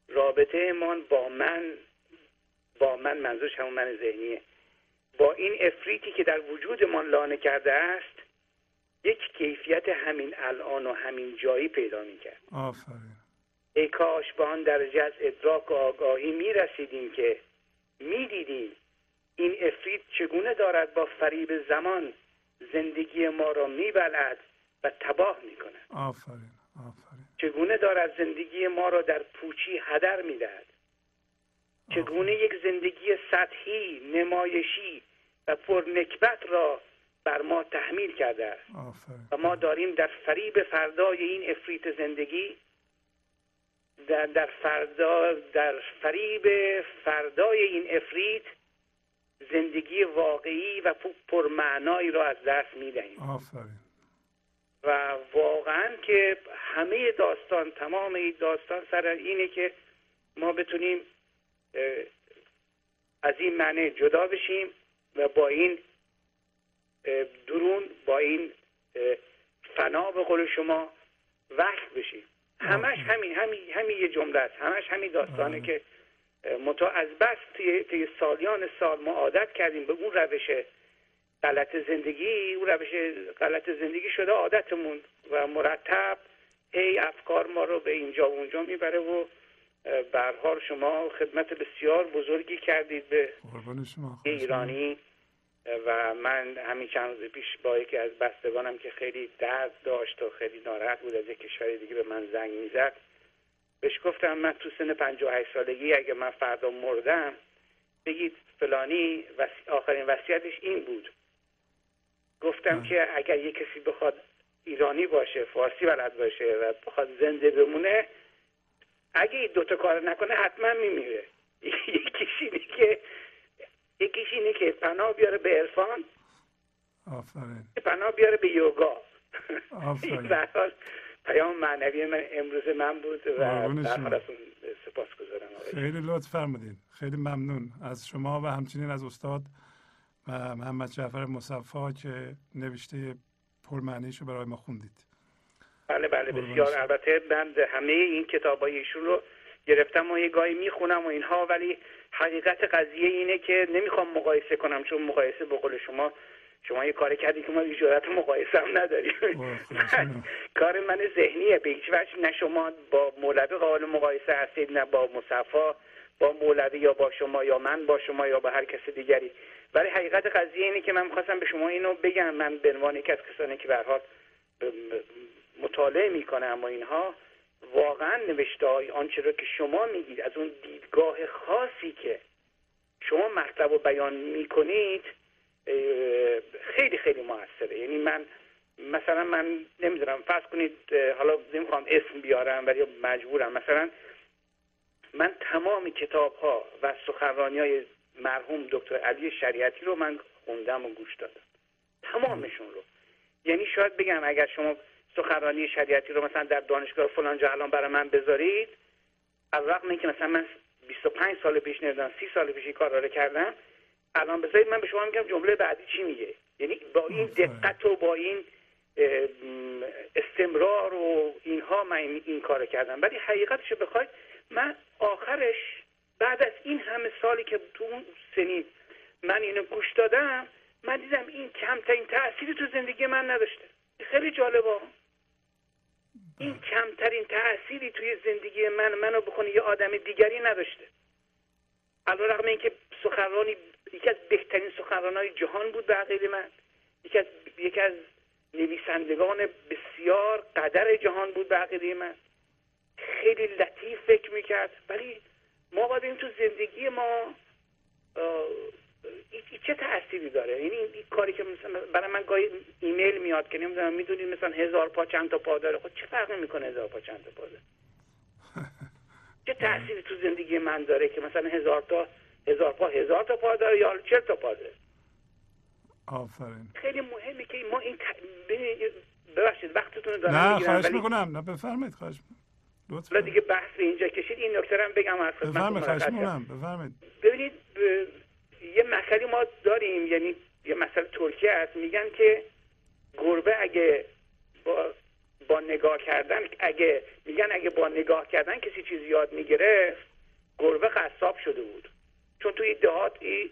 رابطه من با من با من منظورش همون من ذهنیه. با این افریتی که در وجودمان لانه کرده است یک کیفیت همین الان و همین جایی پیدا می‌کرد. آفرین. ای کاش به آن درجه از ادراک و آگاهی می‌رسیدیم که می‌دیدیم این افرید چگونه دارد با فریب زمان زندگی ما را میبلد و تباه می‌کند. آفرین آفرین. چگونه دارد زندگی ما را در پوچی هدر می‌دهد؟ چگونه یک زندگی سطحی نمایشی و پرنکبت را بر ما تحمیل کرده است. و ما داریم در فریب فردای این افریت زندگی در, در فردا در فریب فردای این افریت زندگی واقعی و پرمعنایی را از دست می‌دهیم. آفرین. و که همه داستان تمام این داستان سر اینه که ما بتونیم از این معنی جدا بشیم و با این درون با این فنا به قول شما وحش بشیم. همش همین همین همین یه جمله است. همش همین داستانه که متا از بس توی, سالیان سال ما عادت کردیم به اون روش غلط زندگی. اون روش غلط زندگی شده عادتمون و مرتب هی افکار ما رو به اینجا و اونجا می‌بره و حال شما خدمت بسیار بزرگی کردید به شما. ایرانی. و من همین چند روز پیش با یکی از بستگانم که خیلی درد داشت و خیلی ناراحت بود از یک کشور دیگه به من زنگ می‌زد بهش گفتم من تو سن 58 سالگی اگه من فردا مردم بگید فلانی وصی- آخرین وصیتش این بود گفتم بله. که اگر یه کسی بخواد ایرانی باشه فارسی بلد باشه و بخواد زنده بمونه اگه این دوتا کار نکنه حتما میمیره یکیش اینه که یکیش اینه که پناه بیاره به عرفان. آفرین. پناه بیاره به یوگا. آفرین. پیام معنوی من امروز من بود و در سپاس گذارم خیلی لطف فرمودین. خیلی ممنون. از شما و همچنین از استاد و محمد جعفر مصفا که نوشته پرمعنیش رو برای ما خوندید. بله بله بسیار. البته من همه این کتاب ایشون رو گرفتم و یه گاهی می‌خونم و اینها ولی حقیقت قضیه اینه که نمی‌خوام مقایسه کنم چون مقایسه به قول شما شما یه کاری کردی که ما جرأت مقایسه هم نداریم. کار من ذهنیه به هیچ وجه نه شما با مولوی قابل مقایسه هستید نه با مصفا با مولوی یا با شما یا من با شما یا با هر کس دیگری. ولی حقیقت قضیه اینه که من می‌خواستم به شما اینو بگم. من به عنوان یکی از کسانی که به مطالعه می‌کنم و اینها واقعا نوشته های آنچه رو که شما میگید از اون دیدگاه خاصی که شما مطلب رو بیان می‌کنید خیلی خیلی موثره. یعنی من مثلا من نمی‌دونم فرض کنید حالا نمی‌خوام اسم بیارم ولی مجبورم. مثلا من تمام کتاب ها و سخنرانی های مرحوم دکتر علی شریعتی رو من خوندم و گوش دادم. تمامشون رو. یعنی شاید بگم اگر شما سخنرانی شریعتی رو مثلا در دانشگاه فلان جا الان برای من بذارید. از رقم اینکه مثلا من 25 سال پیش نمی‌دونم 30 سال پیش این کار رو کردم الان بذارید من به شما میگم جمله بعدی چی میگه؟ یعنی با این دقت و با این استمرار و اینها من این, این کار کردم. ولی حقیقتش رو بخواید من آخرش بعد از این همه سالی که تو اون سنین من اینو گوش دادم من دیدم این کمترین تأثیری تو زندگی من نداشته. خیلی جالبه. این کمترین تأثیری توی زندگی من منو بکنه یه آدم دیگری نداشته. علا رقم اینکه سخنرانی یکی از بهترین سخنرانهای جهان بود به عقیده من. یکی از یکی از نویسندگان بسیار قدر جهان بود به عقیده من. خیلی لطیف فکر می‌کرد. ولی ما باید این تو زندگی ما چه تأثیری داره؟ یعنی این کاری که مثلا برای من گاهی ایمیل میاد که نمی‌دونم می‌دونید مثلا هزار پا چند تا پا داره خب چه فرقی می‌کنه هزار پا چند تا پا داره؟ چه تأثیری تو زندگی من داره که مثلا هزار تا هزار پا هزار تا پا داره یا چل تا پا داره؟ آفرین. خیلی مهمه که ما این ت... ببخشید وقتتون دارم نه خواهش می‌کنم. نه بفرمایید خواهش می‌کنم. لطف حالا دیگه بحث اینجا کشید. این نکته بگم از خدمتتون بفرمایید خواهش می‌کنم. بفرمایید. ببینید ب- یه مسئله ما داریم یعنی یه مسئله ترکیه است. میگن که گربه اگه با, با نگاه کردن اگه میگن اگه با نگاه کردن کسی چیزی یاد می‌گرفت گربه قصاب شده بود. چون توی دهات این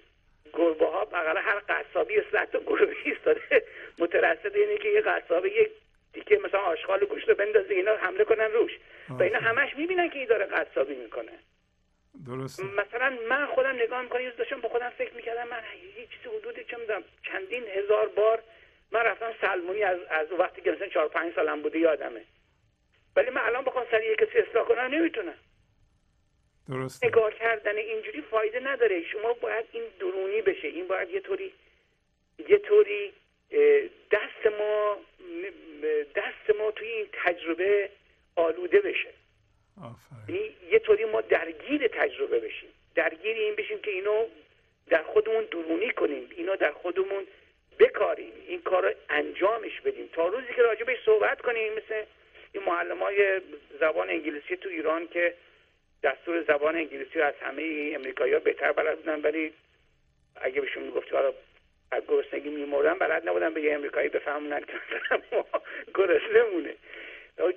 گربه ها بغل هر قصابی صد تا گربه ایستاده. مترصد اینه که یه قصابه یه دیگه مثلا آشغال گوشت رو بندازه اینا حمله کنن روش. و اینا همش می‌بینن که این داره قصابی می‌کنه. درسته. مثلا من خودم نگاه می‌کنم یه داشتم با خودم فکر می‌کردم من یه چیزی حدود چه می‌دونم چندین هزار بار من رفتم سلمونی از از وقتی که مثلا چهار پنج سالم بوده یادمه ولی من الان بخوام سر یه کسی اصلاح کنم نمی‌تونم. درسته. نگاه کردن اینجوری فایده نداره. شما باید این درونی بشه. این باید یه طوری یه طوری دست ما دست ما توی این تجربه آلوده بشه. یعنی یه طوری ما درگیر تجربه بشیم. درگیر این بشیم که اینو در خودمون درونی کنیم. اینو در خودمون بکاریم. این کار رو انجامش بدیم. تا روزی که راجبش صحبت کنیم مثل این معلم های زبان انگلیسی تو ایران که دستور زبان انگلیسی رو از همه امریکایی ها بهتر بلد بودن ولی اگه بهشون می‌گفتی حالا از گرسنگی میمردن بلد نبودن به یه امریکایی بفهمونن که ما گرسنه مونه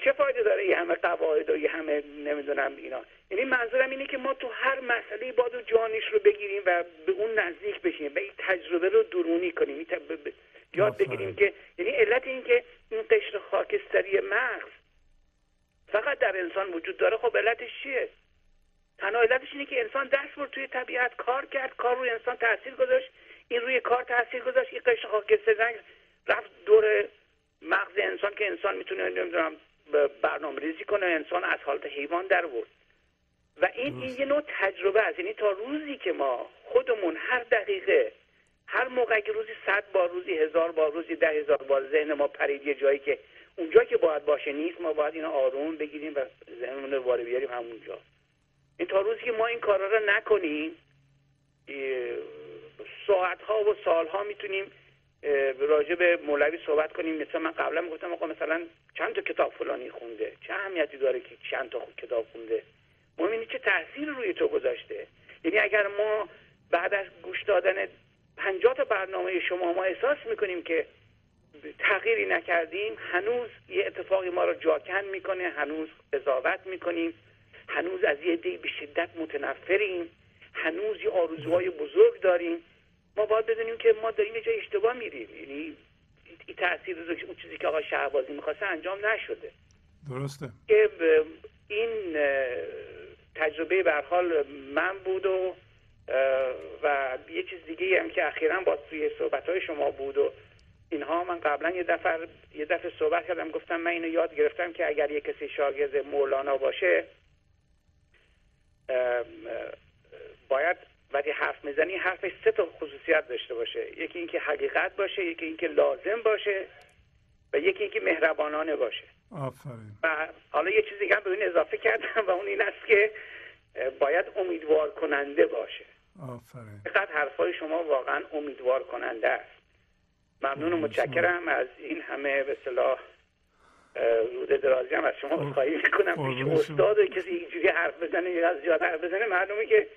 چه فایده داره یه همه قواعد و یه همه نمی‌دونم اینا؟ یعنی منظورم اینه که ما تو هر مسئله باید و جانش رو بگیریم و به اون نزدیک بشیم و این تجربه رو درونی کنیم. این ت- ب- ب- یاد آفرین. بگیریم که یعنی علت این که این قشر خاکستری مغز فقط در انسان وجود داره خب علتش چیه؟ تنها علتش اینه که انسان دست برد توی طبیعت کار کرد کار روی انسان تاثیر گذاشت. این روی کار تاثیر گذاشت. این قشر خاکستری رفت دور مغز انسان که انسان می‌تونه نمی‌دونم برنامه ریزی کنه انسان از حالت حیوان در برد و این این یه نوع تجربه است. یعنی تا روزی که ما خودمون هر دقیقه هر موقع که روزی صد بار روزی هزار بار روزی ده هزار بار ذهن ما پرید یه جایی که اونجا که باید باشه نیست ما باید اینو آروم بگیریم و ذهنمون رو واره بیاریم همونجا این تا روزی که ما این کارا رو نکنیم ساعت ها و سال ها می‌تونیم راجع به مولوی صحبت کنیم. مثلا من قبلا می‌گفتم آقا مثلا چند تا کتاب فلانی خونده؟ چه اهمیتی داره که چند تا کتاب خونده؟ مهم اینه چه تاثیر روی تو گذاشته؟ یعنی اگر ما بعد از گوش دادن پنجاه تا برنامه شما ما احساس می‌کنیم که تغییری نکردیم هنوز یه اتفاقی ما رو جاکن می‌کنه هنوز قضاوت می‌کنیم هنوز از یه دی به شدت متنفریم هنوز یه آرزوهای بزرگ داریم. ما باید بدونیم که ما داریم یه جای اشتباه میریم. یعنی این تاثیر اون چیزی که آقا شهبازی می‌خواسته انجام نشده. درسته. که این تجربه به هر حال من بود و و یه چیز دیگه هم که اخیرا با توی صحبت های شما بود و اینها من قبلا یه دفعه یه دفعه صحبت کردم گفتم من اینو یاد گرفتم که اگر یه کسی شاگرد مولانا باشه باید وقتی حرف می‌زنی حرفش سه تا خصوصیت داشته باشه. یکی اینکه حقیقت باشه یکی اینکه لازم باشه و یکی اینکه مهربانانه باشه. آفرین. و حالا یه چیزی هم به این اضافه کردم و اون این است که باید امیدوار کننده باشه. آفرین. چقدر حرفای شما واقعا امیدوار کننده است. ممنون و متشکرم از این همه به صلاح روده درازی هم از شما خواهی می‌کنم. پیش. استاد و کسی اینجوری حرف بزنه یا از زیاد حرف بزنه معلومه که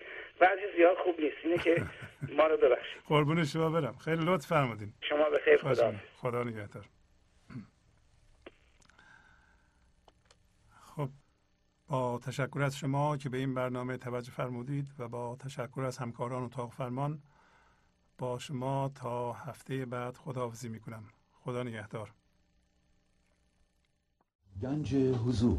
بعضی زیاد خوب نیست. اینه که ما رو ببخشید. قربون شما برم. خیلی لطف فرمودین. شما به خیر خدا. خدا نگهدار. خب با تشکر از شما که به این برنامه توجه فرمودید و با تشکر از همکاران اتاق فرمان با شما تا هفته بعد خداحافظی می‌کنم. خدا نگهدار. گنج حضور.